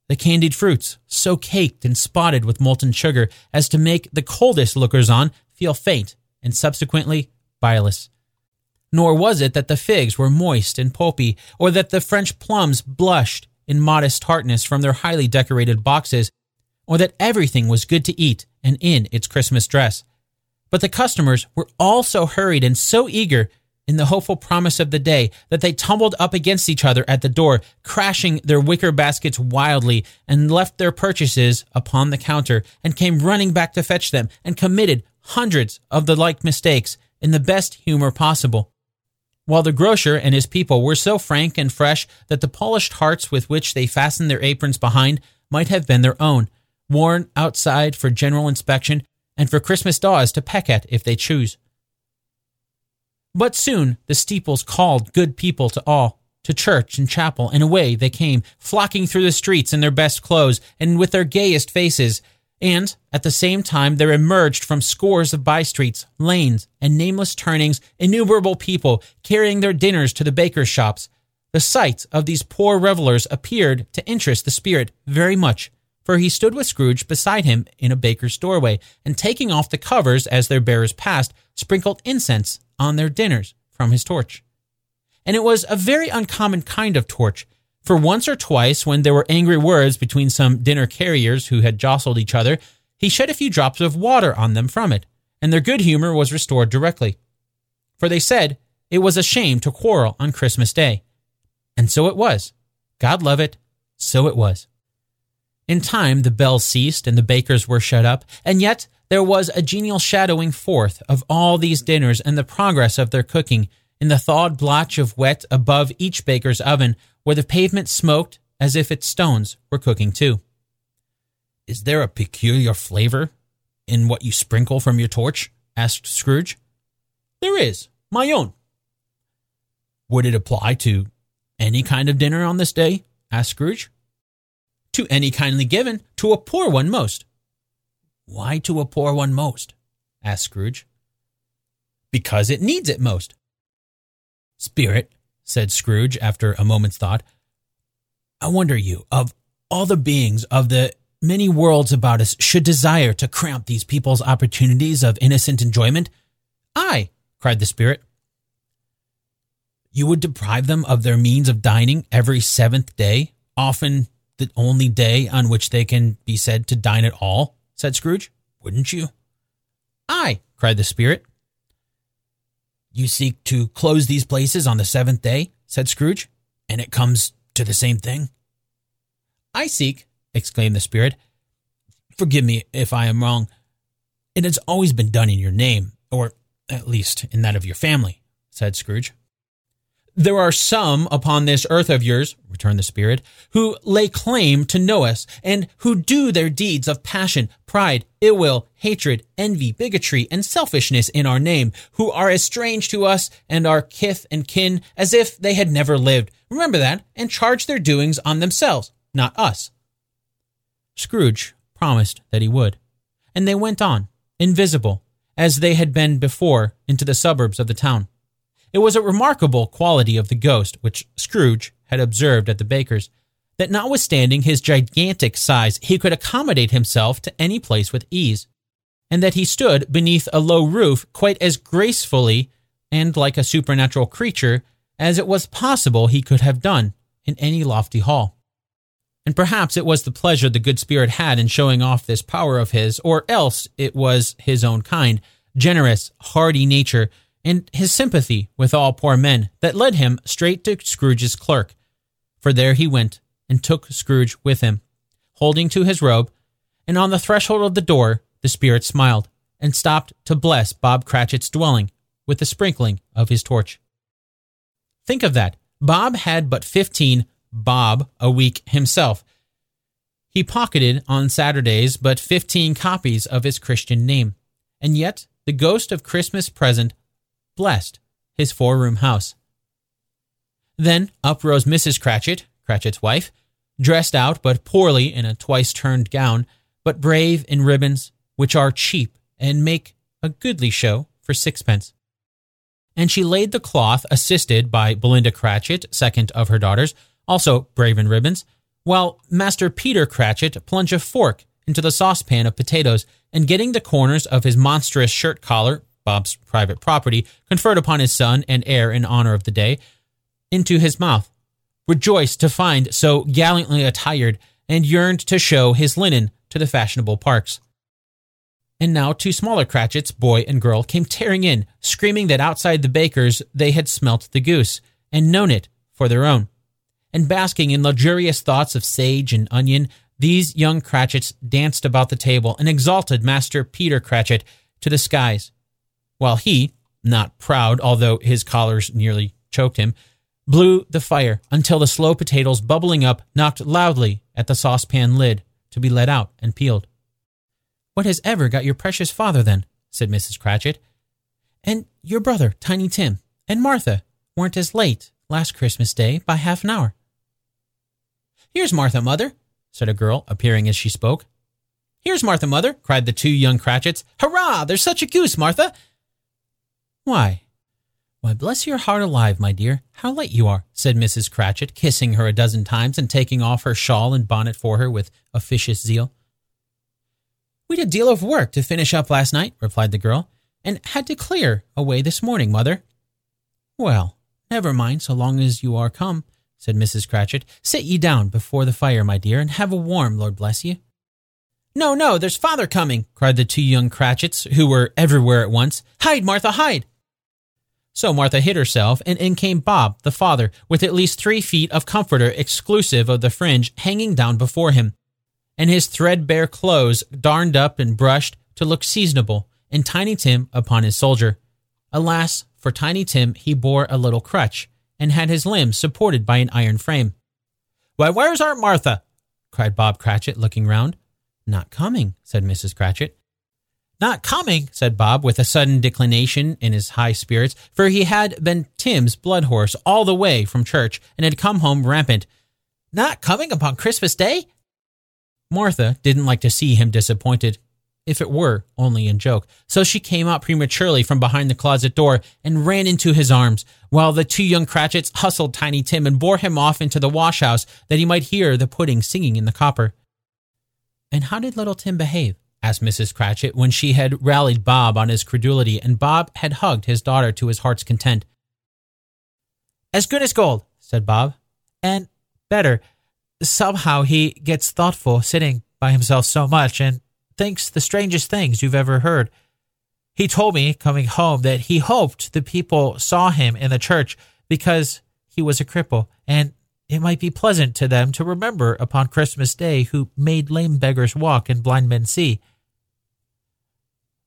the candied fruits, so caked and spotted with molten sugar as to make the coldest lookers on feel faint and subsequently bilious. Nor was it that the figs were moist and pulpy, or that the French plums blushed in modest tartness from their highly decorated boxes, or that everything was good to eat and in its Christmas dress. But the customers were all so hurried and so eager in the hopeful promise of the day that they tumbled up against each other at the door, crashing their wicker baskets wildly, and left their purchases upon the counter, and came running back to fetch them, and committed hundreds of the like mistakes in the best humor possible. While the grocer and his people were so frank and fresh that the polished hearts with which they fastened their aprons behind might have been their own, worn outside for general inspection and for Christmas daws to peck at if they choose. But soon the steeples called good people to all, to church and chapel, and away they came, flocking through the streets in their best clothes and with their gayest faces. And at the same time, there emerged from scores of by streets, lanes, and nameless turnings innumerable people carrying their dinners to the bakers' shops. The sight of these poor revelers appeared to interest the spirit very much, for he stood with Scrooge beside him in a baker's doorway, and taking off the covers as their bearers passed, sprinkled incense on their dinners from his torch. And it was a very uncommon kind of torch, for once or twice when there were angry words between some dinner carriers who had jostled each other, he shed a few drops of water on them from it, and their good humor was restored directly. For they said it was a shame to quarrel on Christmas Day. And so it was. God love it, so it was. In time, the bells ceased and the bakers were shut up, and yet there was a genial shadowing forth of all these dinners and the progress of their cooking in the thawed blotch of wet above each baker's oven, where the pavement smoked as if its stones were cooking too. Is there a peculiar flavor in what you sprinkle from your torch? asked Scrooge. There is, my own. Would it apply to any kind of dinner on this day? asked Scrooge. To any kindly given, to a poor one most. Why to a poor one most? asked Scrooge. Because it needs it most. Spirit, said Scrooge after a moment's thought, I wonder you, of all the beings of the many worlds about us, should desire to cramp these people's opportunities of innocent enjoyment? I, cried the spirit. You would deprive them of their means of dining every seventh day, often the only day on which they can be said to dine at all? said Scrooge. Wouldn't you? Aye, cried the spirit. You seek to close these places on the seventh day, said Scrooge, and it comes to the same thing. I seek, exclaimed the spirit. Forgive me if I am wrong. It has always been done in your name, or at least in that of your family, said Scrooge. There are some upon this earth of yours, returned the Spirit, who lay claim to know us, and who do their deeds of passion, pride, ill will, hatred, envy, bigotry, and selfishness in our name, who are as strange to us and our kith and kin as if they had never lived. Remember that, and charge their doings on themselves, not us. Scrooge promised that he would. and they went on, invisible, as they had been before, into the suburbs of the town. It was a remarkable quality of the ghost, which Scrooge had observed at the baker's, that notwithstanding his gigantic size, he could accommodate himself to any place with ease, and that he stood beneath a low roof quite as gracefully and like a supernatural creature as it was possible he could have done in any lofty hall. And perhaps it was the pleasure the good spirit had in showing off this power of his, or else it was his own kind, generous, hardy nature, and his sympathy with all poor men that led him straight to Scrooge's clerk. For there he went and took Scrooge with him, holding to his robe, and on the threshold of the door the spirit smiled and stopped to bless Bob Cratchit's dwelling with the sprinkling of his torch. Think of that. Bob had but 15 bob a week himself. He pocketed on Saturdays but 15 copies of his Christian name. And yet, the ghost of Christmas present blessed his four room house. Then up rose Mrs. Cratchit, Cratchit's wife, dressed out but poorly in a twice turned gown, but brave in ribbons, which are cheap and make a goodly show for sixpence and she laid the cloth, assisted by Belinda Cratchit, second of her daughters, also brave in ribbons, while Master Peter Cratchit plunged a fork into the saucepan of potatoes, and getting the corners of his monstrous shirt collar, Bob's private property, conferred upon his son and heir in honor of the day, into his mouth, rejoiced to find so gallantly attired, and yearned to show his linen to the fashionable parks. And now two smaller Cratchits, boy and girl, came tearing in, screaming that outside the baker's they had smelt the goose, and known it for their own. And basking in luxurious thoughts of sage and onion, these young Cratchits danced about the table and exalted Master Peter Cratchit to the skies, while he, not proud, although his collars nearly choked him, blew the fire until the slow potatoes bubbling up knocked loudly at the saucepan lid to be let out and peeled. What has ever got your precious father, then? said Mrs. Cratchit. And your brother, Tiny Tim, and Martha weren't as late last Christmas Day by half an hour. Here's Martha, mother, said a girl, appearing as she spoke. Here's Martha, mother, cried the two young Cratchits. Hurrah! There's such a goose, Martha! Why, why, bless your heart alive, my dear, how late you are, said Mrs. Cratchit, kissing her a dozen times and taking off her shawl and bonnet for her with officious zeal. We'd a deal of work to finish up last night, replied the girl, and had to clear away this morning, mother. Well, never mind so long as you are come, said Mrs. Cratchit. Sit ye down before the fire, my dear, and have a warm, Lord bless you. No, no, there's father coming, cried the two young Cratchits, who were everywhere at once. Hide, Martha, hide! So Martha hid herself, and in came Bob, the father, with at least three feet of comforter exclusive of the fringe hanging down before him and his threadbare clothes darned up and brushed to look seasonable, and Tiny Tim upon his soldier. Alas, for Tiny Tim he bore a little crutch, and had his limbs supported by an iron frame. Why, where's Aunt Martha? cried Bob Cratchit, looking round. Not coming, said Mrs. Cratchit. Not coming, said Bob, with a sudden declination in his high spirits, for he had been Tim's blood horse all the way from church, and had come home rampant. Not coming upon Christmas Day? Martha didn't like to see him disappointed, if it were only in joke, so she came out prematurely from behind the closet door and ran into his arms, while the two young Cratchits hustled Tiny Tim and bore him off into the wash house that he might hear the pudding singing in the copper. And how did little Tim behave? Asked Mrs. Cratchit when she had rallied Bob on his credulity and Bob had hugged his daughter to his heart's content. As good as gold, said Bob. And better somehow he gets thoughtful sitting by himself so much and thinks the strangest things you've ever heard. He told me coming home that he hoped the people saw him in the church because he was a cripple and it might be pleasant to them to remember upon Christmas Day who made lame beggars walk and blind men see.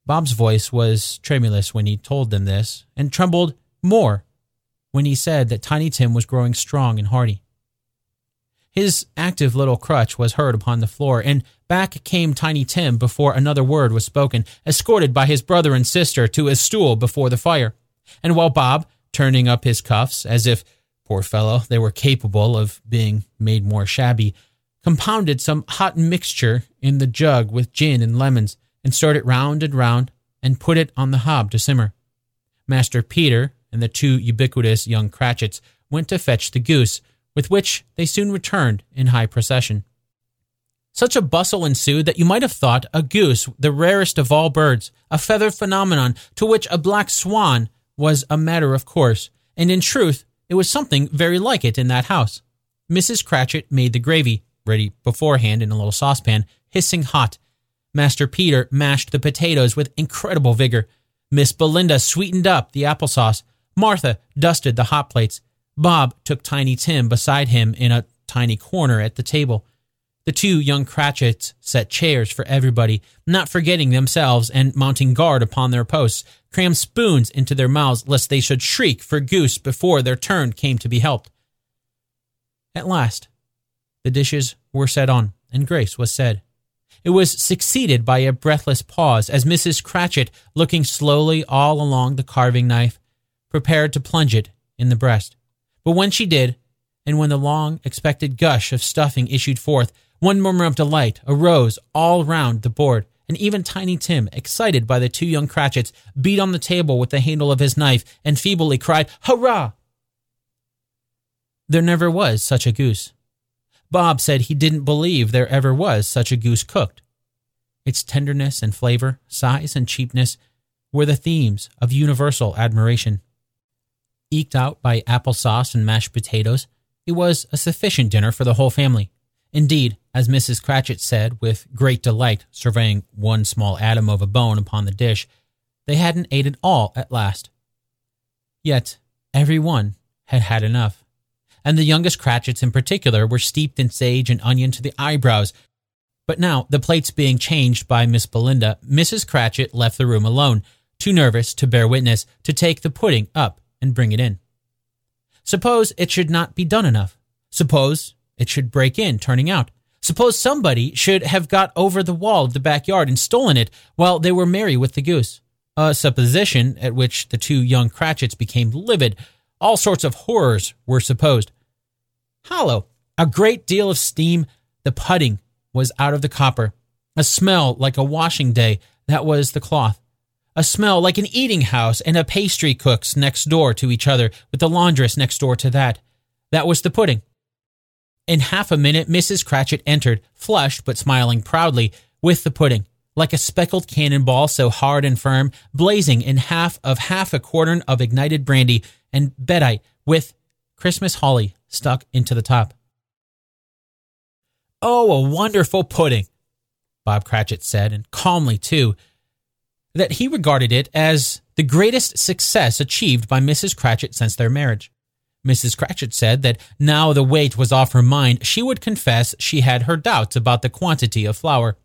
Bob's voice was tremulous when he told them this, and trembled more when he said that Tiny Tim was growing strong and hearty. His active little crutch was heard upon the floor, and back came Tiny Tim before another word was spoken, escorted by his brother and sister to his stool before the fire. And while Bob, turning up his cuffs, as if, poor fellow, they were capable of being made more shabby, compounded some hot mixture in the jug with gin and lemons, and stirred it round and round and put it on the hob to simmer. Master Peter and the two ubiquitous young Cratchits went to fetch the goose, with which they soon returned in high procession. Such a bustle ensued that you might have thought a goose the rarest of all birds, a feathered phenomenon to which a black swan was a matter of course, and in truth, it was something very like it in that house. Mrs. Cratchit made the gravy, ready beforehand in a little saucepan, hissing hot. Master Peter mashed the potatoes with incredible vigor. Miss Belinda sweetened up the applesauce. Martha dusted the hot plates. Bob took Tiny Tim beside him in a tiny corner at the table. The two young Cratchits set chairs for everybody, not forgetting themselves and mounting guard upon their posts, crammed spoons into their mouths lest they should shriek for goose before their turn came to be helped. At last, the dishes were set on, and grace was said. It was succeeded by a breathless pause as Mrs. Cratchit, looking slowly all along the carving knife, prepared to plunge it in the breast. But when she did, and when the long expected gush of stuffing issued forth, one murmur of delight arose all round the board, and even Tiny Tim, excited by the two young Cratchits, beat on the table with the handle of his knife and feebly cried, Hurrah! There never was such a goose. Bob said he didn't believe there ever was such a goose cooked. Its tenderness and flavor, size and cheapness were the themes of universal admiration. Eked out by apple sauce and mashed potatoes, it was a sufficient dinner for the whole family. Indeed, as Mrs. Cratchit said with great delight, surveying one small atom of a bone upon the dish, they hadn't ate it all at last. Yet every one had had enough, and the youngest Cratchits in particular were steeped in sage and onion to the eyebrows. But now, the plates being changed by Miss Belinda, Mrs. Cratchit left the room alone, too nervous to bear witness, to take the pudding up and bring it in. Suppose it should not be done enough. Suppose it should break in, turning out. Suppose somebody should have got over the wall of the backyard and stolen it while they were merry with the goose. A supposition at which the two young Cratchits became livid. All sorts of horrors were supposed. Hollow, a great deal of steam, the pudding was out of the copper. A smell like a washing day, that was the cloth. A smell like an eating house and a pastry cook's next door to each other, with the laundress next door to that. That was the pudding. In half a minute, Mrs. Cratchit entered, flushed but smiling proudly, with the pudding, like a speckled cannonball so hard and firm, blazing in half of half a quartern of ignited brandy, and bedite with Christmas holly stuck into the top. Oh, a wonderful pudding, Bob Cratchit said, and calmly too, that he regarded it as the greatest success achieved by Mrs. Cratchit since their marriage. Mrs. Cratchit said that now the weight was off her mind, she would confess she had her doubts about the quantity of flour.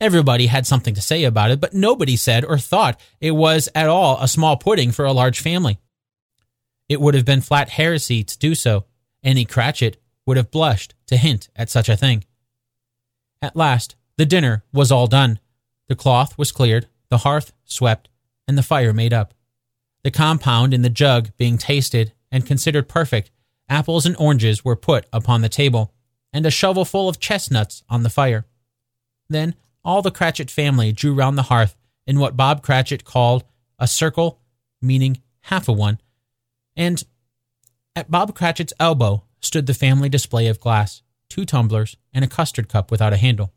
Everybody had something to say about it, but nobody said or thought it was at all a small pudding for a large family. It would have been flat heresy to do so. Any Cratchit would have blushed to hint at such a thing. At last, the dinner was all done. The cloth was cleared, the hearth swept, and the fire made up. The compound in the jug being tasted and considered perfect, apples and oranges were put upon the table, and a shovelful of chestnuts on the fire. Then all the Cratchit family drew round the hearth in what Bob Cratchit called a circle, meaning half a one, and at Bob Cratchit's elbow stood the family display of glass, two tumblers, and a custard cup without a handle.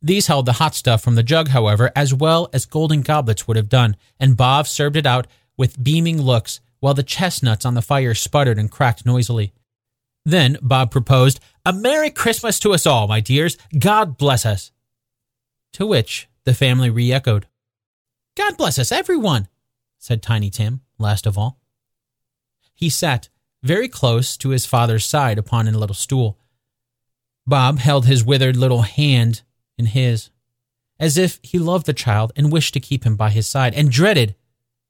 These held the hot stuff from the jug, however, as well as golden goblets would have done, and Bob served it out with beaming looks while the chestnuts on the fire sputtered and cracked noisily. Then Bob proposed, A Merry Christmas to us all, my dears. God bless us. To which the family re echoed. God bless us, everyone, said Tiny Tim, last of all. He sat very close to his father's side upon a little stool. Bob held his withered little hand in his, as if he loved the child and wished to keep him by his side, and dreaded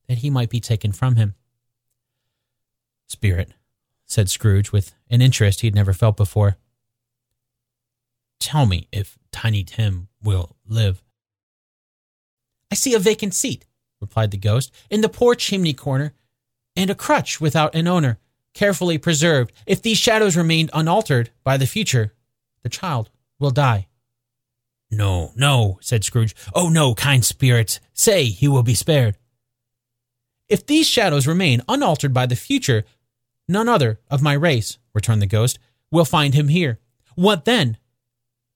that he might be taken from him. Spirit, said Scrooge with an interest he had never felt before. Tell me if Tiny Tim will live. I see a vacant seat, replied the ghost, in the poor chimney corner, and a crutch without an owner, carefully preserved. If these shadows remain unaltered by the future, the child will die. No, no, said Scrooge. Oh, no, kind spirits, say he will be spared. If these shadows remain unaltered by the future, none other of my race, returned the ghost, will find him here. What then?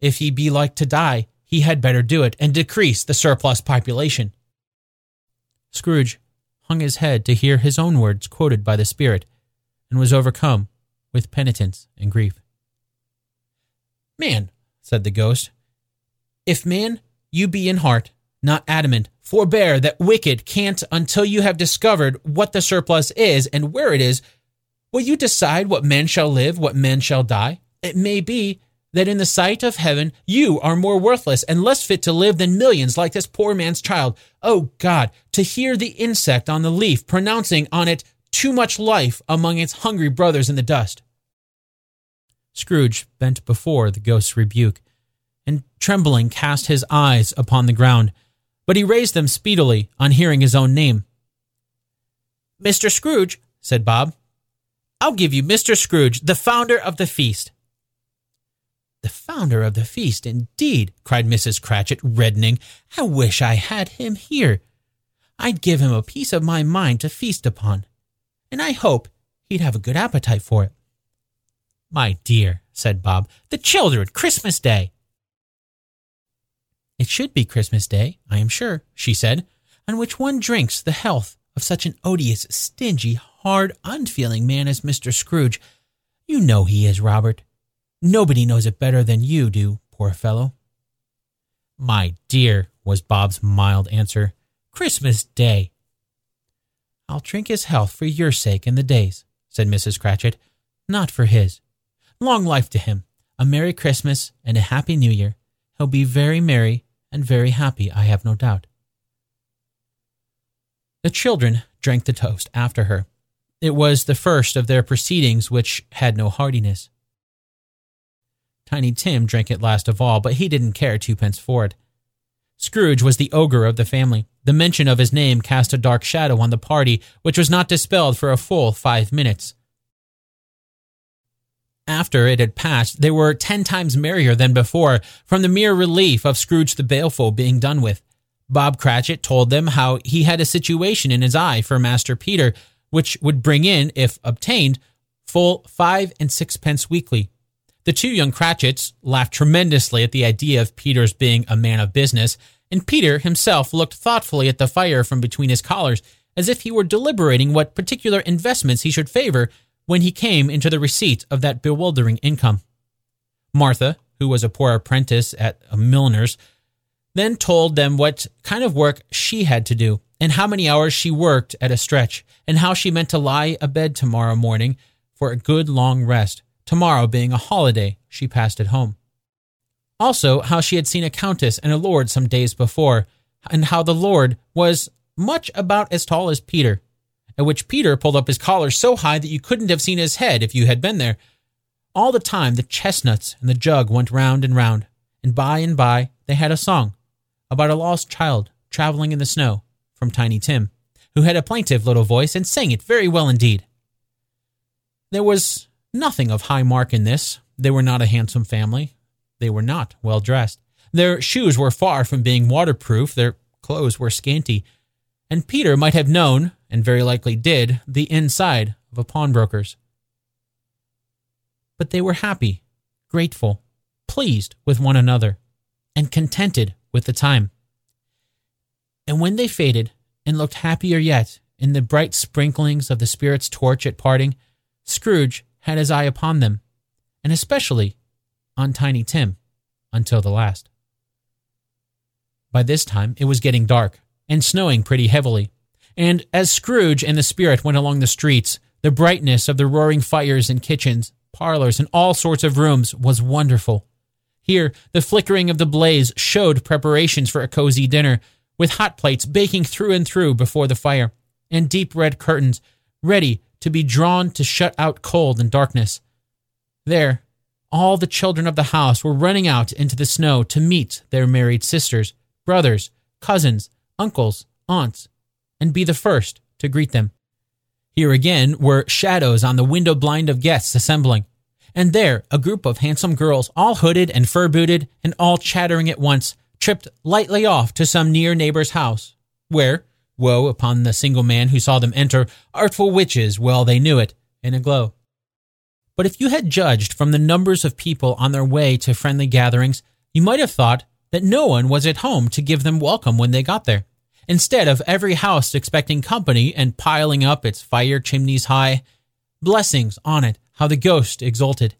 If he be like to die, he had better do it and decrease the surplus population. Scrooge hung his head to hear his own words quoted by the spirit, and was overcome with penitence and grief. Man, said the ghost, if man you be in heart, not adamant, forbear that wicked can't until you have discovered what the surplus is and where it is. Will you decide what men shall live, what men shall die? It may be that in the sight of heaven you are more worthless and less fit to live than millions like this poor man's child. Oh God, to hear the insect on the leaf pronouncing on it too much life among its hungry brothers in the dust. Scrooge bent before the ghost's rebuke, and trembling cast his eyes upon the ground, but he raised them speedily on hearing his own name. Mr. Scrooge, said Bob, I'll give you Mr. Scrooge, the founder of the feast. The founder of the feast, indeed, cried Mrs. Cratchit, reddening. I wish I had him here. I'd give him a piece of my mind to feast upon, and I hope he'd have a good appetite for it. My dear, said Bob, the children, Christmas Day. It should be Christmas Day, I am sure, she said, on which one drinks the health of such an odious, stingy, hard, unfeeling man as Mr. Scrooge. You know he is, Robert. Nobody knows it better than you do, poor fellow. My dear, was Bob's mild answer, Christmas Day. I'll drink his health for your sake and the day's, said Mrs. Cratchit, not for his. Long life to him, a Merry Christmas and a Happy New Year. He'll be very merry and very happy, I have no doubt. The children drank the toast after her. It was the first of their proceedings which had no heartiness. Tiny Tim drank it last of all, but he didn't care twopence for it. Scrooge was the ogre of the family. The mention of his name cast a dark shadow on the party, which was not dispelled for a full five minutes. After it had passed, they were ten times merrier than before, from the mere relief of Scrooge the Baleful being done with. Bob Cratchit told them how he had a situation in his eye for Master Peter, which would bring in, if obtained, full five and sixpence weekly. The two young Cratchits laughed tremendously at the idea of Peter's being a man of business, and Peter himself looked thoughtfully at the fire from between his collars, as if he were deliberating what particular investments he should favor when he came into the receipt of that bewildering income. Martha, who was a poor apprentice at a milliner's, then told them what kind of work she had to do, and how many hours she worked at a stretch, and how she meant to lie abed tomorrow morning for a good long rest, tomorrow being a holiday she passed at home. Also, how she had seen a countess and a lord some days before, and how the lord was much about as tall as Peter, at which Peter pulled up his collar so high that you couldn't have seen his head if you had been there. All the time the chestnuts and the jug went round and round, and by and by they had a song about a lost child traveling in the snow from Tiny Tim, who had a plaintive little voice and sang it very well indeed. There was nothing of high mark in this. They were not a handsome family. They were not well dressed. Their shoes were far from being waterproof. Their clothes were scanty. And Peter might have known and very likely did, the inside of a pawnbroker's. But they were happy, grateful, pleased with one another, and contented with the time. And when they faded and looked happier yet in the bright sprinklings of the Spirit's torch at parting, Scrooge had his eye upon them, and especially on Tiny Tim, until the last. By this time it was getting dark and snowing pretty heavily, and as Scrooge and the spirit went along the streets, the brightness of the roaring fires in kitchens, parlors, and all sorts of rooms was wonderful. Here, the flickering of the blaze showed preparations for a cozy dinner, with hot plates baking through and through before the fire, and deep red curtains ready to be drawn to shut out cold and darkness. There, all the children of the house were running out into the snow to meet their married sisters, brothers, cousins, uncles, aunts, and be the first to greet them. Here again were shadows on the window blind of guests assembling, and there a group of handsome girls, all hooded and fur booted, and all chattering at once, tripped lightly off to some near neighbor's house, where, woe upon the single man who saw them enter, artful witches, well they knew it, in a glow. But if you had judged from the numbers of people on their way to friendly gatherings, you might have thought that no one was at home to give them welcome when they got there. Instead of every house expecting company and piling up its fire chimneys high, blessings on it, how the ghost exulted.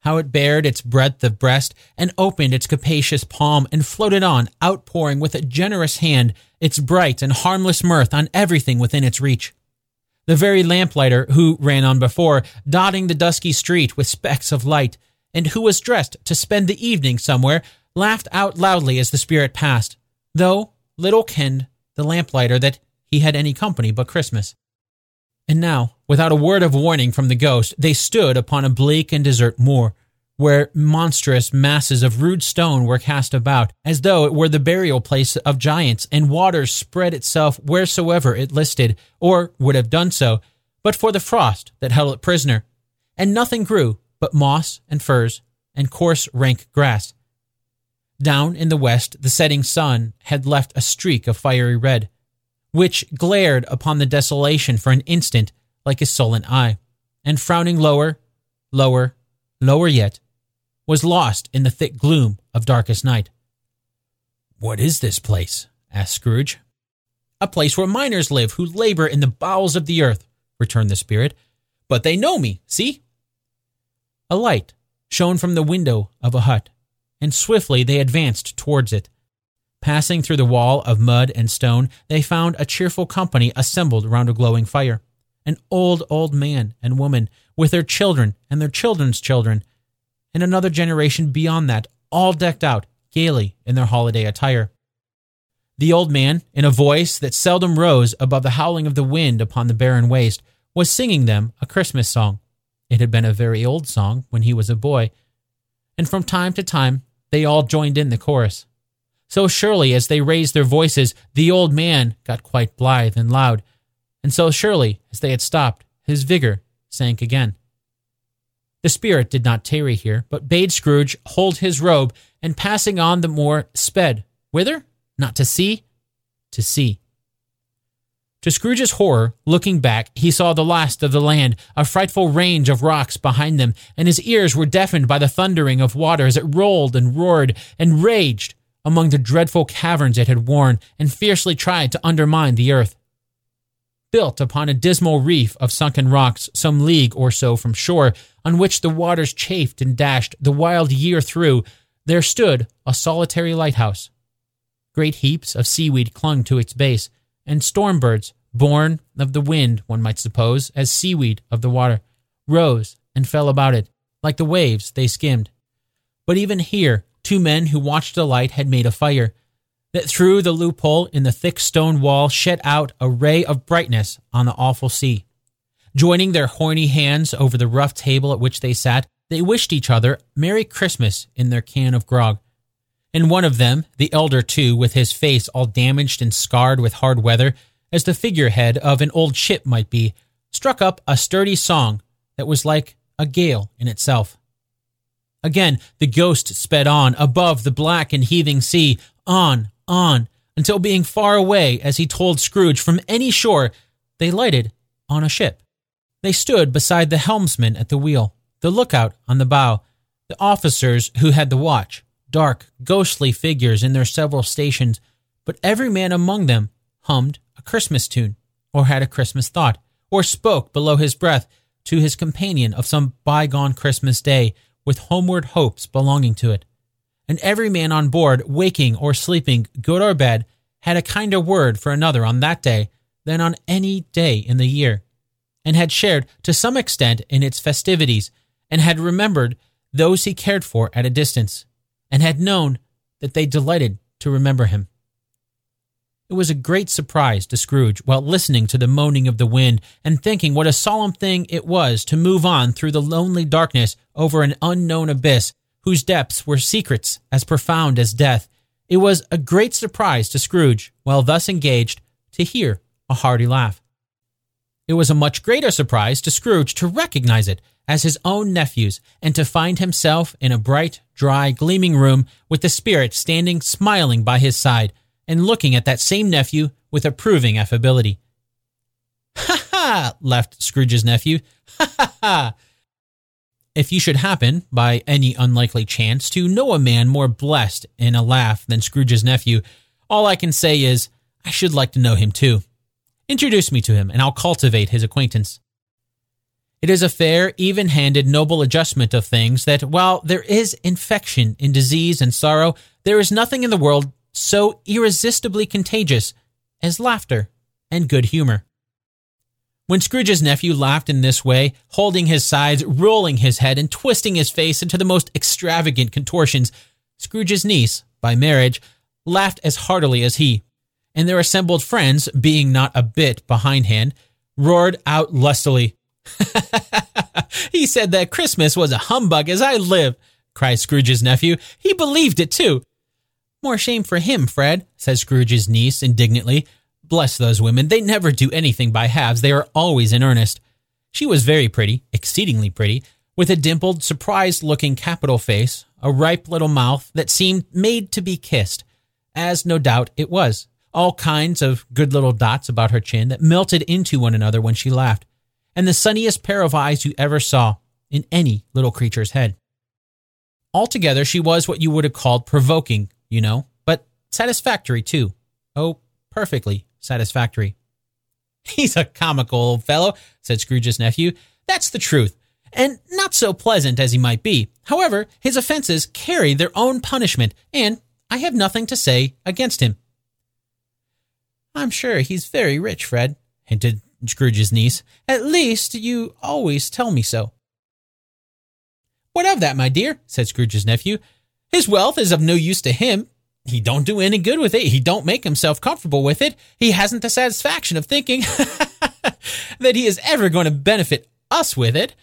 How it bared its breadth of breast and opened its capacious palm and floated on, outpouring with a generous hand its bright and harmless mirth on everything within its reach. The very lamplighter who ran on before, dotting the dusky street with specks of light, and who was dressed to spend the evening somewhere, laughed out loudly as the spirit passed, though little kenned the lamplighter that he had any company but Christmas. And now, without a word of warning from the ghost, they stood upon a bleak and desert moor, where monstrous masses of rude stone were cast about, as though it were the burial place of giants, and water spread itself wheresoever it listed, or would have done so, but for the frost that held it prisoner. And nothing grew but moss and furze and coarse rank grass. Down in the west, the setting sun had left a streak of fiery red, which glared upon the desolation for an instant like a sullen eye, and frowning lower, lower, lower yet, was lost in the thick gloom of darkest night. What is this place? asked Scrooge. A place where miners live who labor in the bowels of the earth, returned the spirit. But they know me, see? A light shone from the window of a hut, and swiftly they advanced towards it. Passing through the wall of mud and stone, they found a cheerful company assembled round a glowing fire. An old, old man and woman, with their children and their children's children, and another generation beyond that, all decked out gaily in their holiday attire. The old man, in a voice that seldom rose above the howling of the wind upon the barren waste, was singing them a Christmas song. It had been a very old song when he was a boy, and from time to time they all joined in the chorus. So surely as they raised their voices, the old man got quite blithe and loud, and so surely as they had stopped, his vigor sank again. The spirit did not tarry here, but bade Scrooge hold his robe, and passing on the moor, sped. Whither? Not to sea, to sea. To Scrooge's horror, looking back, he saw the last of the land, a frightful range of rocks behind them, and his ears were deafened by the thundering of water as it rolled and roared and raged among the dreadful caverns it had worn and fiercely tried to undermine the earth. Built upon a dismal reef of sunken rocks some league or so from shore, on which the waters chafed and dashed the wild year through, there stood a solitary lighthouse. Great heaps of seaweed clung to its base, and storm birds, born of the wind, one might suppose, as seaweed of the water, rose and fell about it. Like the waves, they skimmed. But even here, two men who watched the light had made a fire that through the loophole in the thick stone wall shed out a ray of brightness on the awful sea. Joining their horny hands over the rough table at which they sat, they wished each other Merry Christmas in their can of grog and one of them, the elder too, with his face all damaged and scarred with hard weather, as the figurehead of an old ship might be, struck up a sturdy song that was like a gale in itself. Again, the ghost sped on above the black and heaving sea, on, on, until being far away, as he told Scrooge, from any shore, they lighted on a ship. They stood beside the helmsman at the wheel, the lookout on the bow, the officers who had the watch, dark, ghostly figures in their several stations, but every man among them hummed a Christmas tune, or had a Christmas thought, or spoke below his breath to his companion of some bygone Christmas day with homeward hopes belonging to it. And every man on board, waking or sleeping, good or bad, had a kinder word for another on that day than on any day in the year, and had shared to some extent in its festivities, and had remembered those he cared for at a distance and had known that they delighted to remember him. It was a great surprise to Scrooge while listening to the moaning of the wind and thinking what a solemn thing it was to move on through the lonely darkness over an unknown abyss whose depths were secrets as profound as death. It was a great surprise to Scrooge, while thus engaged, to hear a hearty laugh. It was a much greater surprise to Scrooge to recognize it as his own nephew's and to find himself in a bright, dry, gleaming room with the spirit standing smiling by his side and looking at that same nephew with approving affability. Ha ha! laughed Scrooge's nephew. Ha ha ha! If you should happen, by any unlikely chance, to know a man more blessed in a laugh than Scrooge's nephew, all I can say is, I should like to know him too. Introduce me to him, and I'll cultivate his acquaintance. It is a fair, even handed, noble adjustment of things that while there is infection in disease and sorrow, there is nothing in the world so irresistibly contagious as laughter and good humor. When Scrooge's nephew laughed in this way, holding his sides, rolling his head, and twisting his face into the most extravagant contortions, Scrooge's niece, by marriage, laughed as heartily as he, and their assembled friends, being not a bit behindhand, roared out lustily. he said that Christmas was a humbug as I live, cried Scrooge's nephew. He believed it too. More shame for him, Fred, said Scrooge's niece indignantly. Bless those women. They never do anything by halves. They are always in earnest. She was very pretty, exceedingly pretty, with a dimpled, surprised looking capital face, a ripe little mouth that seemed made to be kissed, as no doubt it was. All kinds of good little dots about her chin that melted into one another when she laughed, and the sunniest pair of eyes you ever saw in any little creature's head. Altogether, she was what you would have called provoking, you know, but satisfactory too. Oh, perfectly satisfactory. He's a comical old fellow, said Scrooge's nephew. That's the truth. And not so pleasant as he might be. However, his offenses carry their own punishment, and I have nothing to say against him. I'm sure he's very rich, Fred, hinted Scrooge's niece. At least you always tell me so. What of that, my dear? said Scrooge's nephew. His wealth is of no use to him, he don't do any good with it. He don't make himself comfortable with it. He hasn't the satisfaction of thinking that he is ever going to benefit us with it.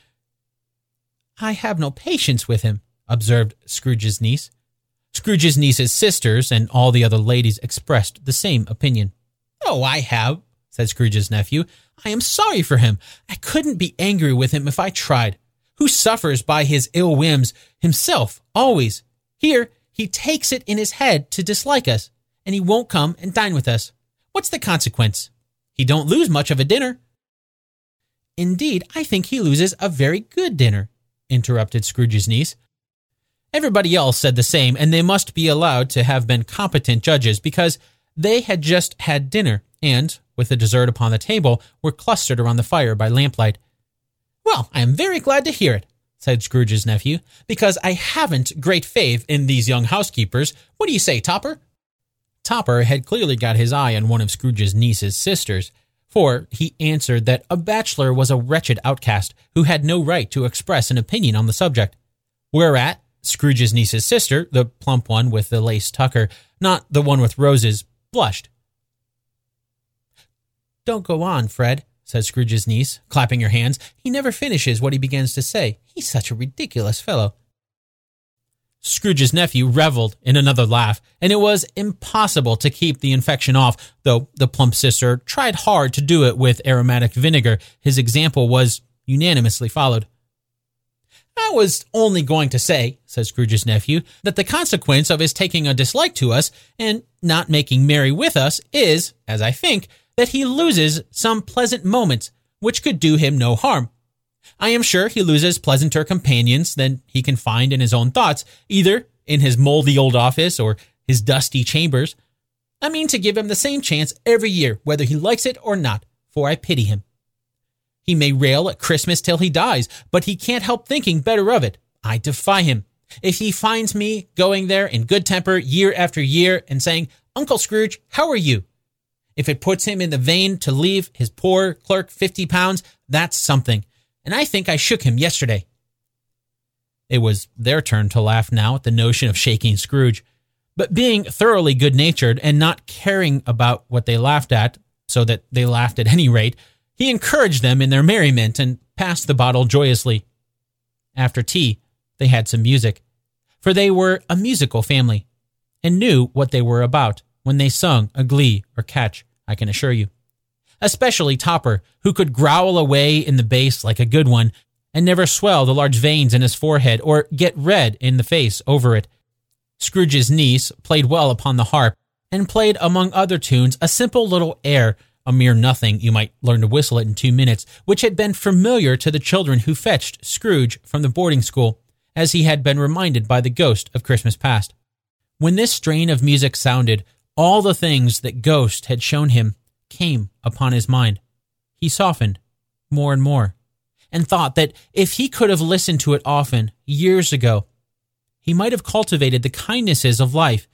I have no patience with him, observed Scrooge's niece. Scrooge's niece's sisters and all the other ladies expressed the same opinion. Oh, I have, said Scrooge's nephew. I am sorry for him. I couldn't be angry with him if I tried. Who suffers by his ill whims himself, always. Here, he takes it in his head to dislike us, and he won't come and dine with us. What's the consequence? He don't lose much of a dinner. Indeed, I think he loses a very good dinner, interrupted Scrooge's niece. Everybody else said the same, and they must be allowed to have been competent judges because they had just had dinner and, with the dessert upon the table, were clustered around the fire by lamplight. Well, I am very glad to hear it, said Scrooge's nephew, because I haven't great faith in these young housekeepers. What do you say, Topper? Topper had clearly got his eye on one of Scrooge's niece's sisters, for he answered that a bachelor was a wretched outcast who had no right to express an opinion on the subject. Whereat Scrooge's niece's sister, the plump one with the lace tucker, not the one with roses, blushed. Don't go on, Fred, said Scrooge's niece, clapping her hands. He never finishes what he begins to say. He's such a ridiculous fellow. Scrooge's nephew reveled in another laugh, and it was impossible to keep the infection off, though the plump sister tried hard to do it with aromatic vinegar. His example was unanimously followed. I was only going to say, said Scrooge's nephew, that the consequence of his taking a dislike to us and not making merry with us is, as I think, that he loses some pleasant moments which could do him no harm. I am sure he loses pleasanter companions than he can find in his own thoughts, either in his moldy old office or his dusty chambers. I mean to give him the same chance every year, whether he likes it or not, for I pity him. He may rail at Christmas till he dies, but he can't help thinking better of it. I defy him. If he finds me going there in good temper year after year and saying, Uncle Scrooge, how are you? If it puts him in the vein to leave his poor clerk 50 pounds, that's something. And I think I shook him yesterday. It was their turn to laugh now at the notion of shaking Scrooge. But being thoroughly good natured and not caring about what they laughed at, so that they laughed at any rate, he encouraged them in their merriment and passed the bottle joyously. After tea, they had some music, for they were a musical family and knew what they were about when they sung a glee or catch, I can assure you. especially Topper, who could growl away in the bass like a good one and never swell the large veins in his forehead or get red in the face over it. Scrooge's niece played well upon the harp and played, among other tunes, a simple little air, a mere nothing, you might learn to whistle it in two minutes, which had been familiar to the children who fetched Scrooge from the boarding school, as he had been reminded by the ghost of Christmas past. When this strain of music sounded, all the things that Ghost had shown him came upon his mind. He softened more and more, and thought that if he could have listened to it often, years ago, he might have cultivated the kindnesses of life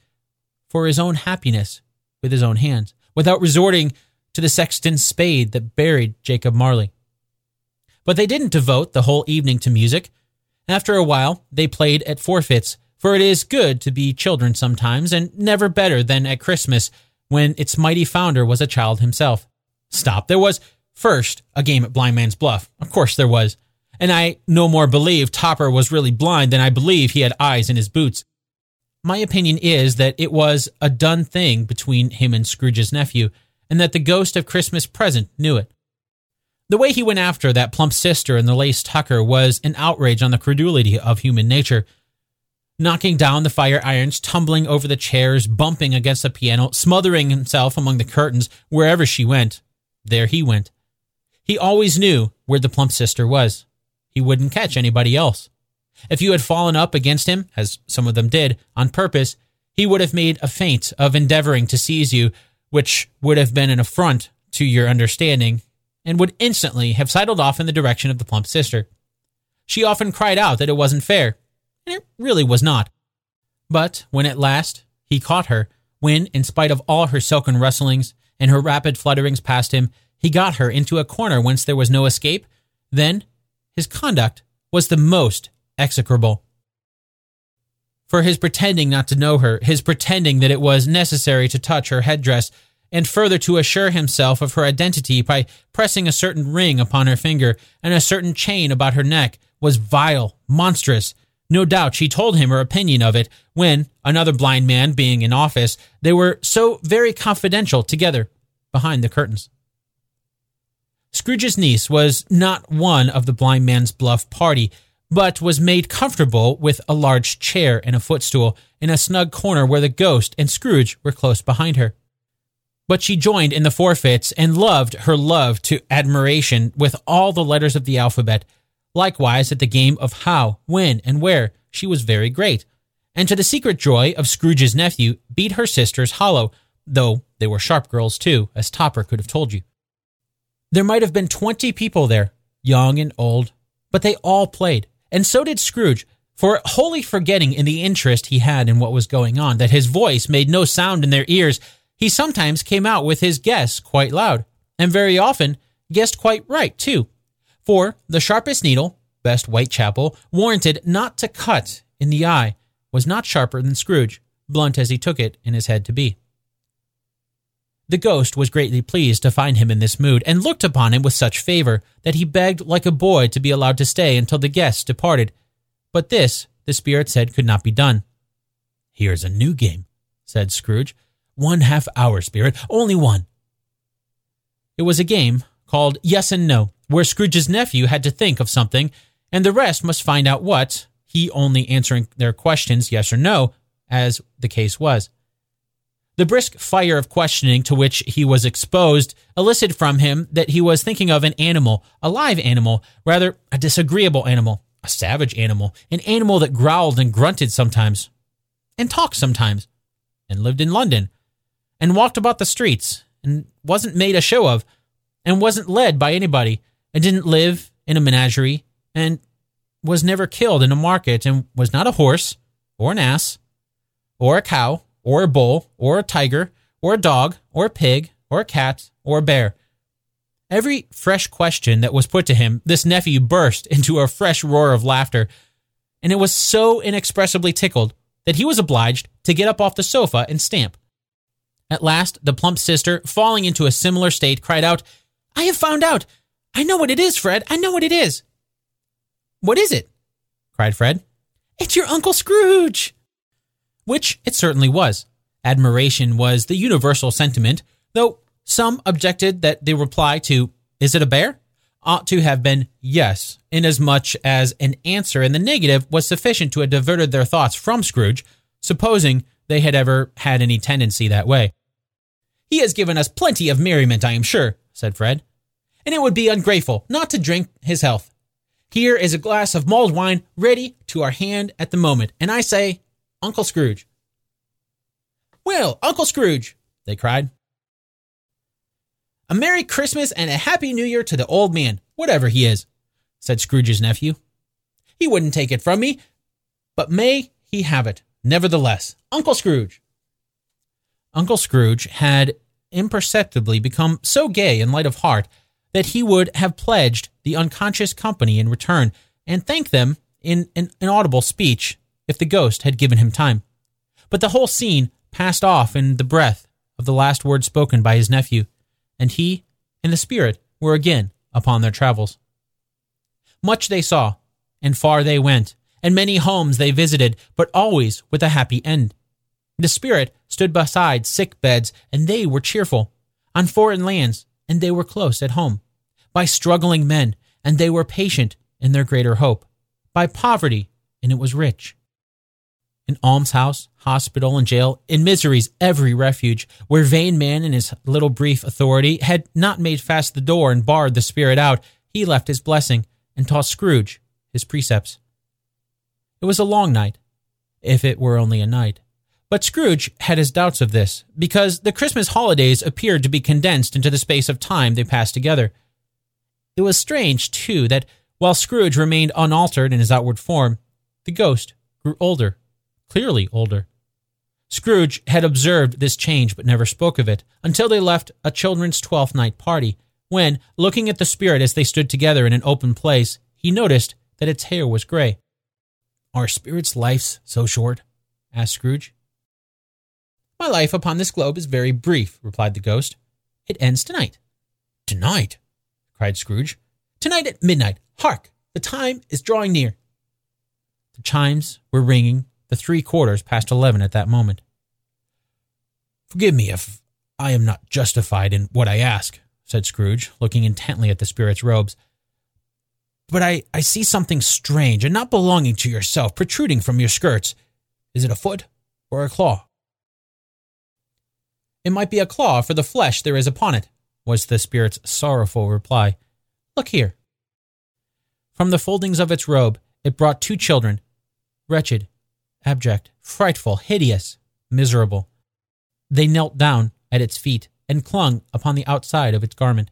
for his own happiness with his own hands, without resorting to the sexton's spade that buried Jacob Marley. But they didn't devote the whole evening to music. After a while, they played at forfeits, for it is good to be children sometimes, and never better than at Christmas, when its mighty founder was a child himself. Stop. There was, first, a game at Blind Man's Bluff. Of course there was and I no more believe Topper was really blind than I believe he had eyes in his boots. My opinion is that it was a done thing between him and Scrooge's nephew, and that the ghost of Christmas present knew it. The way he went after that plump sister in the lace tucker was an outrage on the credulity of human nature. Knocking down the fire irons, tumbling over the chairs, bumping against the piano, smothering himself among the curtains, wherever she went, there he went. He always knew where the plump sister was he wouldn't catch anybody else. If you had fallen up against him, as some of them did, on purpose, he would have made a feint of endeavoring to seize you, which would have been an affront to your understanding, and would instantly have sidled off in the direction of the plump sister. She often cried out that it wasn't fair, and it really was not. But when at last he caught her, when, in spite of all her silken rustlings and her rapid flutterings past him, he got her into a corner whence there was no escape, then his conduct was the most execrable. For his pretending not to know her, his pretending that it was necessary to touch her headdress, and further to assure himself of her identity by pressing a certain ring upon her finger and a certain chain about her neck, was vile, monstrous. No doubt she told him her opinion of it when, another blind man being in office, they were so very confidential together behind the curtains. Scrooge's niece was not one of the blind man's bluff party, but was made comfortable with a large chair and a footstool in a snug corner where the ghost and Scrooge were close behind her. But she joined in the forfeits and loved her love to admiration with all the letters of the alphabet. Likewise, at the game of how, when, and where, she was very great, and to the secret joy of Scrooge's nephew, beat her sisters hollow, though they were sharp girls too, as Topper could have told you. There might have been 20 people there, young and old, but they all played. And so did Scrooge, for wholly forgetting in the interest he had in what was going on, that his voice made no sound in their ears, he sometimes came out with his guess quite loud, and very often guessed quite right, too. For the sharpest needle, best Whitechapel, warranted not to cut in the eye, was not sharper than Scrooge, blunt as he took it in his head to be. The ghost was greatly pleased to find him in this mood, and looked upon him with such favor that he begged like a boy to be allowed to stay until the guests departed. But this, the spirit said, could not be done. Here's a new game, said Scrooge. One half hour, spirit, only one. It was a game called Yes and No, where Scrooge's nephew had to think of something, and the rest must find out what, he only answering their questions yes or no, as the case was. The brisk fire of questioning to which he was exposed elicited from him that he was thinking of an animal, a live animal, rather a disagreeable animal, a savage animal, an animal that growled and grunted sometimes, and talked sometimes, and lived in London, and walked about the streets, and wasn't made a show of, and wasn't led by anybody, and didn't live in a menagerie, and was never killed in a market, and was not a horse, or an ass, or a cow, or a bull, or a tiger, or a dog, or a pig, or a cat, or a bear. Every fresh question that was put to him, this nephew burst into a fresh roar of laughter, and it was so inexpressibly tickled that he was obliged to get up off the sofa and stamp. At last, the plump sister, falling into a similar state, cried out, I have found out! I know what it is, Fred! I know what it is! What is it? cried Fred. It's your Uncle Scrooge! which it certainly was. Admiration was the universal sentiment, though Some objected that the reply to, Is it a bear? ought to have been yes, inasmuch as an answer in the negative was sufficient to have diverted their thoughts from Scrooge, supposing they had ever had any tendency that way. He has given us plenty of merriment, I am sure, said Fred, and it would be ungrateful not to drink his health. Here is a glass of mulled wine ready to our hand at the moment, and I say, Uncle Scrooge. Well, Uncle Scrooge, they cried. A Merry Christmas and a Happy New Year to the old man, whatever he is, said Scrooge's nephew. He wouldn't take it from me, but may he have it, nevertheless. Uncle Scrooge. Uncle Scrooge had imperceptibly become so gay and light of heart that he would have pledged the unconscious company in return and thanked them in an inaudible speech if the ghost had given him time. But the whole scene passed off in the breath of the last word spoken by his nephew, and he and the spirit were again upon their travels. Much they saw, and far they went, and many homes they visited, but always with a happy end. The spirit stood beside sick beds, and they were cheerful. On foreign lands, and they were close at home. By struggling men, and they were patient in their greater hope. By poverty, and it was rich an almshouse, hospital, and jail, in misery's every refuge, where vain man in his little brief authority had not made fast the door and barred the spirit out, he left his blessing and taught Scrooge his precepts. It was a long night, if it were only a night. But Scrooge had his doubts of this, because the Christmas holidays appeared to be condensed into the space of time they passed together. It was strange, too, that while Scrooge remained unaltered in his outward form, the ghost grew older clearly older. Scrooge had observed this change but never spoke of it until they left a children's Twelfth Night party, when, looking at the spirit as they stood together in an open place, he noticed that its hair was gray. Are spirits' lives so short? asked Scrooge. My life upon this globe is very brief, replied the ghost. It ends tonight. Tonight? cried Scrooge. Tonight at midnight. Hark! The time is drawing near. The chimes were ringing the three quarters past eleven at that moment. Forgive me if I am not justified in what I ask, said Scrooge, looking intently at the spirit's robes. But I, I see something strange and not belonging to yourself protruding from your skirts. Is it a foot or a claw? It might be a claw for the flesh there is upon it, was the spirit's sorrowful reply. Look here. From the foldings of its robe, it brought two children, wretched abject, frightful, hideous, miserable. They knelt down at its feet and clung upon the outside of its garment.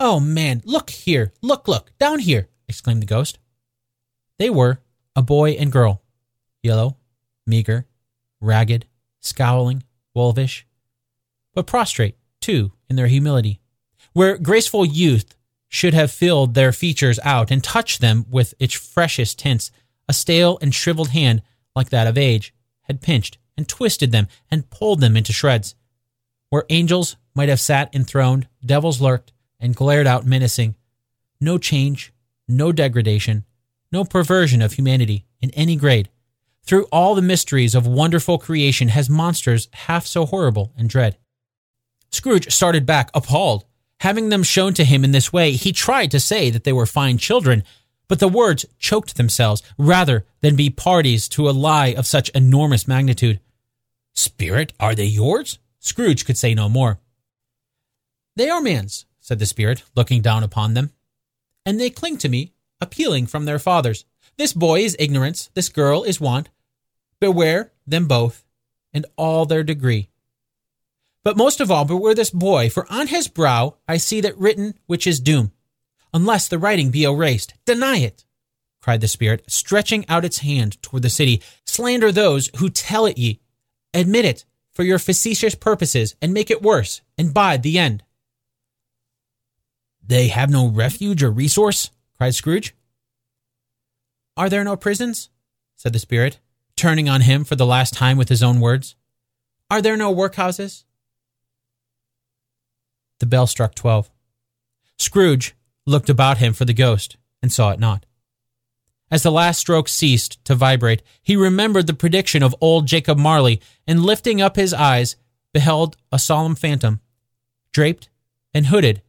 Oh, man, look here, look, look, down here, exclaimed the ghost. They were a boy and girl, yellow, meager, ragged, scowling, wolfish, but prostrate, too, in their humility. Where graceful youth should have filled their features out and touched them with its freshest tints, a stale and shriveled hand, like that of age, had pinched and twisted them and pulled them into shreds. Where angels might have sat enthroned, devils lurked and glared out menacing. No change, no degradation, no perversion of humanity in any grade. Through all the mysteries of wonderful creation has monsters half so horrible and dread. Scrooge started back, appalled. Having them shown to him in this way, he tried to say that they were fine children, but the words choked themselves rather than be parties to a lie of such enormous magnitude. Spirit, are they yours? Scrooge could say no more. They are man's, said the spirit, looking down upon them. And they cling to me, appealing from their fathers. This boy is ignorance, this girl is want. Beware them both, and all their degree. But most of all, beware this boy, for on his brow I see that written which is doom unless the writing be erased. Deny it, cried the Spirit, stretching out its hand toward the city. Slander those who tell it ye. Admit it for your facetious purposes, and make it worse, and bide the end. They have no refuge or resource? cried Scrooge. Are there no prisons? said the Spirit, turning on him for the last time with his own words. Are there no workhouses? The bell struck twelve. Scrooge, looked about him for the ghost and saw it not. As the last stroke ceased to vibrate, he remembered the prediction of old Jacob Marley and lifting up his eyes, beheld a solemn phantom draped and hooded,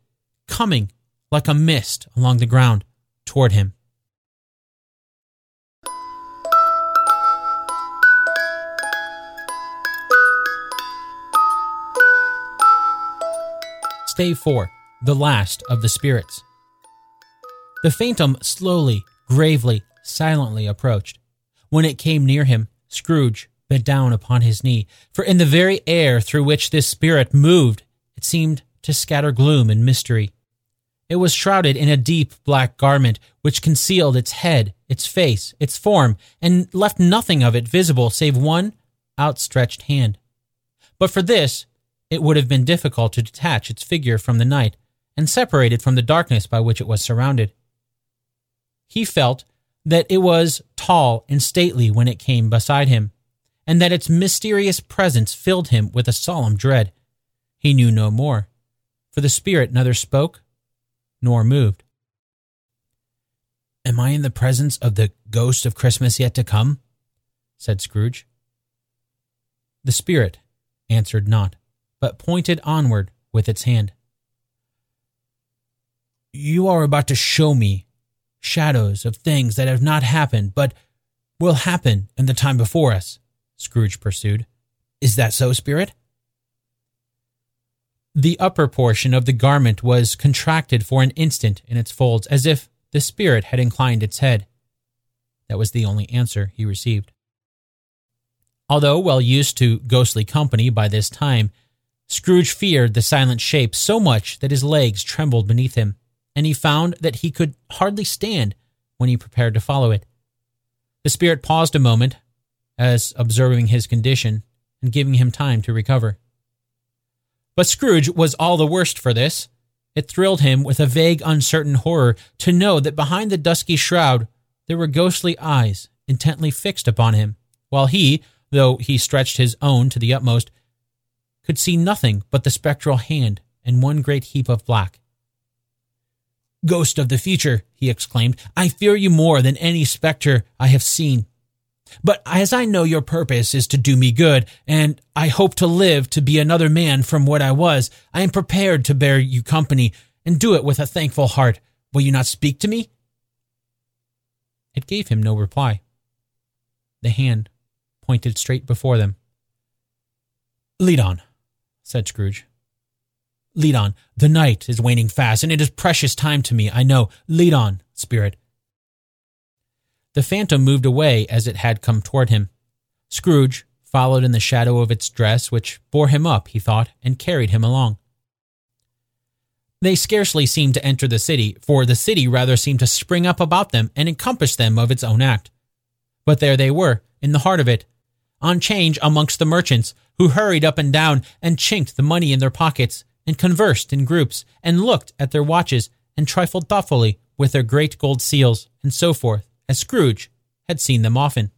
coming like a mist along the ground toward him. Stave 4 The Last of the Spirits. The phantom slowly, gravely, silently approached. When it came near him, Scrooge bent down upon his knee, for in the very air through which this spirit moved, it seemed to scatter gloom and mystery. It was shrouded in a deep black garment which concealed its head, its face, its form, and left nothing of it visible save one outstretched hand. But for this, it would have been difficult to detach its figure from the night and separate it from the darkness by which it was surrounded. He felt that it was tall and stately when it came beside him, and that its mysterious presence filled him with a solemn dread. He knew no more, for the spirit neither spoke nor moved. Am I in the presence of the ghost of Christmas yet to come? said Scrooge. The spirit answered not but pointed onward with its hand. You are about to show me shadows of things that have not happened, but will happen in the time before us, Scrooge pursued. Is that so, Spirit? The upper portion of the garment was contracted for an instant in its folds, as if the spirit had inclined its head. That was the only answer he received. Although well used to ghostly company by this time, Scrooge feared the silent shape so much that his legs trembled beneath him, and he found that he could hardly stand when he prepared to follow it. The spirit paused a moment, as observing his condition and giving him time to recover. But Scrooge was all the worse for this. It thrilled him with a vague, uncertain horror to know that behind the dusky shroud there were ghostly eyes intently fixed upon him, while he, though he stretched his own to the utmost, could see nothing but the spectral hand and one great heap of black. Ghost of the future, he exclaimed, I fear you more than any spectre I have seen. But as I know your purpose is to do me good, and I hope to live to be another man from what I was, I am prepared to bear you company and do it with a thankful heart. Will you not speak to me? It gave him no reply. The hand pointed straight before them. Lead on, said Scrooge. Lead on. The night is waning fast, and it is precious time to me, I know. Lead on, spirit. The phantom moved away as it had come toward him. Scrooge followed in the shadow of its dress, which bore him up, he thought, and carried him along. They scarcely seemed to enter the city, for the city rather seemed to spring up about them and encompass them of its own act. But there they were, in the heart of it, on change amongst the merchants, who hurried up and down and chinked the money in their pockets, and conversed in groups, and looked at their watches, and trifled thoughtfully with their great gold seals, and so forth, as Scrooge had seen them often.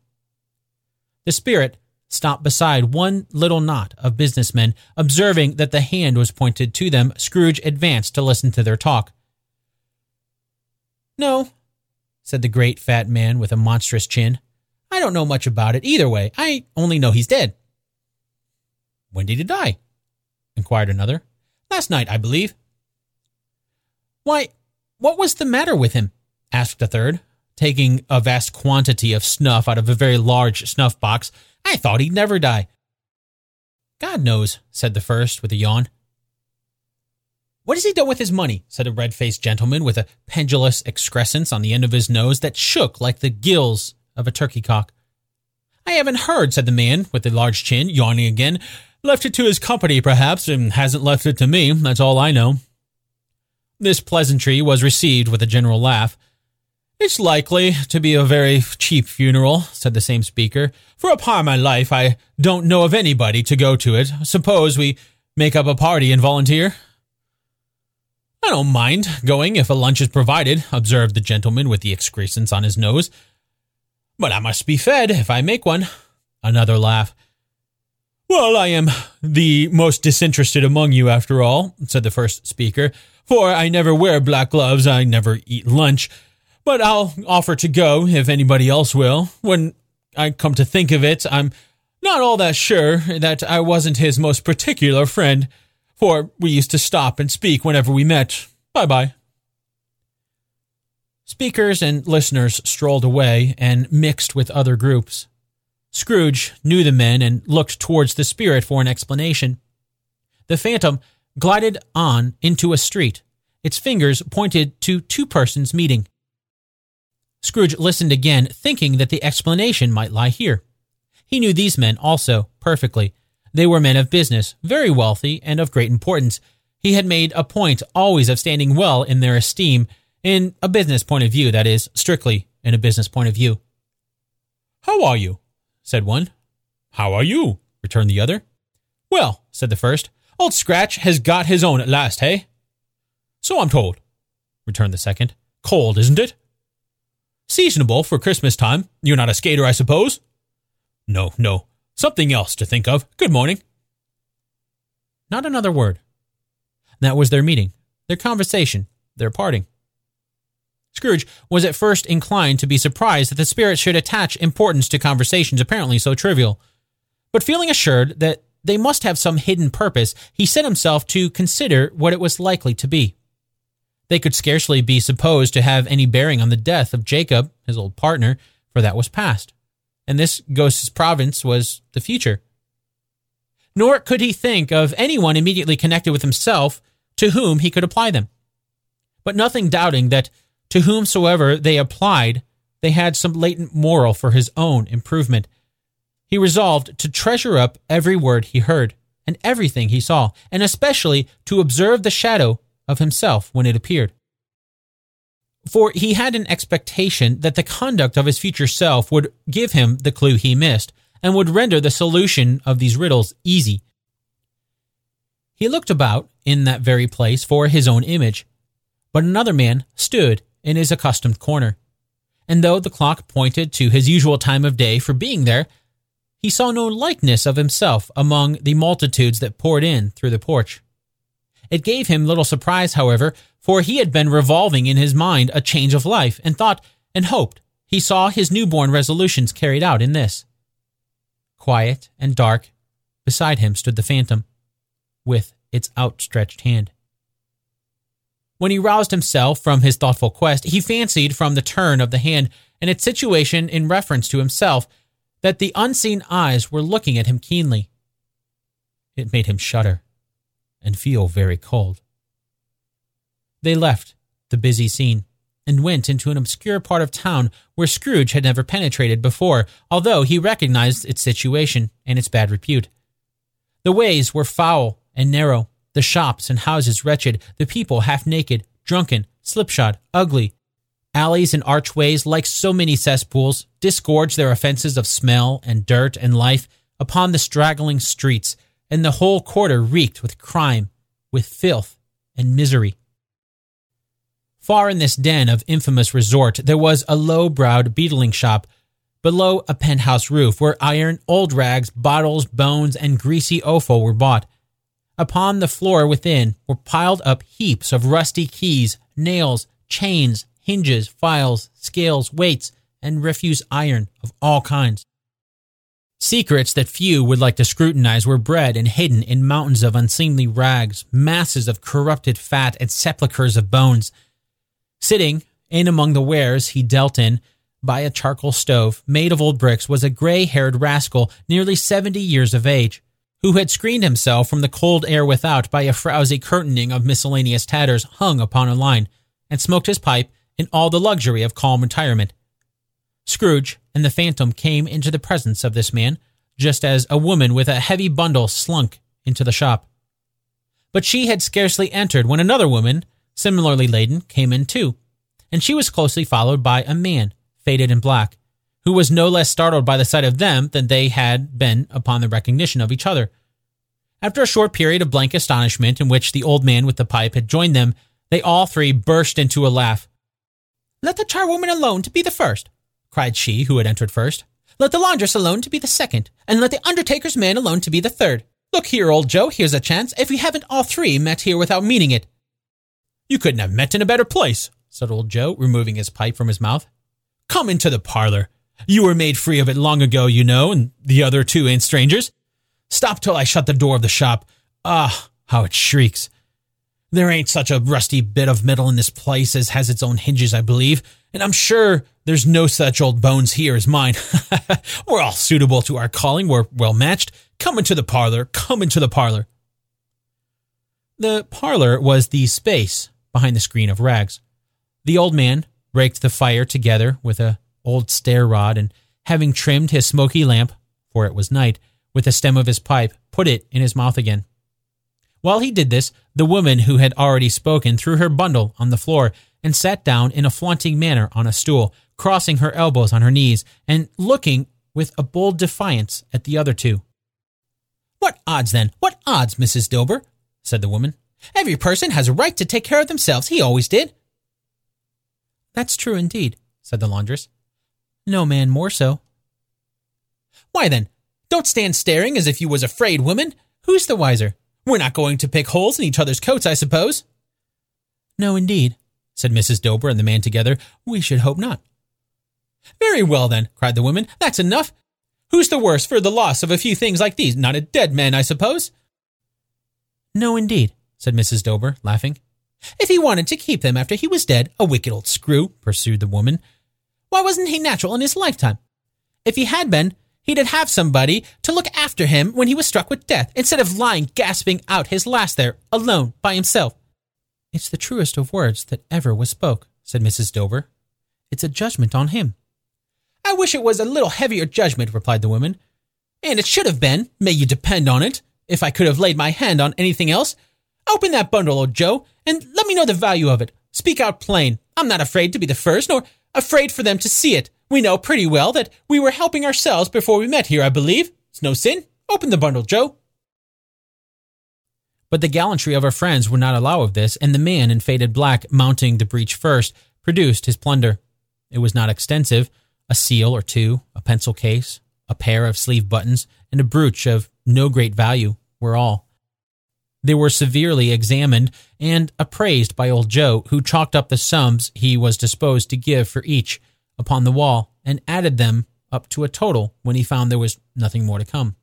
The spirit stopped beside one little knot of businessmen. Observing that the hand was pointed to them, Scrooge advanced to listen to their talk. No, said the great fat man with a monstrous chin. I don't know much about it either way. I only know he's dead. When did he die? inquired another. Last night, I believe. Why, what was the matter with him? asked a third, taking a vast quantity of snuff out of a very large snuff box. I thought he'd never die. God knows, said the first with a yawn. What has he done with his money? said a red faced gentleman with a pendulous excrescence on the end of his nose that shook like the gills of a turkey cock. I haven't heard, said the man with the large chin, yawning again. Left it to his company, perhaps, and hasn't left it to me. That's all I know. This pleasantry was received with a general laugh. It's likely to be a very cheap funeral, said the same speaker, for upon my life I don't know of anybody to go to it. Suppose we make up a party and volunteer? I don't mind going if a lunch is provided, observed the gentleman with the excrescence on his nose. But I must be fed if I make one. Another laugh. Well, I am the most disinterested among you, after all, said the first speaker, for I never wear black gloves, I never eat lunch. But I'll offer to go if anybody else will. When I come to think of it, I'm not all that sure that I wasn't his most particular friend, for we used to stop and speak whenever we met. Bye bye. Speakers and listeners strolled away and mixed with other groups. Scrooge knew the men and looked towards the spirit for an explanation. The phantom glided on into a street. Its fingers pointed to two persons meeting. Scrooge listened again, thinking that the explanation might lie here. He knew these men also perfectly. They were men of business, very wealthy and of great importance. He had made a point always of standing well in their esteem, in a business point of view, that is, strictly in a business point of view. How are you? said one. How are you? returned the other. Well, said the first, Old Scratch has got his own at last, hey? So I'm told, returned the second. Cold, isn't it? Seasonable for Christmas time. You're not a skater, I suppose? No, no. Something else to think of. Good morning. Not another word. That was their meeting, their conversation, their parting. Scrooge was at first inclined to be surprised that the spirit should attach importance to conversations apparently so trivial. But feeling assured that they must have some hidden purpose, he set himself to consider what it was likely to be. They could scarcely be supposed to have any bearing on the death of Jacob, his old partner, for that was past. And this ghost's province was the future. Nor could he think of anyone immediately connected with himself to whom he could apply them. But nothing doubting that to whomsoever they applied, they had some latent moral for his own improvement. He resolved to treasure up every word he heard and everything he saw, and especially to observe the shadow of himself when it appeared. For he had an expectation that the conduct of his future self would give him the clue he missed, and would render the solution of these riddles easy. He looked about in that very place for his own image, but another man stood in his accustomed corner. And though the clock pointed to his usual time of day for being there, he saw no likeness of himself among the multitudes that poured in through the porch. It gave him little surprise, however, for he had been revolving in his mind a change of life, and thought and hoped he saw his newborn resolutions carried out in this. Quiet and dark, beside him stood the phantom, with its outstretched hand. When he roused himself from his thoughtful quest, he fancied from the turn of the hand and its situation in reference to himself that the unseen eyes were looking at him keenly. It made him shudder and feel very cold. They left the busy scene and went into an obscure part of town where Scrooge had never penetrated before, although he recognized its situation and its bad repute. The ways were foul and narrow, the shops and houses wretched, the people half naked, drunken, slipshod, ugly. Alleys and archways, like so many cesspools, disgorged their offenses of smell and dirt and life upon the straggling streets, and the whole quarter reeked with crime, with filth and misery. Far in this den of infamous resort, there was a low browed beetling shop below a penthouse roof where iron, old rags, bottles, bones, and greasy offal were bought. Upon the floor within were piled up heaps of rusty keys, nails, chains, hinges, files, scales, weights, and refuse iron of all kinds. Secrets that few would like to scrutinize were bred and hidden in mountains of unseemly rags, masses of corrupted fat, and sepulchres of bones. Sitting in among the wares he dealt in by a charcoal stove made of old bricks was a gray haired rascal nearly seventy years of age who had screened himself from the cold air without by a frowsy curtaining of miscellaneous tatters hung upon a line, and smoked his pipe in all the luxury of calm retirement. Scrooge and the phantom came into the presence of this man, just as a woman with a heavy bundle slunk into the shop. But she had scarcely entered when another woman, similarly laden, came in too, and she was closely followed by a man, faded in black, who was no less startled by the sight of them than they had been upon the recognition of each other. After a short period of blank astonishment in which the old man with the pipe had joined them, they all three burst into a laugh. Let the charwoman alone to be the first, cried she who had entered first. Let the laundress alone to be the second, and let the undertaker's man alone to be the third. Look here, old Joe, here's a chance if we haven't all three met here without meaning it. You couldn't have met in a better place, said old Joe, removing his pipe from his mouth. Come into the parlor. You were made free of it long ago, you know, and the other two ain't strangers. Stop till I shut the door of the shop. Ah, how it shrieks. There ain't such a rusty bit of metal in this place as has its own hinges, I believe, and I'm sure there's no such old bones here as mine. We're all suitable to our calling. We're well matched. Come into the parlor. Come into the parlor. The parlor was the space behind the screen of rags. The old man raked the fire together with a old stair rod and, having trimmed his smoky lamp, for it was night, with the stem of his pipe, put it in his mouth again. While he did this, the woman who had already spoken threw her bundle on the floor and sat down in a flaunting manner on a stool, crossing her elbows on her knees and looking with a bold defiance at the other two. What odds then? What odds, Mrs. Dilber? said the woman. Every person has a right to take care of themselves. He always did. That's true indeed, said the laundress. No man more so. Why then, don't stand staring as if you was afraid, woman. Who's the wiser? We're not going to pick holes in each other's coats, I suppose. No, indeed, said Mrs. Dilber and the man together. We should hope not. Very well, then, cried the woman. That's enough. Who's the worse for the loss of a few things like these? Not a dead man, I suppose? No, indeed, said Mrs. Dilber, laughing. If he wanted to keep them after he was dead, a wicked old screw, pursued the woman. Why wasn't he natural in his lifetime? If he had been, he'd have somebody to look after him when he was struck with death, instead of lying gasping out his last there, alone, by himself. It's the truest of words that ever was spoke, said Mrs. Dover. It's a judgment on him. I wish it was a little heavier judgment, replied the woman. And it should have been, may you depend on it. If I could have laid my hand on anything else, open that bundle, old Joe, and let me know the value of it. Speak out plain. I'm not afraid to be the first, nor afraid for them to see it. We know pretty well that we were helping ourselves before we met here, I believe. It's no sin. Open the bundle, Joe. But the gallantry of our friends would not allow of this, and the man in faded black, mounting the breach first, produced his plunder. It was not extensive a seal or two, a pencil case, a pair of sleeve buttons, and a brooch of no great value were all. They were severely examined and appraised by old Joe, who chalked up the sums he was disposed to give for each upon the wall and added them up to a total when he found there was nothing more to come.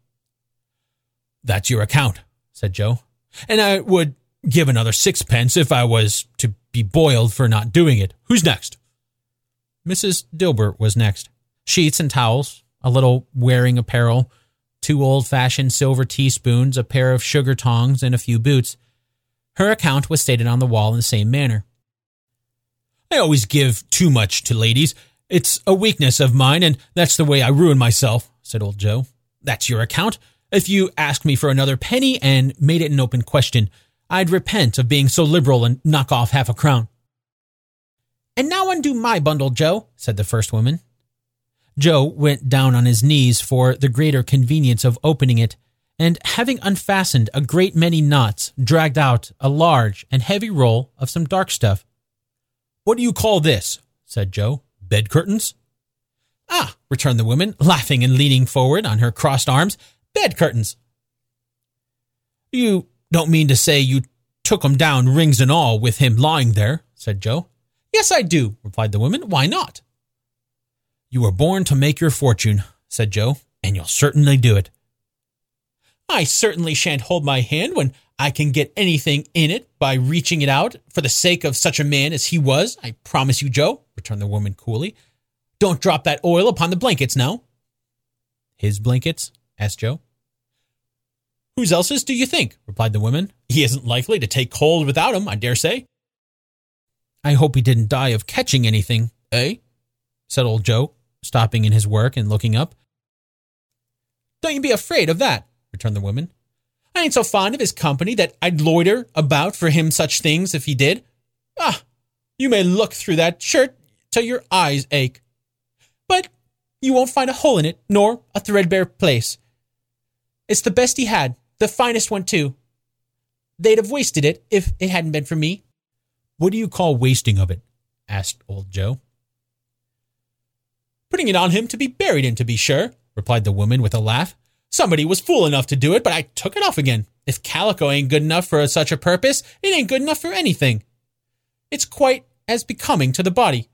That's your account, said Joe. And I would give another sixpence if I was to be boiled for not doing it. Who's next? Mrs. Dilber was next. Sheets and towels, a little wearing apparel, two old fashioned silver teaspoons, a pair of sugar tongs, and a few boots. Her account was stated on the wall in the same manner. I always give too much to ladies. It's a weakness of mine, and that's the way I ruin myself, said old Joe. That's your account. If you asked me for another penny and made it an open question, I'd repent of being so liberal and knock off half a crown. And now undo my bundle, Joe, said the first woman. Joe went down on his knees for the greater convenience of opening it, and having unfastened a great many knots, dragged out a large and heavy roll of some dark stuff. What do you call this? said Joe. Bed curtains? Ah, returned the woman, laughing and leaning forward on her crossed arms. Bed curtains. You don't mean to say you took 'em down, rings and all, with him lying there, said Joe. Yes, I do, replied the woman. Why not? You were born to make your fortune, said Joe, and you'll certainly do it. I certainly shan't hold my hand when I can get anything in it by reaching it out for the sake of such a man as he was. I promise you, Joe, returned the woman coolly. Don't drop that oil upon the blankets now. His blankets? asked Joe. Whose else's do you think? replied the woman. He isn't likely to take cold without 'em, I dare say. I hope he didn't die of catching anything, eh? said old Joe, stopping in his work and looking up. Don't you be afraid of that, returned the woman. I ain't so fond of his company that I'd loiter about for him such things if he did. Ah, you may look through that shirt till your eyes ache. But you won't find a hole in it, nor a threadbare place. It's the best he had, the finest one, too. They'd have wasted it if it hadn't been for me. What do you call wasting of it? asked old Joe. Putting it on him to be buried in, to be sure, replied the woman with a laugh. Somebody was fool enough to do it, but I took it off again. If calico ain't good enough for such a purpose, it ain't good enough for anything. It's quite as becoming to the body.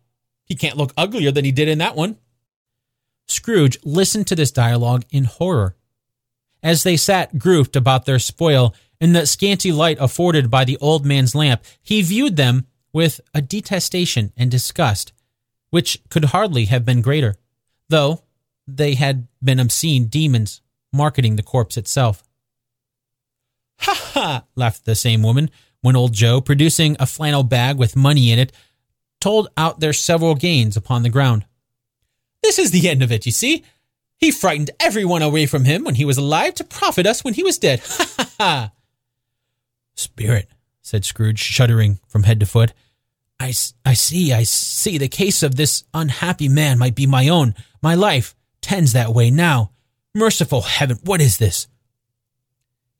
He can't look uglier than he did in that one. Scrooge listened to this dialogue in horror. As they sat grouped about their spoil In the scanty light afforded by the old man's lamp, he viewed them with a detestation and disgust, which could hardly have been greater, though they had been obscene demons marketing the corpse itself. Ha ha! laughed the same woman when old Joe, producing a flannel bag with money in it, told out their several gains upon the ground. This is the end of it, you see. He frightened everyone away from him when he was alive to profit us when he was dead. Ha ha ha! Spirit, said Scrooge, shuddering from head to foot. I, I see, I see. The case of this unhappy man might be my own. My life tends that way now. Merciful heaven, what is this?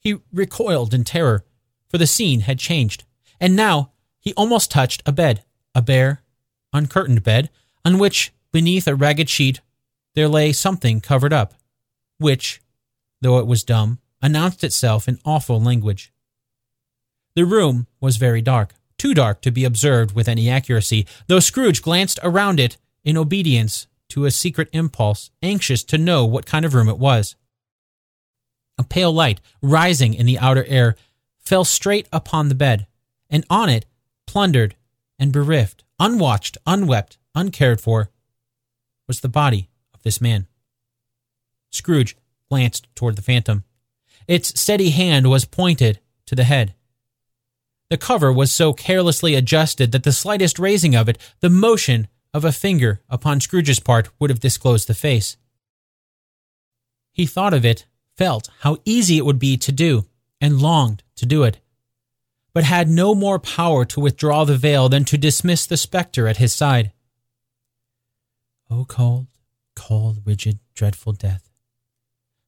He recoiled in terror, for the scene had changed, and now he almost touched a bed, a bare, uncurtained bed, on which, beneath a ragged sheet, there lay something covered up, which, though it was dumb, announced itself in awful language. The room was very dark, too dark to be observed with any accuracy, though Scrooge glanced around it in obedience to a secret impulse, anxious to know what kind of room it was. A pale light, rising in the outer air, fell straight upon the bed, and on it, plundered and bereft, unwatched, unwept, uncared for, was the body of this man. Scrooge glanced toward the phantom. Its steady hand was pointed to the head. The cover was so carelessly adjusted that the slightest raising of it, the motion of a finger upon Scrooge's part would have disclosed the face. He thought of it, felt how easy it would be to do, and longed to do it, but had no more power to withdraw the veil than to dismiss the spectre at his side. O cold, cold, rigid, dreadful death,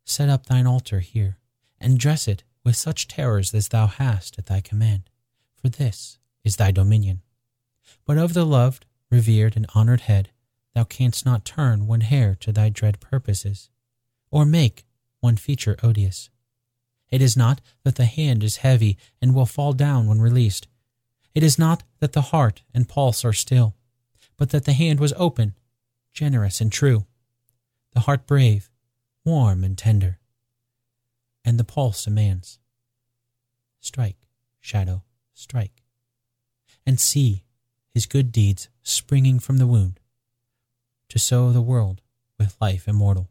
set up thine altar here, and dress it with such terrors as thou hast at thy command, for this is thy dominion. But of the loved, revered and honored head, thou canst not turn one hair to thy dread purposes, or make one feature odious. It is not that the hand is heavy and will fall down when released. It is not that the heart and pulse are still, but that the hand was open, generous and true, the heart brave, warm and tender, and the pulse a man's. Strike, shadow, strike, and see his good deeds springing from the wound, to sow the world with life immortal.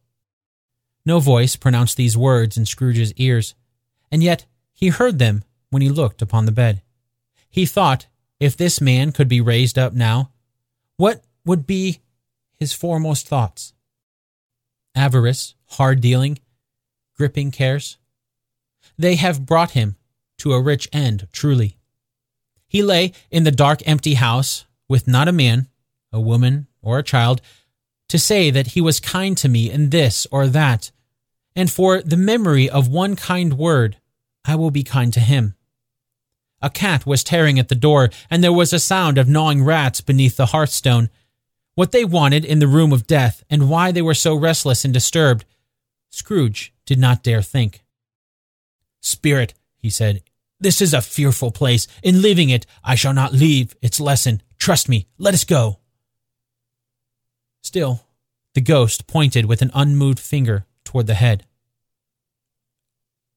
No voice pronounced these words in Scrooge's ears, and yet he heard them when he looked upon the bed. He thought, if this man could be raised up now, what would be his foremost thoughts? Avarice, hard dealing, gripping cares? They have brought him to a rich end, truly. He lay in the dark, empty house with not a man, a woman, or a child to say that he was kind to me in this or that, and for the memory of one kind word, I will be kind to him. A cat was tearing at the door, and there was a sound of gnawing rats beneath the hearthstone. What they wanted in the room of death, and why they were so restless and disturbed, Scrooge did not dare think. Spirit, he said, this is a fearful place. In leaving it, I shall not leave its lesson. Trust me. Let us go. Still, the ghost pointed with an unmoved finger toward the head.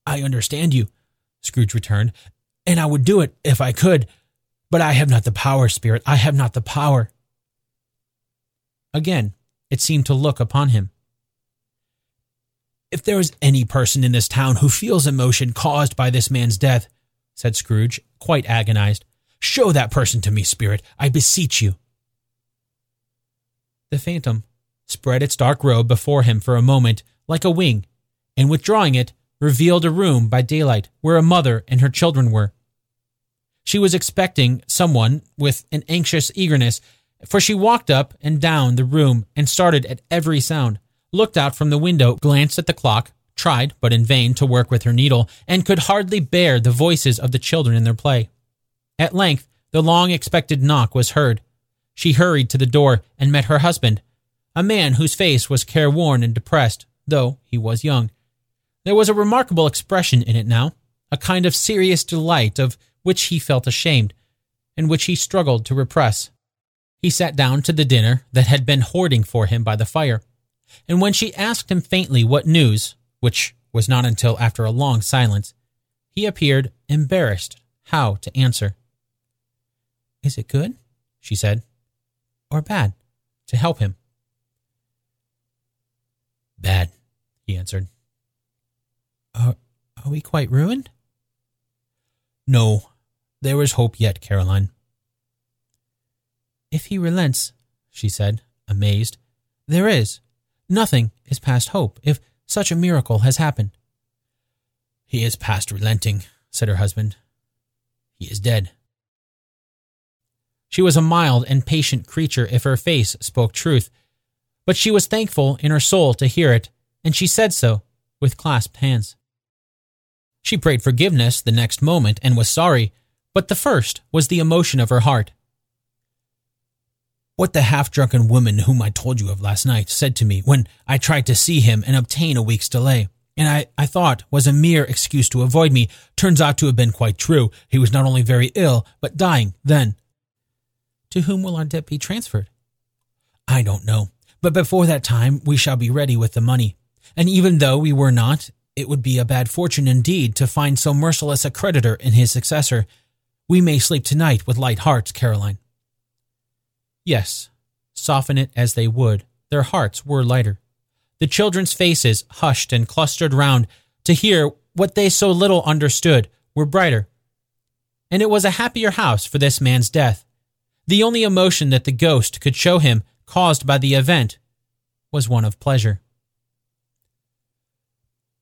I understand you, Scrooge returned, and I would do it if I could, but I have not the power, Spirit. I have not the power. Again, it seemed to look upon him. If there is any person in this town who feels emotion caused by this man's death, said Scrooge, quite agonized. Show that person to me, Spirit, I beseech you. The phantom spread its dark robe before him for a moment, like a wing, and withdrawing it, revealed a room by daylight where a mother and her children were. She was expecting someone with an anxious eagerness, for she walked up and down the room and started at every sound, looked out from the window, glanced at the clock, tried, but in vain, to work with her needle, and could hardly bear the voices of the children in their play. At length, the long expected knock was heard. She hurried to the door and met her husband, a man whose face was careworn and depressed, though he was young. There was a remarkable expression in it now, a kind of serious delight of which he felt ashamed, and which he struggled to repress. He sat down to the dinner that had been hoarding for him by the fire, and when she asked him faintly what news, which was not until after a long silence, he appeared embarrassed how to answer. Is it good? she said. Or bad? To help him. Bad, he answered. Are, are we quite ruined? No, there is hope yet, Caroline. If he relents, she said, amazed, there is. Nothing is past hope if such a miracle has happened. He is past relenting, said her husband. He is dead. She was a mild and patient creature if her face spoke truth, but she was thankful in her soul to hear it, and she said so with clasped hands. She prayed forgiveness the next moment and was sorry, but the first was the emotion of her heart. What the half drunken woman whom I told you of last night said to me when I tried to see him and obtain a week's delay, and I, I thought was a mere excuse to avoid me, turns out to have been quite true. He was not only very ill, but dying then. To whom will our debt be transferred? I don't know, but before that time we shall be ready with the money. And even though we were not, it would be a bad fortune indeed to find so merciless a creditor in his successor. We may sleep tonight with light hearts, Caroline. Yes, soften it as they would, their hearts were lighter. The children's faces, hushed and clustered round to hear what they so little understood, were brighter. And it was a happier house for this man's death. The only emotion that the ghost could show him, caused by the event, was one of pleasure.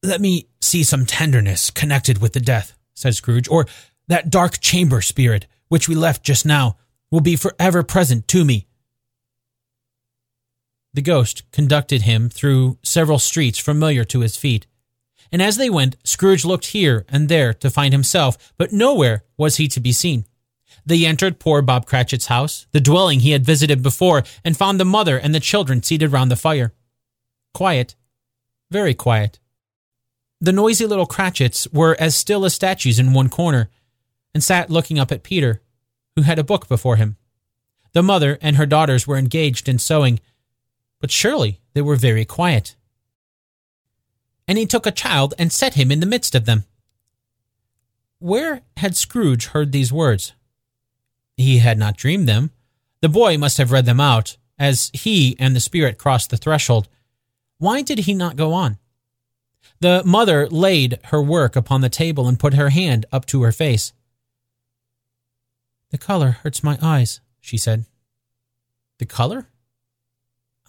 Let me see some tenderness connected with the death, said Scrooge, or that dark chamber spirit which we left just now will be forever present to me. The ghost conducted him through several streets familiar to his feet. And as they went, Scrooge looked here and there to find himself, but nowhere was he to be seen. They entered poor Bob Cratchit's house, the dwelling he had visited before, and found the mother and the children seated round the fire. Quiet, very quiet. The noisy little Cratchits were as still as statues in one corner, and sat looking up at Peter, who had a book before him. The mother and her daughters were engaged in sewing, but surely they were very quiet. And he took a child and set him in the midst of them. Where had Scrooge heard these words? He had not dreamed them. The boy must have read them out as he and the spirit crossed the threshold. Why did he not go on? The mother laid her work upon the table and put her hand up to her face. The color hurts my eyes, she said. The color?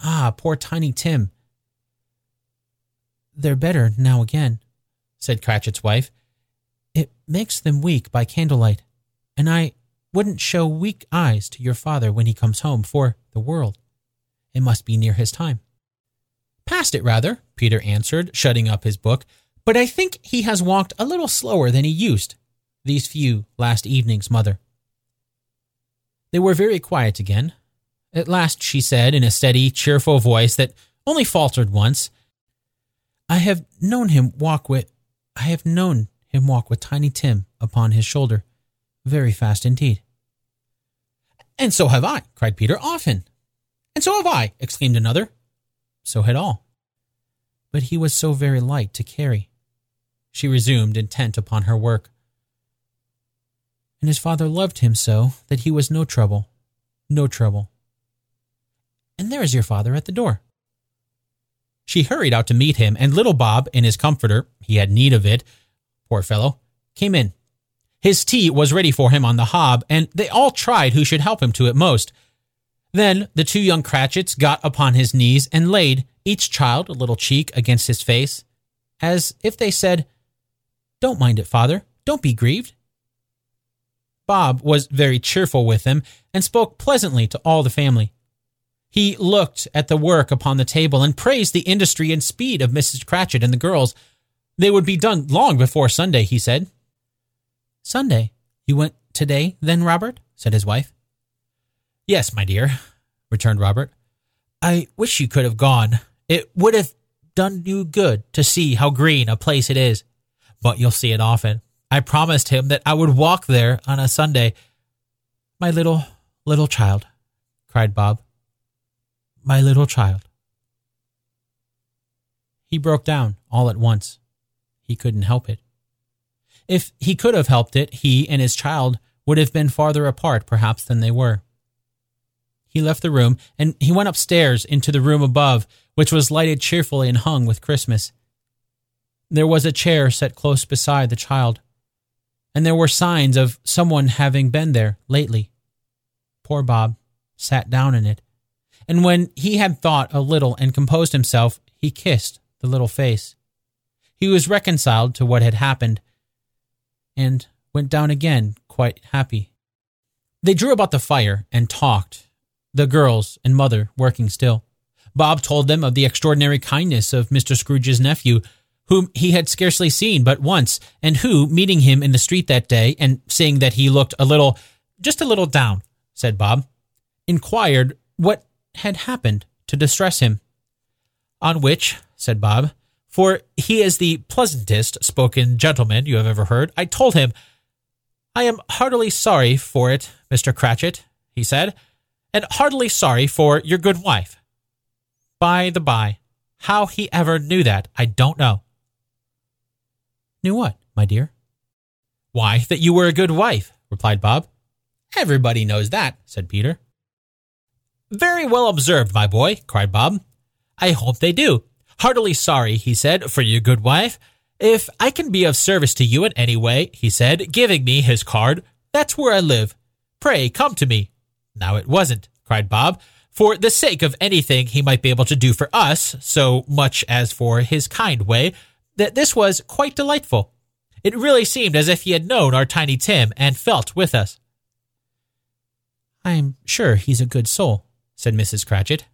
Ah, poor Tiny Tim. They're better now again, said Cratchit's wife. It makes them weak by candlelight, and I wouldn't show weak eyes to your father when he comes home for the world. It must be near his time. Past it, rather, Peter answered, shutting up his book, but I think he has walked a little slower than he used these few last evenings, mother. They were very quiet again. At last she said in a steady, cheerful voice that only faltered once, I have known him walk with I have known him walk with Tiny Tim upon his shoulder. Very fast indeed. And so have I, cried Peter, often. And so have I, exclaimed another. So had all. But he was so very light to carry. She resumed, intent upon her work and his father loved him so that he was no trouble, no trouble. And there is your father at the door. She hurried out to meet him, and little Bob, in his comforter, he had need of it, poor fellow, came in. His tea was ready for him on the hob, and they all tried who should help him to it most. Then the two young Cratchits got upon his knees and laid, each child a little cheek against his face, as if they said, Don't mind it, father. Don't be grieved. Bob was very cheerful with them and spoke pleasantly to all the family. He looked at the work upon the table and praised the industry and speed of Mrs. Cratchit and the girls. They would be done long before Sunday, he said. Sunday? You went today, then, Robert? said his wife. Yes, my dear, returned Robert. I wish you could have gone. It would have done you good to see how green a place it is. But you'll see it often. I promised him that I would walk there on a Sunday. My little, little child, cried Bob. My little child. He broke down all at once. He couldn't help it. If he could have helped it, he and his child would have been farther apart, perhaps, than they were. He left the room and he went upstairs into the room above, which was lighted cheerfully and hung with Christmas. There was a chair set close beside the child, and there were signs of someone having been there lately. Poor Bob sat down in it, and when he had thought a little and composed himself, he kissed the little face. He was reconciled to what had happened, and went down again quite happy. They drew about the fire and talked, the girls and mother working still. Bob told them of the extraordinary kindness of Mr. Scrooge's nephew, whom he had scarcely seen but once, and who, meeting him in the street that day and seeing that he looked a little, just a little down, said Bob, inquired what had happened to distress him. On which, said Bob, for he is the pleasantest spoken gentleman you have ever heard, I told him, I am heartily sorry for it, Mr. Cratchit, he said, and heartily sorry for your good wife. By the by, how he ever knew that, I don't know. Knew what, my dear? Why, that you were a good wife, replied Bob. Everybody knows that, said Peter. Very well observed, my boy, cried Bob. I hope they do. Heartily sorry, he said, for your good wife. If I can be of service to you in any way, he said, giving me his card, that's where I live. Pray come to me. Now it wasn't, cried Bob, for the sake of anything he might be able to do for us, so much as for his kind way, that this was quite delightful. It really seemed as if he had known our Tiny Tim and felt with us. I'm sure he's a good soul, said Mrs. Cratchit.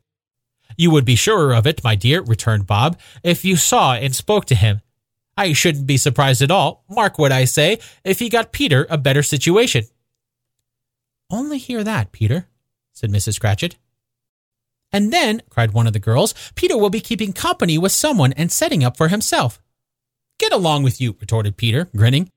You would be surer of it, my dear, returned Bob, if you saw and spoke to him. I shouldn't be surprised at all, mark what I say, if he got Peter a better situation. Only hear that, Peter, said Mrs. Cratchit. And then, cried one of the girls, Peter will be keeping company with someone and setting up for himself. Get along with you, retorted Peter, grinning.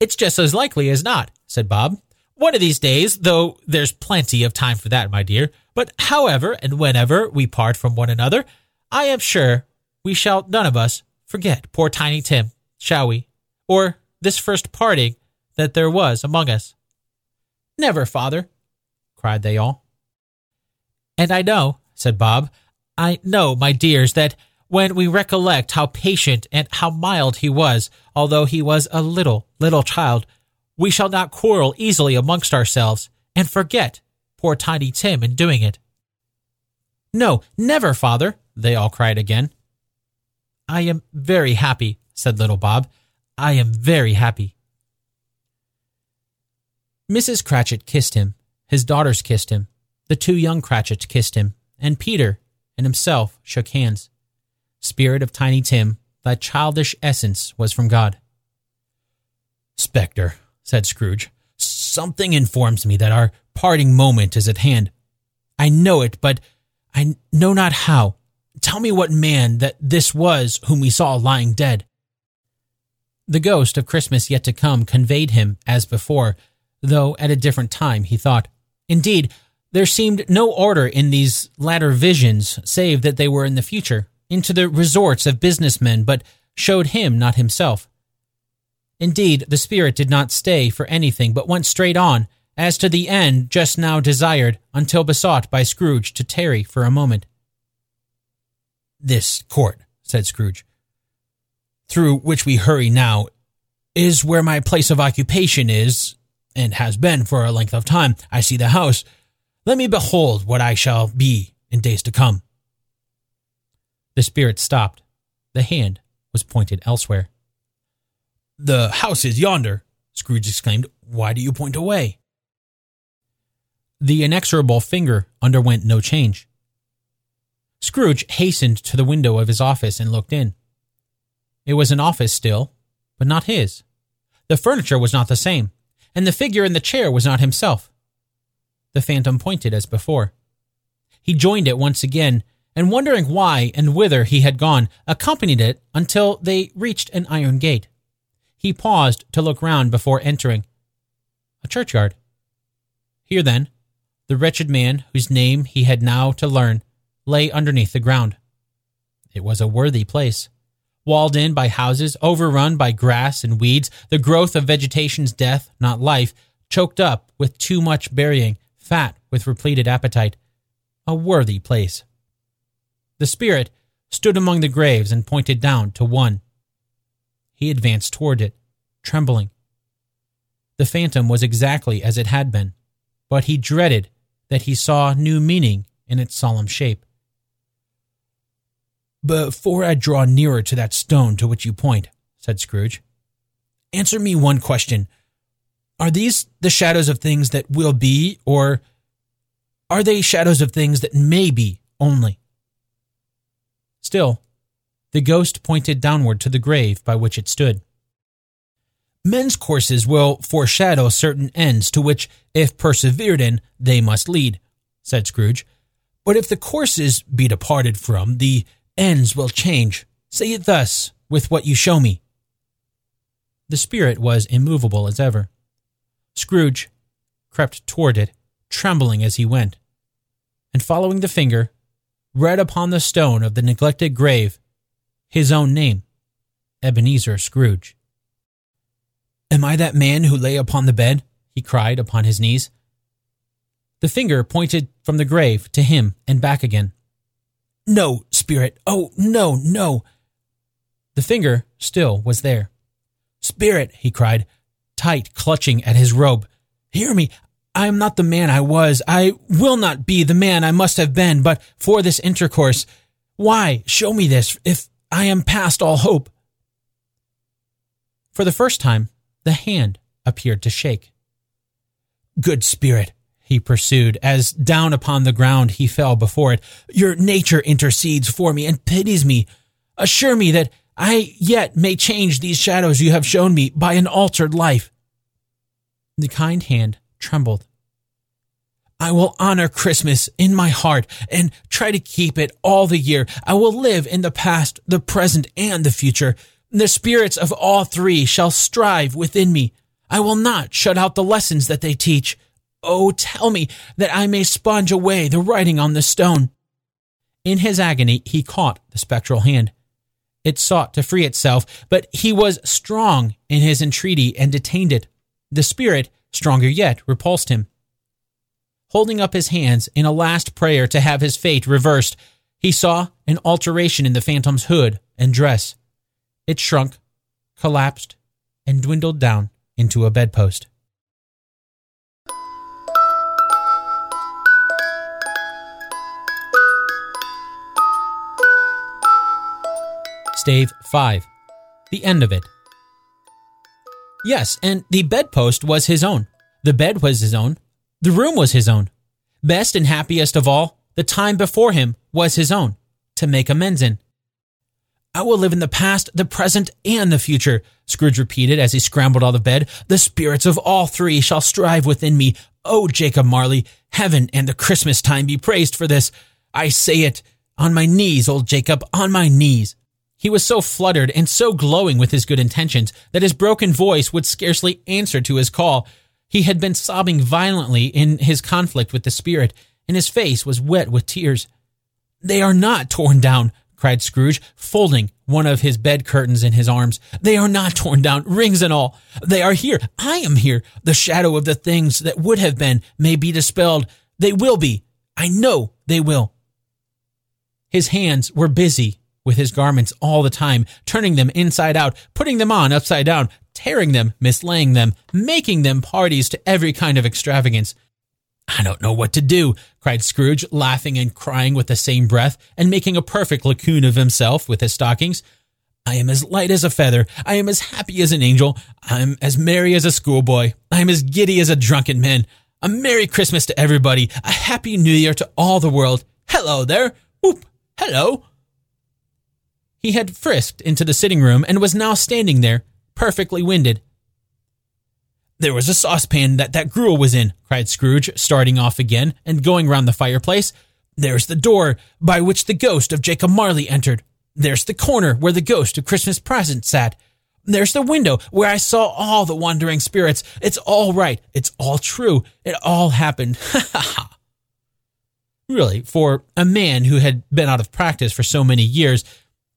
It's just as likely as not, said Bob. One of these days, though there's plenty of time for that, my dear. But however and whenever we part from one another, I am sure we shall none of us forget poor Tiny Tim, shall we? Or this first parting that there was among us. Never, father, cried they all. And I know, said Bob, I know, my dears, that when we recollect how patient and how mild he was, although he was a little, little child, we shall not quarrel easily amongst ourselves and forget poor Tiny Tim in doing it. No, never, father, they all cried again. I am very happy, said little Bob. I am very happy. Mrs. Cratchit kissed him, his daughters kissed him, the two young Cratchits kissed him, and Peter and himself shook hands. Spirit of Tiny Tim, thy childish essence was from God. Spectre, said Scrooge, something informs me that our parting moment is at hand. I know it, but I know not how. Tell me what man that this was whom we saw lying dead. The ghost of Christmas yet to come conveyed him as before, though at a different time, he thought. Indeed, there seemed no order in these latter visions, save that they were in the future, into the resorts of businessmen, but showed him not himself. Indeed, the spirit did not stay for anything, but went straight on, as to the end just now desired, until besought by Scrooge to tarry for a moment. This court, said Scrooge, through which we hurry now, is where my place of occupation is, and has been for a length of time. I see the house. Let me behold what I shall be in days to come. The spirit stopped. The hand was pointed elsewhere. The house is yonder, Scrooge exclaimed. Why do you point away? The inexorable finger underwent no change. Scrooge hastened to the window of his office and looked in. It was an office still, but not his. The furniture was not the same and the figure in the chair was not himself. The phantom pointed as before. He joined it once again, and wondering why and whither he had gone, accompanied it until they reached an iron gate. He paused to look round before entering. A churchyard. Here, then, the wretched man, whose name he had now to learn, lay underneath the ground. It was a worthy place. walled in by houses, overrun by grass and weeds, the growth of vegetation's death, not life, choked up with too much burying, fat with repleted appetite. A worthy place. The spirit stood among the graves and pointed down to one. He advanced toward it, trembling. The phantom was exactly as it had been, but he dreaded that he saw new meaning in its solemn shape. Before I draw nearer to that stone to which you point, said Scrooge, answer me one question. Are these the shadows of things that will be, or are they shadows of things that may be only? Still, the ghost pointed downward to the grave by which it stood. Men's courses will foreshadow certain ends to which, if persevered in, they must lead, said Scrooge. But if the courses be departed from, the ends will change. Say it thus, with what you show me. The spirit was immovable as ever. Scrooge crept toward it, trembling as he went, and following the finger, read upon the stone of the neglected grave his own name, Ebenezer Scrooge. Am I that man who lay upon the bed? he cried upon his knees. The finger pointed from the grave to him and back again. No, spirit, oh, no, no. The finger still was there. Spirit, he cried, tight clutching at his robe. Hear me. I am not the man I was. I will not be the man I must have been, but for this intercourse. Why show me this if I am past all hope? For the first time, the hand appeared to shake. Good spirit, he pursued, as down upon the ground he fell before it, your nature intercedes for me and pities me. Assure me that I yet may change these shadows you have shown me by an altered life. The kind hand trembled. I will honor Christmas in my heart and try to keep it all the year. I will live in the past, the present, and the future. The spirits of all three shall strive within me. I will not shut out the lessons that they teach. Oh, tell me that I may sponge away the writing on the stone. In his agony, he caught the spectral hand. It sought to free itself, but he was strong in his entreaty and detained it. The spirit, stronger yet, repulsed him. Holding up his hands in a last prayer to have his fate reversed, he saw an alteration in the phantom's hood and dress. It shrunk, collapsed, and dwindled down into a bedpost. Stave 5. The end of it. Yes, and the bedpost was his own. The bed was his own. The room was his own. Best and happiest of all, the time before him was his own, to make amends in. I will live in the past, the present, and the future, Scrooge repeated as he scrambled out of bed. The spirits of all three shall strive within me. Oh, Jacob Marley, heaven and the Christmas time be praised for this. I say it on my knees, old Jacob, on my knees. He was so fluttered and so glowing with his good intentions that his broken voice would scarcely answer to his call. He had been sobbing violently in his conflict with the spirit, and his face was wet with tears. They are not torn down, cried Scrooge, folding one of his bed curtains in his arms. They are not torn down, rings and all. They are here. I am here. The shadow of the things that would have been may be dispelled. They will be. I know they will. His hands were busy with his garments all the time, turning them inside out, putting them on upside down, tearing them, mislaying them, making them parties to every kind of extravagance. I don't know what to do, cried Scrooge, laughing and crying with the same breath, and making a perfect Laocoön of himself with his stockings. I am as light as a feather. I am as happy as an angel. I'm as merry as a schoolboy. I am as giddy as a drunken man. A Merry Christmas to everybody. A Happy New Year to all the world. Hello there. Whoop. Hello. He had frisked into the sitting room and was now standing there, perfectly winded. There was a saucepan that that gruel was in, cried Scrooge, starting off again and going round the fireplace. There's the door by which the ghost of Jacob Marley entered. There's the corner where the ghost of Christmas present sat. There's the window where I saw all the wandering spirits. It's all right. It's all true. It all happened. Ha ha ha. Really, for a man who had been out of practice for so many years,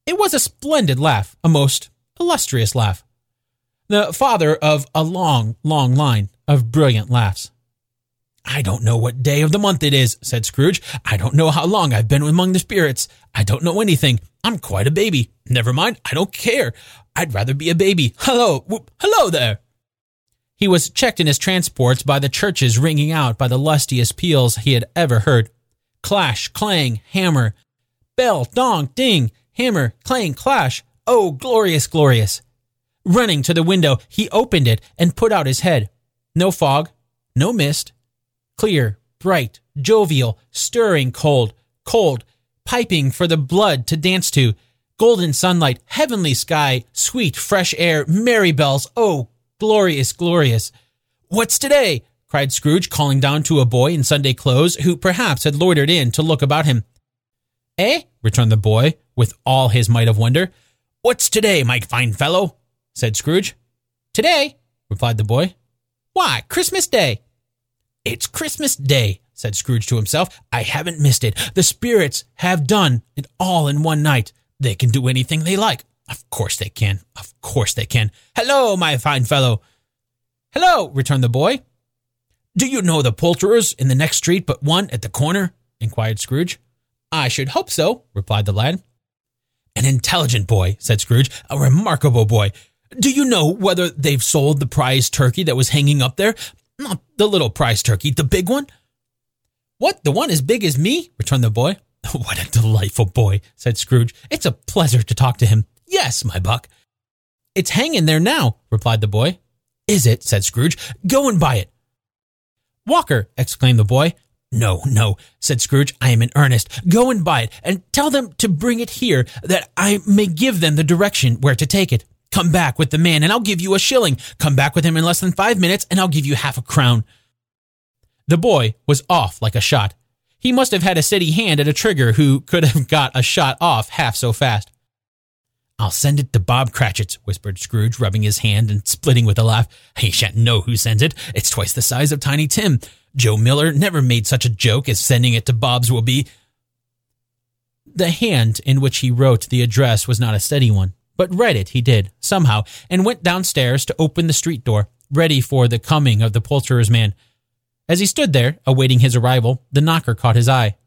It was a splendid laugh, a most illustrious laugh. The father of a long, long line of brilliant laughs. I don't know what day of the month it is, said Scrooge. I don't know how long I've been among the spirits. I don't know anything. I'm quite a baby. Never mind, I don't care. I'd rather be a baby. Hello, whoop, hello there. He was checked in his transports by the churches ringing out by the lustiest peals he had ever heard. Clash, clang, hammer, bell, dong, ding, hammer, clang, clash. Oh, glorious, glorious. Running to the window, he opened it and put out his head. No fog, no mist, clear, bright, jovial, stirring cold, cold, piping for the blood to dance to, golden sunlight, heavenly sky, sweet fresh air, merry bells, oh, glorious, glorious. What's today? cried Scrooge, calling down to a boy in Sunday clothes who perhaps had loitered in to look about him. Eh? returned the boy with all his might of wonder. What's today, my fine fellow? said Scrooge. Today, replied the boy. Why, Christmas Day. It's Christmas Day, said Scrooge to himself. I haven't missed it. The spirits have done it all in one night. They can do anything they like. Of course they can. Of course they can. Hello, my fine fellow. Hello, returned the boy. Do you know the poulterers in the next street but one at the corner? inquired Scrooge. I should hope so, replied the lad. An intelligent boy, said Scrooge. A remarkable boy. Do you know whether they've sold the prize turkey that was hanging up there? Not the little prize turkey, the big one. What, the one as big as me? returned the boy. What a delightful boy, said Scrooge. It's a pleasure to talk to him. Yes, my buck. It's hanging there now, replied the boy. Is it? said Scrooge. Go and buy it. Walker, exclaimed the boy. No, no, said Scrooge. I am in earnest. Go and buy it, and tell them to bring it here, that I may give them the direction where to take it. Come back with the man, and I'll give you a shilling. Come back with him in less than five minutes, and I'll give you half a crown. The boy was off like a shot. He must have had a steady hand at a trigger who could have got a shot off half so fast. I'll send it to Bob Cratchit's, whispered Scrooge, rubbing his hand and splitting with a laugh. He shan't know who sends it. It's twice the size of Tiny Tim. Joe Miller never made such a joke as sending it to Bob's will be. The hand in which he wrote the address was not a steady one. But read it he did, somehow, and went downstairs to open the street door, ready for the coming of the poulterer's man. As he stood there, awaiting his arrival, the knocker caught his eye.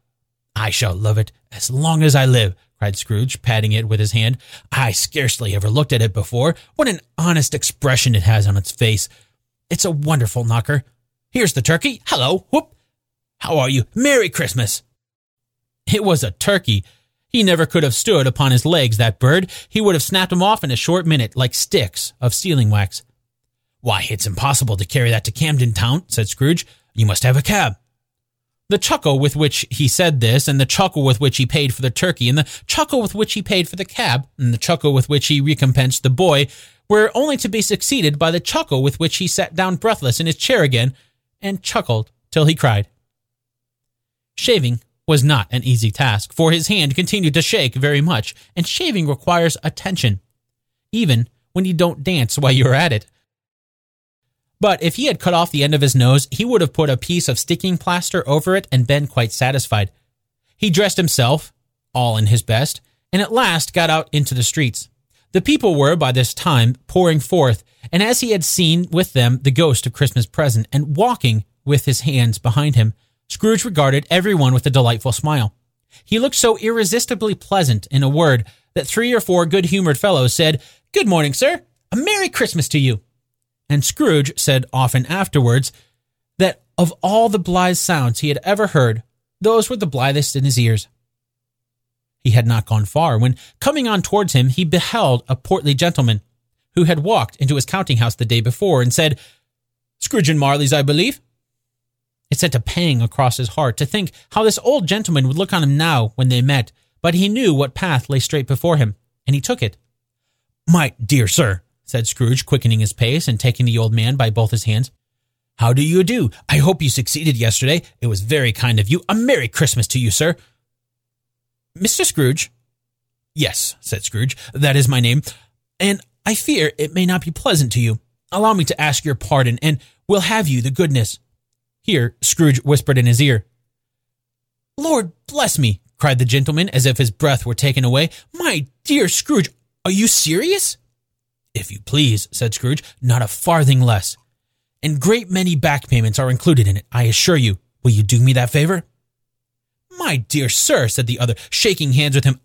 I shall love it as long as I live, cried Scrooge, patting it with his hand. I scarcely ever looked at it before. What an honest expression it has on its face. It's a wonderful knocker. Here's the turkey. Hello. Whoop. How are you? Merry Christmas. It was a turkey he never could have stood upon his legs, that bird. He would have snapped them off in a short minute, like sticks of sealing wax. Why, it's impossible to carry that to Camden Town, said Scrooge. You must have a cab. The chuckle with which he said this, and the chuckle with which he paid for the turkey, and the chuckle with which he paid for the cab, and the chuckle with which he recompensed the boy, were only to be succeeded by the chuckle with which he sat down breathless in his chair again, and chuckled till he cried. Shaving was not an easy task, for his hand continued to shake very much, and shaving requires attention, even when you don't dance while you're at it. But if he had cut off the end of his nose, he would have put a piece of sticking plaster over it and been quite satisfied. He dressed himself, all in his best, and at last got out into the streets. The people were, by this time, pouring forth, and as he had seen with them the ghost of Christmas present, and walking with his hands behind him, Scrooge regarded everyone with a delightful smile. He looked so irresistibly pleasant, in a word, that three or four good humored fellows said, Good morning, sir. A Merry Christmas to you. And Scrooge said often afterwards that of all the blithe sounds he had ever heard, those were the blithest in his ears. He had not gone far when, coming on towards him, he beheld a portly gentleman who had walked into his counting house the day before and said, Scrooge and Marley's, I believe. It sent a pang across his heart to think how this old gentleman would look on him now when they met, but he knew what path lay straight before him, and he took it. My dear sir, said Scrooge, quickening his pace and taking the old man by both his hands. How do you do? I hope you succeeded yesterday. It was very kind of you. A Merry Christmas to you, sir. Mr. Scrooge? Yes, said Scrooge. That is my name. And I fear it may not be pleasant to you. Allow me to ask your pardon, and we'll have you the goodness here, Scrooge whispered in his ear. Lord bless me, cried the gentleman as if his breath were taken away. My dear Scrooge, are you serious? If you please, said Scrooge, not a farthing less. And great many back payments are included in it, I assure you. Will you do me that favor? My dear sir, said the other, shaking hands with him,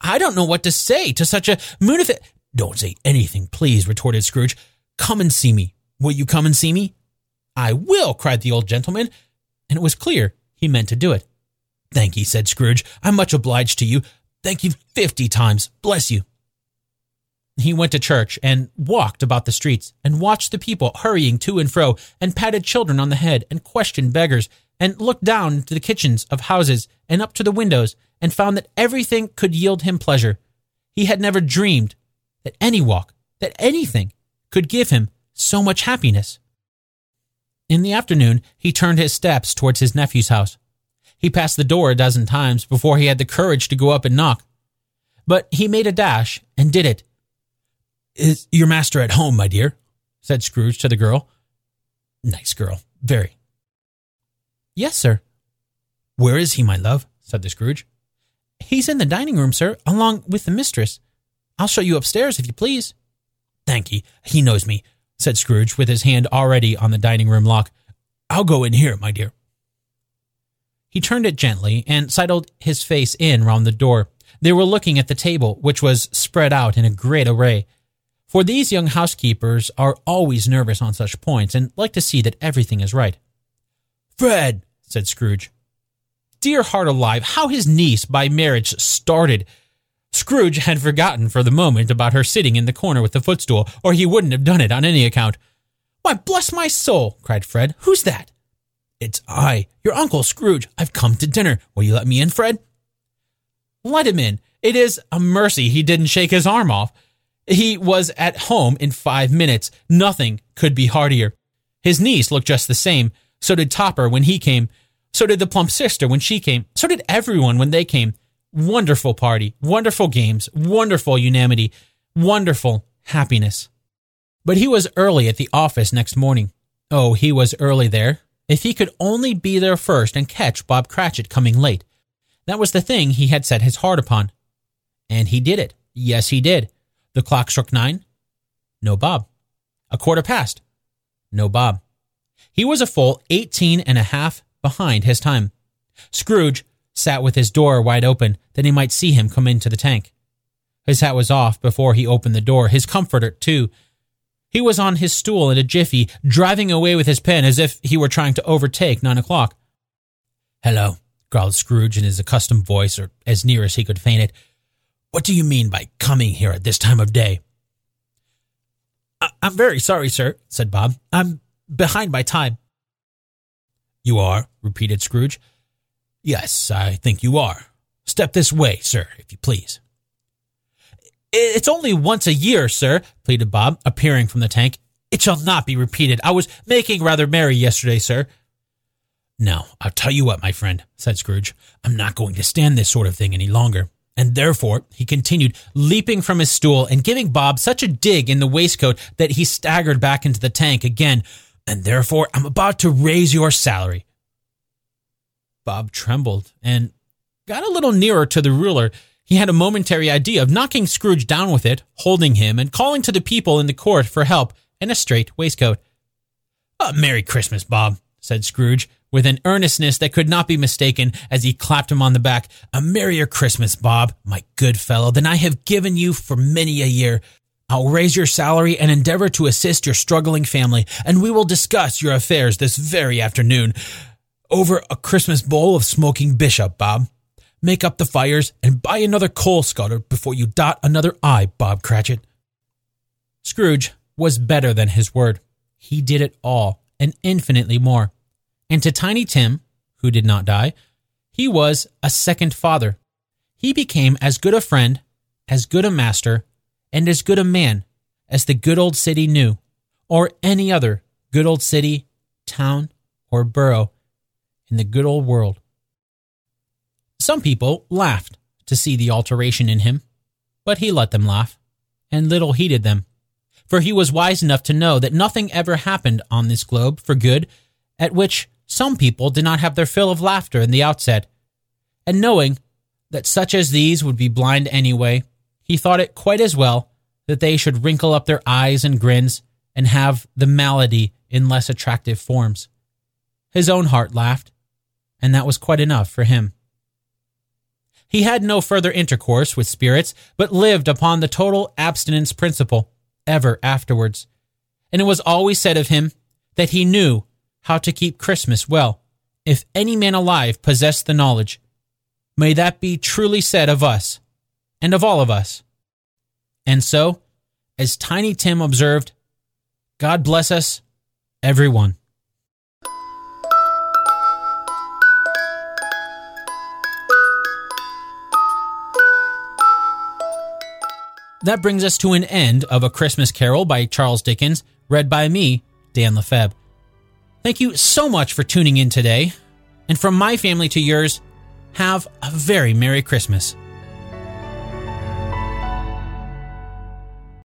I don't know what to say to such a munifi- Don't say anything, please, retorted Scrooge. Come and see me. Will you come and see me? I will, cried the old gentleman, and it was clear he meant to do it. Thank you, said Scrooge. I'm much obliged to you. Thank you fifty times. Bless you. He went to church and walked about the streets and watched the people hurrying to and fro and patted children on the head and questioned beggars and looked down into the kitchens of houses and up to the windows and found that everything could yield him pleasure. He had never dreamed that any walk, that anything could give him so much happiness. In the afternoon, he turned his steps towards his nephew's house. He passed the door a dozen times before he had the courage to go up and knock. But he made a dash and did it is your master at home, my dear? said Scrooge to the girl. Nice girl, very. Yes, sir. Where is he, my love? said the Scrooge. He's in the dining room, sir, along with the mistress. I'll show you upstairs, if you please. Thank ye. He knows me, said Scrooge, with his hand already on the dining room lock. I'll go in here, my dear. He turned it gently and sidled his face in round the door. They were looking at the table, which was spread out in a great array. For these young housekeepers are always nervous on such points and like to see that everything is right. Fred, said Scrooge. Dear heart alive, how his niece by marriage started. Scrooge had forgotten for the moment about her sitting in the corner with the footstool, or he wouldn't have done it on any account. Why, bless my soul, cried Fred. Who's that? It's I, your uncle Scrooge. I've come to dinner. Will you let me in, Fred? Let him in. It is a mercy he didn't shake his arm off. He was at home in five minutes. Nothing could be heartier. His niece looked just the same. So did Topper when he came. So did the plump sister when she came. So did everyone when they came. Wonderful party, wonderful games, wonderful unanimity, wonderful happiness. But he was early at the office next morning. Oh, he was early there. If he could only be there first and catch Bob Cratchit coming late. That was the thing he had set his heart upon. And he did it. Yes, he did. The clock struck nine. No Bob. A quarter past. No Bob. He was a full eighteen and a half behind his time. Scrooge sat with his door wide open that he might see him come into the tank. His hat was off before he opened the door, his comforter, too. He was on his stool in a jiffy, driving away with his pen as if he were trying to overtake nine o'clock. Hello, growled Scrooge in his accustomed voice, or as near as he could feign it. What do you mean by coming here at this time of day? I- am very sorry, sir, said Bob. I'm behind my time. You are, repeated Scrooge. Yes, I think you are. Step this way, sir, if you please. It's only once a year, sir, pleaded Bob, appearing from the tank. It shall not be repeated. I was making rather merry yesterday, sir. No, I'll tell you what, my friend, said Scrooge. I'm not going to stand this sort of thing any longer. And therefore, he continued, leaping from his stool and giving Bob such a dig in the waistcoat that he staggered back into the tank again. And therefore, I'm about to raise your salary. Bob trembled and got a little nearer to the ruler. He had a momentary idea of knocking Scrooge down with it, holding him, and calling to the people in the court for help and a straight waistcoat. A Merry Christmas, Bob, said Scrooge, with an earnestness that could not be mistaken as he clapped him on the back. A merrier Christmas, Bob, my good fellow, than I have given you for many a year. I'll raise your salary and endeavor to assist your struggling family, and we will discuss your affairs this very afternoon over a Christmas bowl of smoking bishop, Bob. Make up the fires and buy another coal scuttle before you dot another I, Bob Cratchit. Scrooge was better than his word. He did it all and infinitely more. And to Tiny Tim, who did not die, he was a second father. He became as good a friend, as good a master, and as good a man as the good old city knew, or any other good old city, town, or borough in the good old world. Some people laughed to see the alteration in him, but he let them laugh, and little heeded them, for he was wise enough to know that nothing ever happened on this globe for good at which some people did not have their fill of laughter in the outset, and knowing that such as these would be blind anyway, he thought it quite as well that they should wrinkle up their eyes and grins and have the malady in less attractive forms. His own heart laughed, and that was quite enough for him. He had no further intercourse with spirits, but lived upon the total abstinence principle ever afterwards. And it was always said of him that he knew how to keep Christmas well. If any man alive possessed the knowledge, may that be truly said of us and of all of us. And so, as Tiny Tim observed, God bless us, everyone. That brings us to an end of A Christmas Carol by Charles Dickens, read by me, Dan Lefebvre. Thank you so much for tuning in today. And from my family to yours, have a very Merry Christmas.